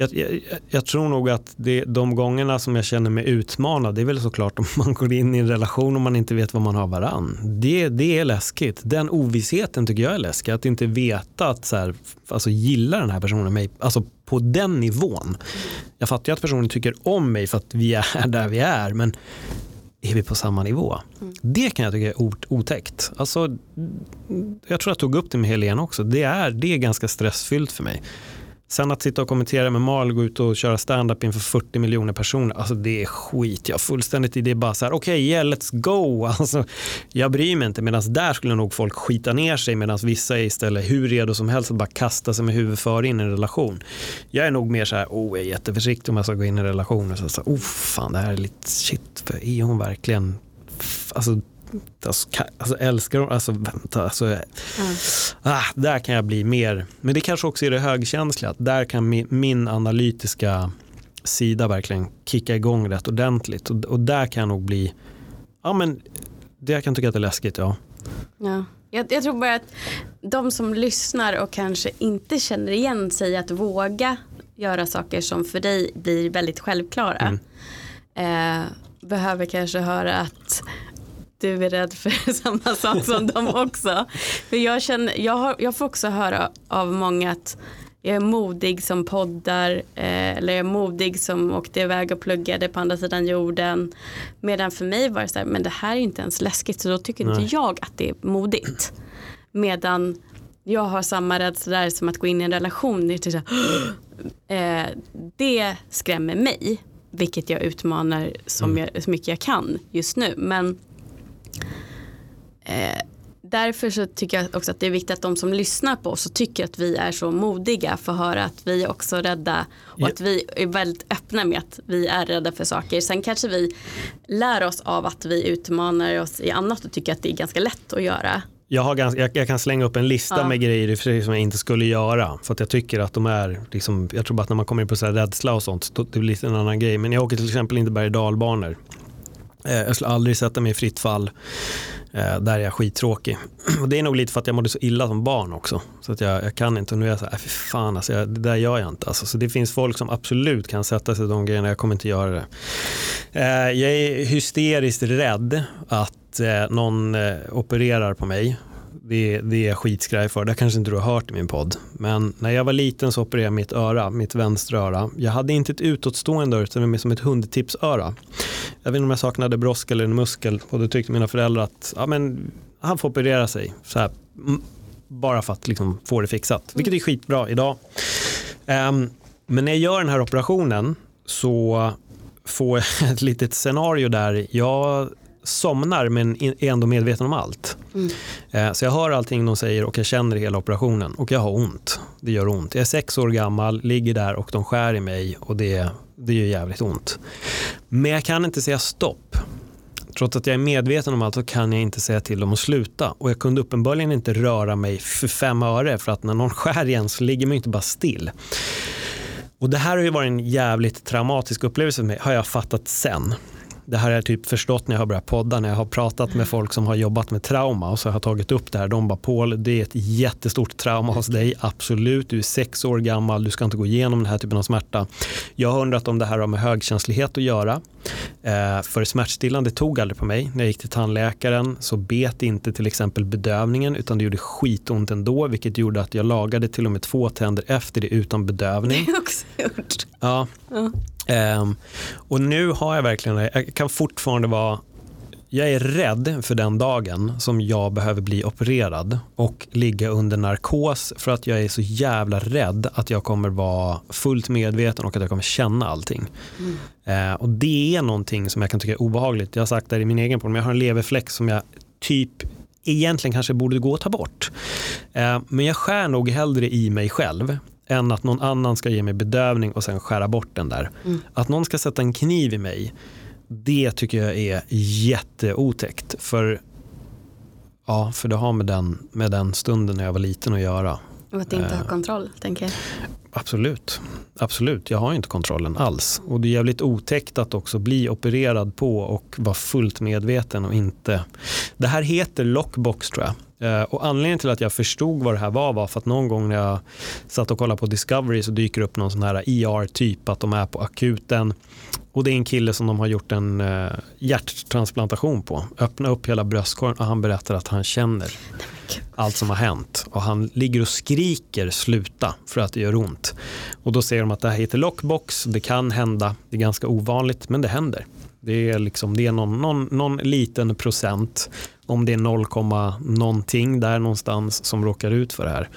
jag, jag, jag, tror nog att det, de gångerna som jag känner mig utmanad, det är väl såklart om man går in i en relation och man inte vet vad man har varann. Det, det är läskigt. Den ovissheten tycker jag är läskig. Att inte veta att så här, alltså, gillar den här personen mig alltså, på den nivån. Jag fattar ju att personen tycker om mig för att vi är där vi är, men är vi på samma nivå? Mm. Det kan jag tycka är otäckt. Alltså, jag tror jag tog upp det med Helene också. Det är, det är ganska stressfyllt för mig. Sen att sitta och kommentera med Mal, gå ut och köra stand-up inför 40 miljoner personer, alltså det är skit. Jag fullständigt i det bara så här, okej, okay, yeah, let's go. Alltså, jag bryr mig inte, medan där skulle nog folk skita ner sig, medan vissa är istället hur redo som helst att bara kasta sig med huvudet före in i en relation. Jag är nog mer så här, oh, jag är jätteförsiktig om jag ska gå in i relationer. så, så, oh, fan, det här är lite shit, för är hon verkligen, alltså alltså, alltså älskar hon, alltså vänta, alltså, mm. ah, där kan jag bli mer, men det kanske också är det högkänsliga, där kan min, min analytiska sida verkligen kicka igång rätt ordentligt och, och där kan jag nog bli, ja men det kan tycka att det är läskigt. Ja. Ja. Jag, jag tror bara att de som lyssnar och kanske inte känner igen sig att våga göra saker som för dig blir väldigt självklara. Eh, behöver kanske höra att du är rädd för samma sak som de också. För jag, känner, jag, har, jag får också höra av många att jag är modig som poddar eh, eller jag är modig som åkte iväg och pluggade på andra sidan jorden. Medan för mig var det så här, men det här är inte ens läskigt så då tycker Nej. inte jag att det är modigt. Medan jag har samma rädsla där som att gå in i en relation. Det, är typ så här, eh, det skrämmer mig, vilket jag utmanar som jag, så mycket jag kan just nu. Men eh, därför så tycker jag också att det är viktigt att de som lyssnar på oss och tycker att vi är så modiga får höra att vi är också rädda och att vi är väldigt öppna med att vi är rädda för saker. Sen kanske vi lär oss av att vi utmanar oss i annat och tycker att det är ganska lätt att göra. Jag, har ganska, jag, jag kan slänga upp en lista Ja. med grejer som jag inte skulle göra. För att jag tycker att de är, liksom, jag tror bara att när man kommer in på så här rädsla och sånt, då, det blir lite en annan grej. Men jag åker till exempel inte berg och dalbanor. Eh, jag skulle aldrig sätta mig i fritt fall. Eh, där är jag skittråkig. Och det är nog lite för att jag mådde så illa som barn också. Så att jag, jag kan inte. Och nu är jag så här, äh, fy fan alltså, jag, det där gör jag inte. Alltså, så det finns folk som absolut kan sätta sig i de grejerna. Jag kommer inte göra det. Eh, jag är hysteriskt rädd att eh, någon eh, opererar på mig. Det, det är jag skitskraj för. Det kanske inte du har hört i min podd. Men när jag var liten så opererade jag mitt öra, mitt vänstra öra. Jag hade inte ett utåtstående öra utan mer som ett hundtipsöra. Jag vet inte om jag saknade brosk eller en muskel och då tyckte mina föräldrar att ja, men, han får operera sig. Så här, bara för att liksom, få det fixat. Vilket är skitbra idag. Um, men när jag gör den här operationen så får jag ett litet scenario där jag somnar men är ändå medveten om allt. Mm. Eh, Så jag hör allting de säger och jag känner hela operationen och jag har ont. Det gör ont. Jag är sex år gammal, ligger där och de skär i mig och det, det gör jävligt ont. Men jag kan inte säga stopp. Trots att jag är medveten om allt så kan jag inte säga till dem att sluta. Och jag kunde uppenbarligen inte röra mig för fem öre för att när någon skär igen så ligger man ju inte bara still. Och det här har ju varit en jävligt traumatisk upplevelse för mig, har jag fattat sen. Det här har jag typ förstått när jag har börjat podda, när jag har pratat med folk som har jobbat med trauma och så har jag tagit upp det här. De bara, Paul, det är ett jättestort trauma hos dig, absolut. Du är sex år gammal, du ska inte gå igenom den här typen av smärta. Jag har undrat om det här har med högkänslighet att göra. Eh, för smärtstillande tog aldrig på mig. När jag gick till tandläkaren så bet inte till exempel bedövningen utan det gjorde skitont ändå vilket gjorde att jag lagade till och med två tänder efter det utan bedövning. Det har jag också gjort. Ja. Ja. Ehm, och nu har jag verkligen, jag kan fortfarande vara jag är rädd för den dagen som jag behöver bli opererad och ligga under narkos för att jag är så jävla rädd att jag kommer vara fullt medveten och att jag kommer känna allting. Eh, och det är någonting som jag kan tycka är obehagligt. Jag har sagt det i min egen podd, men jag har en leverfläck som jag typ egentligen kanske borde gå att ta bort. Eh, men jag skär nog hellre i mig själv än att någon annan ska ge mig bedövning och sen skära bort den där. Mm. Att någon ska sätta en kniv i mig, det tycker jag är jätteotäckt. För, ja, för det har med den, med den stunden när jag var liten att göra. Och att inte Eh. ha kontroll, tänker jag. Absolut. Absolut, jag har inte kontrollen alls. Och det är jävligt otäckt att också bli opererad på och vara fullt medveten och inte. Det här heter lockbox tror jag. Eh, och anledningen till att jag förstod vad det här var var för att någon gång när jag satt och kollade på Discovery så dyker upp någon sån här ER-typ att de är på akuten. Och det är en kille som de har gjort en eh, hjärttransplantation på. Öppna upp hela bröstkorgen och han berättar att han känner allt som har hänt. Och han ligger och skriker sluta för att det gör ont. Och då säger de att det här heter lockbox, det kan hända, det är ganska ovanligt men det händer. Det är, liksom, det är någon, någon, någon liten procent, om det är 0, någonting där någonstans som råkar ut för det här.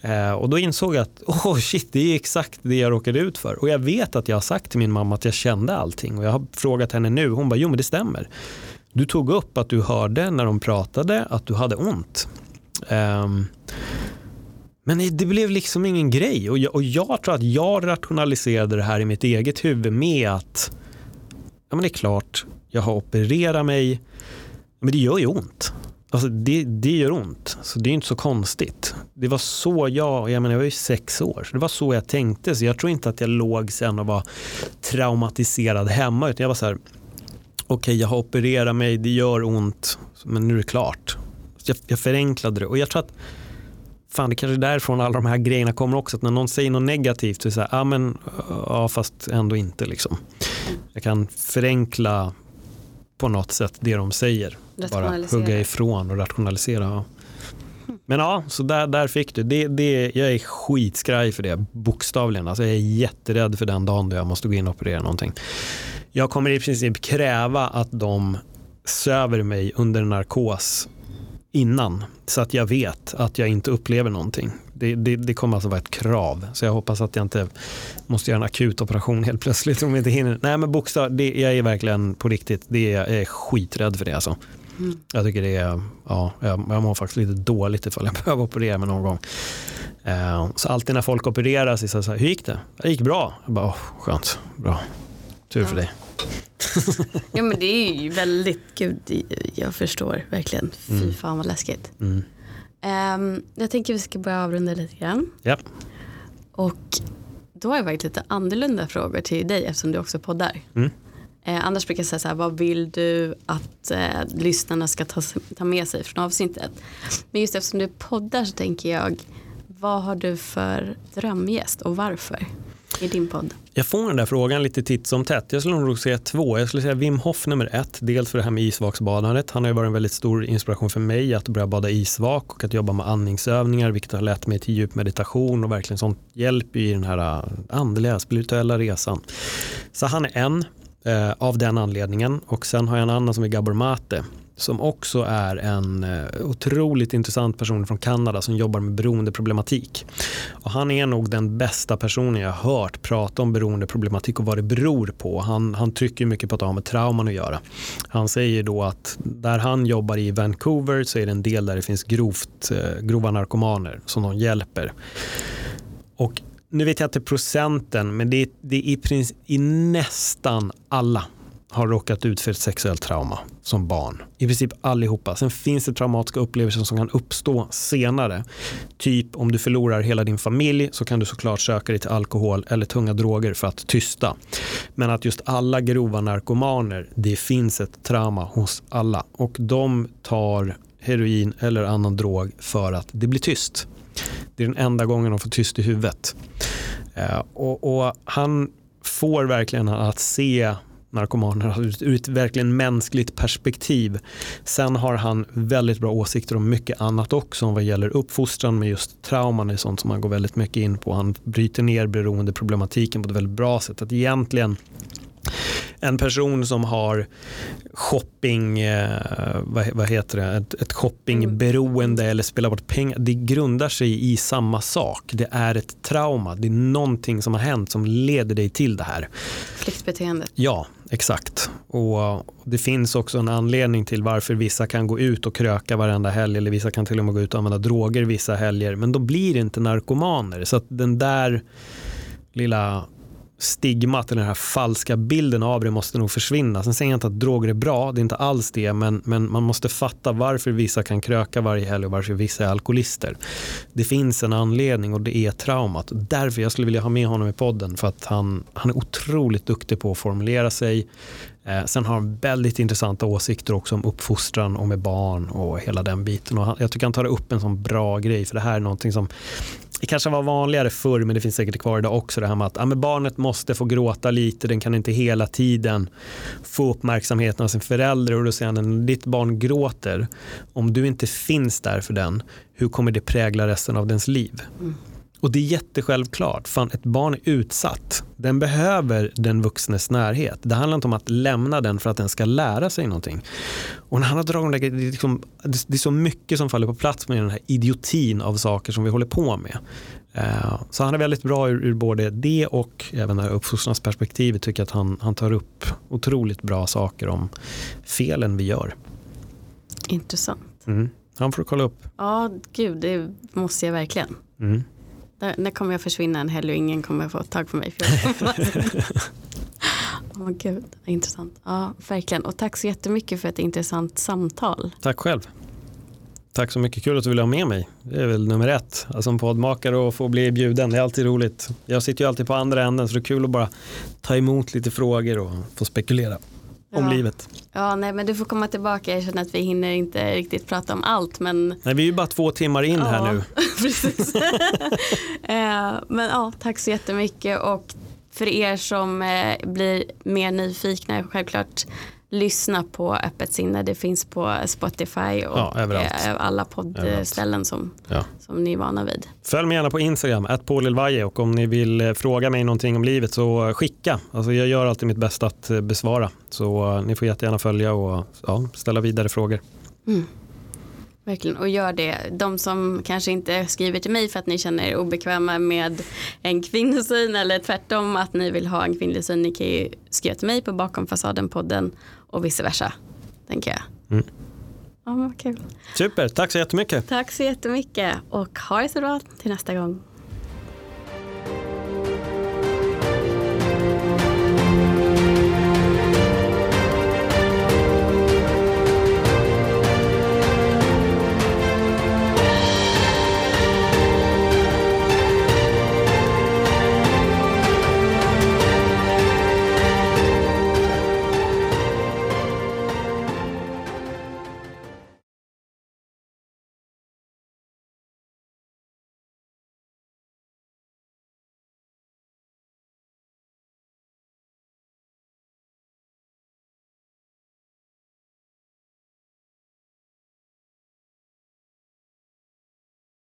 Eh, och då insåg jag att oh shit, det är exakt det jag råkade ut för. Och jag vet att jag har sagt till min mamma att jag kände allting. Och jag har frågat henne nu, hon bara jo men det stämmer. Du tog upp att du hörde när de pratade att du hade ont. Eh, men det blev liksom ingen grej och jag, och jag tror att jag rationaliserade det här i mitt eget huvud med att ja, men det är klart, jag har opererat mig, men det gör ju ont. Alltså det, det gör ont, så det är inte så konstigt. Det var så jag, jag menar jag var ju sex år, så det var så jag tänkte. Så jag tror inte att jag låg sen och var traumatiserad hemma, utan jag var så här, okej jag har opererat mig, det gör ont, men nu är det klart. Jag, jag förenklade det och jag tror att fan det kanske är därifrån alla de här grejerna kommer också. Att när någon säger något negativt så är det så här, ja men ja fast ändå inte liksom. Jag kan förenkla på något sätt det de säger. Bara hugga ifrån och rationalisera. Ja. Men ja, så där, där fick du. Det, det, jag är skitskraj för det, bokstavligen. Alltså jag är jätterädd för den dagen då jag måste gå in och operera någonting. Jag kommer i princip kräva att de söver mig under narkos innan så att jag vet att jag inte upplever någonting. Det, det, det, kommer alltså vara ett krav. Så jag hoppas att jag inte måste göra en akut operation helt plötsligt om jag inte hinner. Nej men bokstav, det, jag är verkligen på riktigt, det, jag är skiträdd för det alltså. Mm. Jag tycker det är, ja, jag, jag mår faktiskt lite dåligt ifall jag behöver operera mig någon gång. Uh, så alltid när folk opererar sig så säger hur gick det? Det gick bra. Jag bara, oh, skönt, bra. Tur ja. för dig. ja men det är ju väldigt, gud jag förstår verkligen. Fy mm. fan vad läskigt. Mm. Um, jag tänker vi ska börja avrunda lite grann. Ja. Och då har jag faktiskt lite annorlunda frågor till dig eftersom du också poddar. Mm. Eh, annars brukar jag säga så här, vad vill du att eh, lyssnarna ska ta, ta med sig från avsnittet? Men just eftersom du poddar så tänker jag, vad har du för drömgäst och varför i din podd? Jag får den där frågan lite titt som tätt. Jag skulle nog säga två. Jag skulle säga Wim Hof nummer ett. Dels för det här med isvaksbadandet. Han har ju varit en väldigt stor inspiration för mig att börja bada isvak och att jobba med andningsövningar vilket har lett mig till djup meditation och verkligen sånt hjälp i den här äh, andliga, spirituella resan. Så han är en eh, av den anledningen och sen har jag en annan som är Gabor Mate som också är en eh, otroligt intressant person från Kanada som jobbar med beroendeproblematik. Och han är nog den bästa personen jag har hört prata om beroendeproblematik och vad det beror på. Han, han trycker mycket på att det har med trauman att göra. Han säger då att där han jobbar i Vancouver så är det en del där det finns grovt, eh, grova narkomaner som de hjälper. Och nu vet jag inte procenten, men det är, det är i, princip, i nästan alla har råkat ut för ett sexuellt trauma som barn. I princip allihopa. Sen finns det traumatiska upplevelser som kan uppstå senare. Typ om du förlorar hela din familj så kan du såklart söka dig till alkohol eller tunga droger för att tysta. Men att just alla grova narkomaner, det finns ett trauma hos alla och de tar heroin eller annan drog för att det blir tyst. Det är den enda gången de får tyst i huvudet. Eh, och, och han får verkligen att se narkomaner ur ett verkligen mänskligt perspektiv. Sen har han väldigt bra åsikter om mycket annat också vad gäller uppfostran med just trauman är sånt som han går väldigt mycket in på. Han bryter ner beroendeproblematiken på ett väldigt bra sätt. Att egentligen en person som har shopping, eh, vad, vad, heter det, ett, ett shoppingberoende mm. eller spelar bort pengar. Det grundar sig i samma sak. Det är ett trauma. Det är någonting som har hänt som leder dig till det här. Flyktbeteendet. Ja, exakt. Och det finns också en anledning till varför vissa kan gå ut och kröka varenda helg eller vissa kan till och med gå ut och använda droger vissa helger. Men de blir inte narkomaner. Så att den där lilla stigmat, den här falska bilden av det måste nog försvinna. Sen säger jag inte att droger är bra, det är inte alls det, men, men man måste fatta varför vissa kan kröka varje helg och varför vissa är alkoholister. Det finns en anledning och det är traumat. Därför jag skulle vilja ha med honom i podden för att han, han är otroligt duktig på att formulera sig. Eh, sen har han väldigt intressanta åsikter också om uppfostran och med barn och hela den biten. Och han, jag tycker han tar upp en sån bra grej för det här är någonting som det kanske var vanligare förr men det finns säkert kvar idag också det här med att ja, barnet måste få gråta lite, den kan inte hela tiden få uppmärksamheten av sin förälder och då säger han när ditt barn gråter, om du inte finns där för den, hur kommer det prägla resten av dens liv? Mm. Och det är jättesjälvklart, fan ett barn är utsatt. Den behöver den vuxnes närhet. Det handlar inte om att lämna den för att den ska lära sig någonting. Och när han har dragit det, är liksom, det är så mycket som faller på plats med den här idiotin av saker som vi håller på med. Eh, så han är väldigt bra ur, ur både det och även det här uppfostransperspektivet tycker att han, han tar upp otroligt bra saker om felen vi gör. Intressant. Mm. Han får kolla upp. Ja, gud, det måste jag verkligen. Mm. Där, när kommer jag försvinna en helg och ingen kommer få tag på mig? Åh oh, gud, intressant. Ja, verkligen. Och tack så jättemycket för ett intressant samtal. Tack själv. Tack så mycket, kul att du ville ha med mig. Det är väl nummer ett. Alltså en poddmakare och få bli bjuden, det är alltid roligt. Jag sitter ju alltid på andra änden så det är kul att bara ta emot lite frågor och få spekulera. Om Ja. livet. Ja, nej, men du får komma tillbaka. Jag känner att vi hinner inte riktigt prata om allt. Men Nej, vi är ju bara två timmar in här Ja, nu. Precis. Eh, men ja, tack så jättemycket. Och för er som eh, blir mer nyfikna, självklart lyssna på Öppet sinne. Det finns på Spotify och Ja, eh, alla poddställen som, Ja. som ni är vana vid. Följ mig gärna på Instagram, @paulelvaje och om ni vill eh, fråga mig någonting om livet så skicka. Alltså jag gör alltid mitt bästa att eh, besvara. Så ni får jättegärna följa och ja, ställa vidare frågor. Verkligen, och gör det. De som kanske inte skriver till mig för att ni känner er obekväma med en kvinnosyn eller tvärtom att ni vill ha en kvinnlig syn, ni kan ju skriva till mig på Bakom fasaden-podden och vice versa, tänker jag. Mm. Ja, vad kul. Super, tack så jättemycket. Tack så jättemycket och ha det så bra till nästa gång.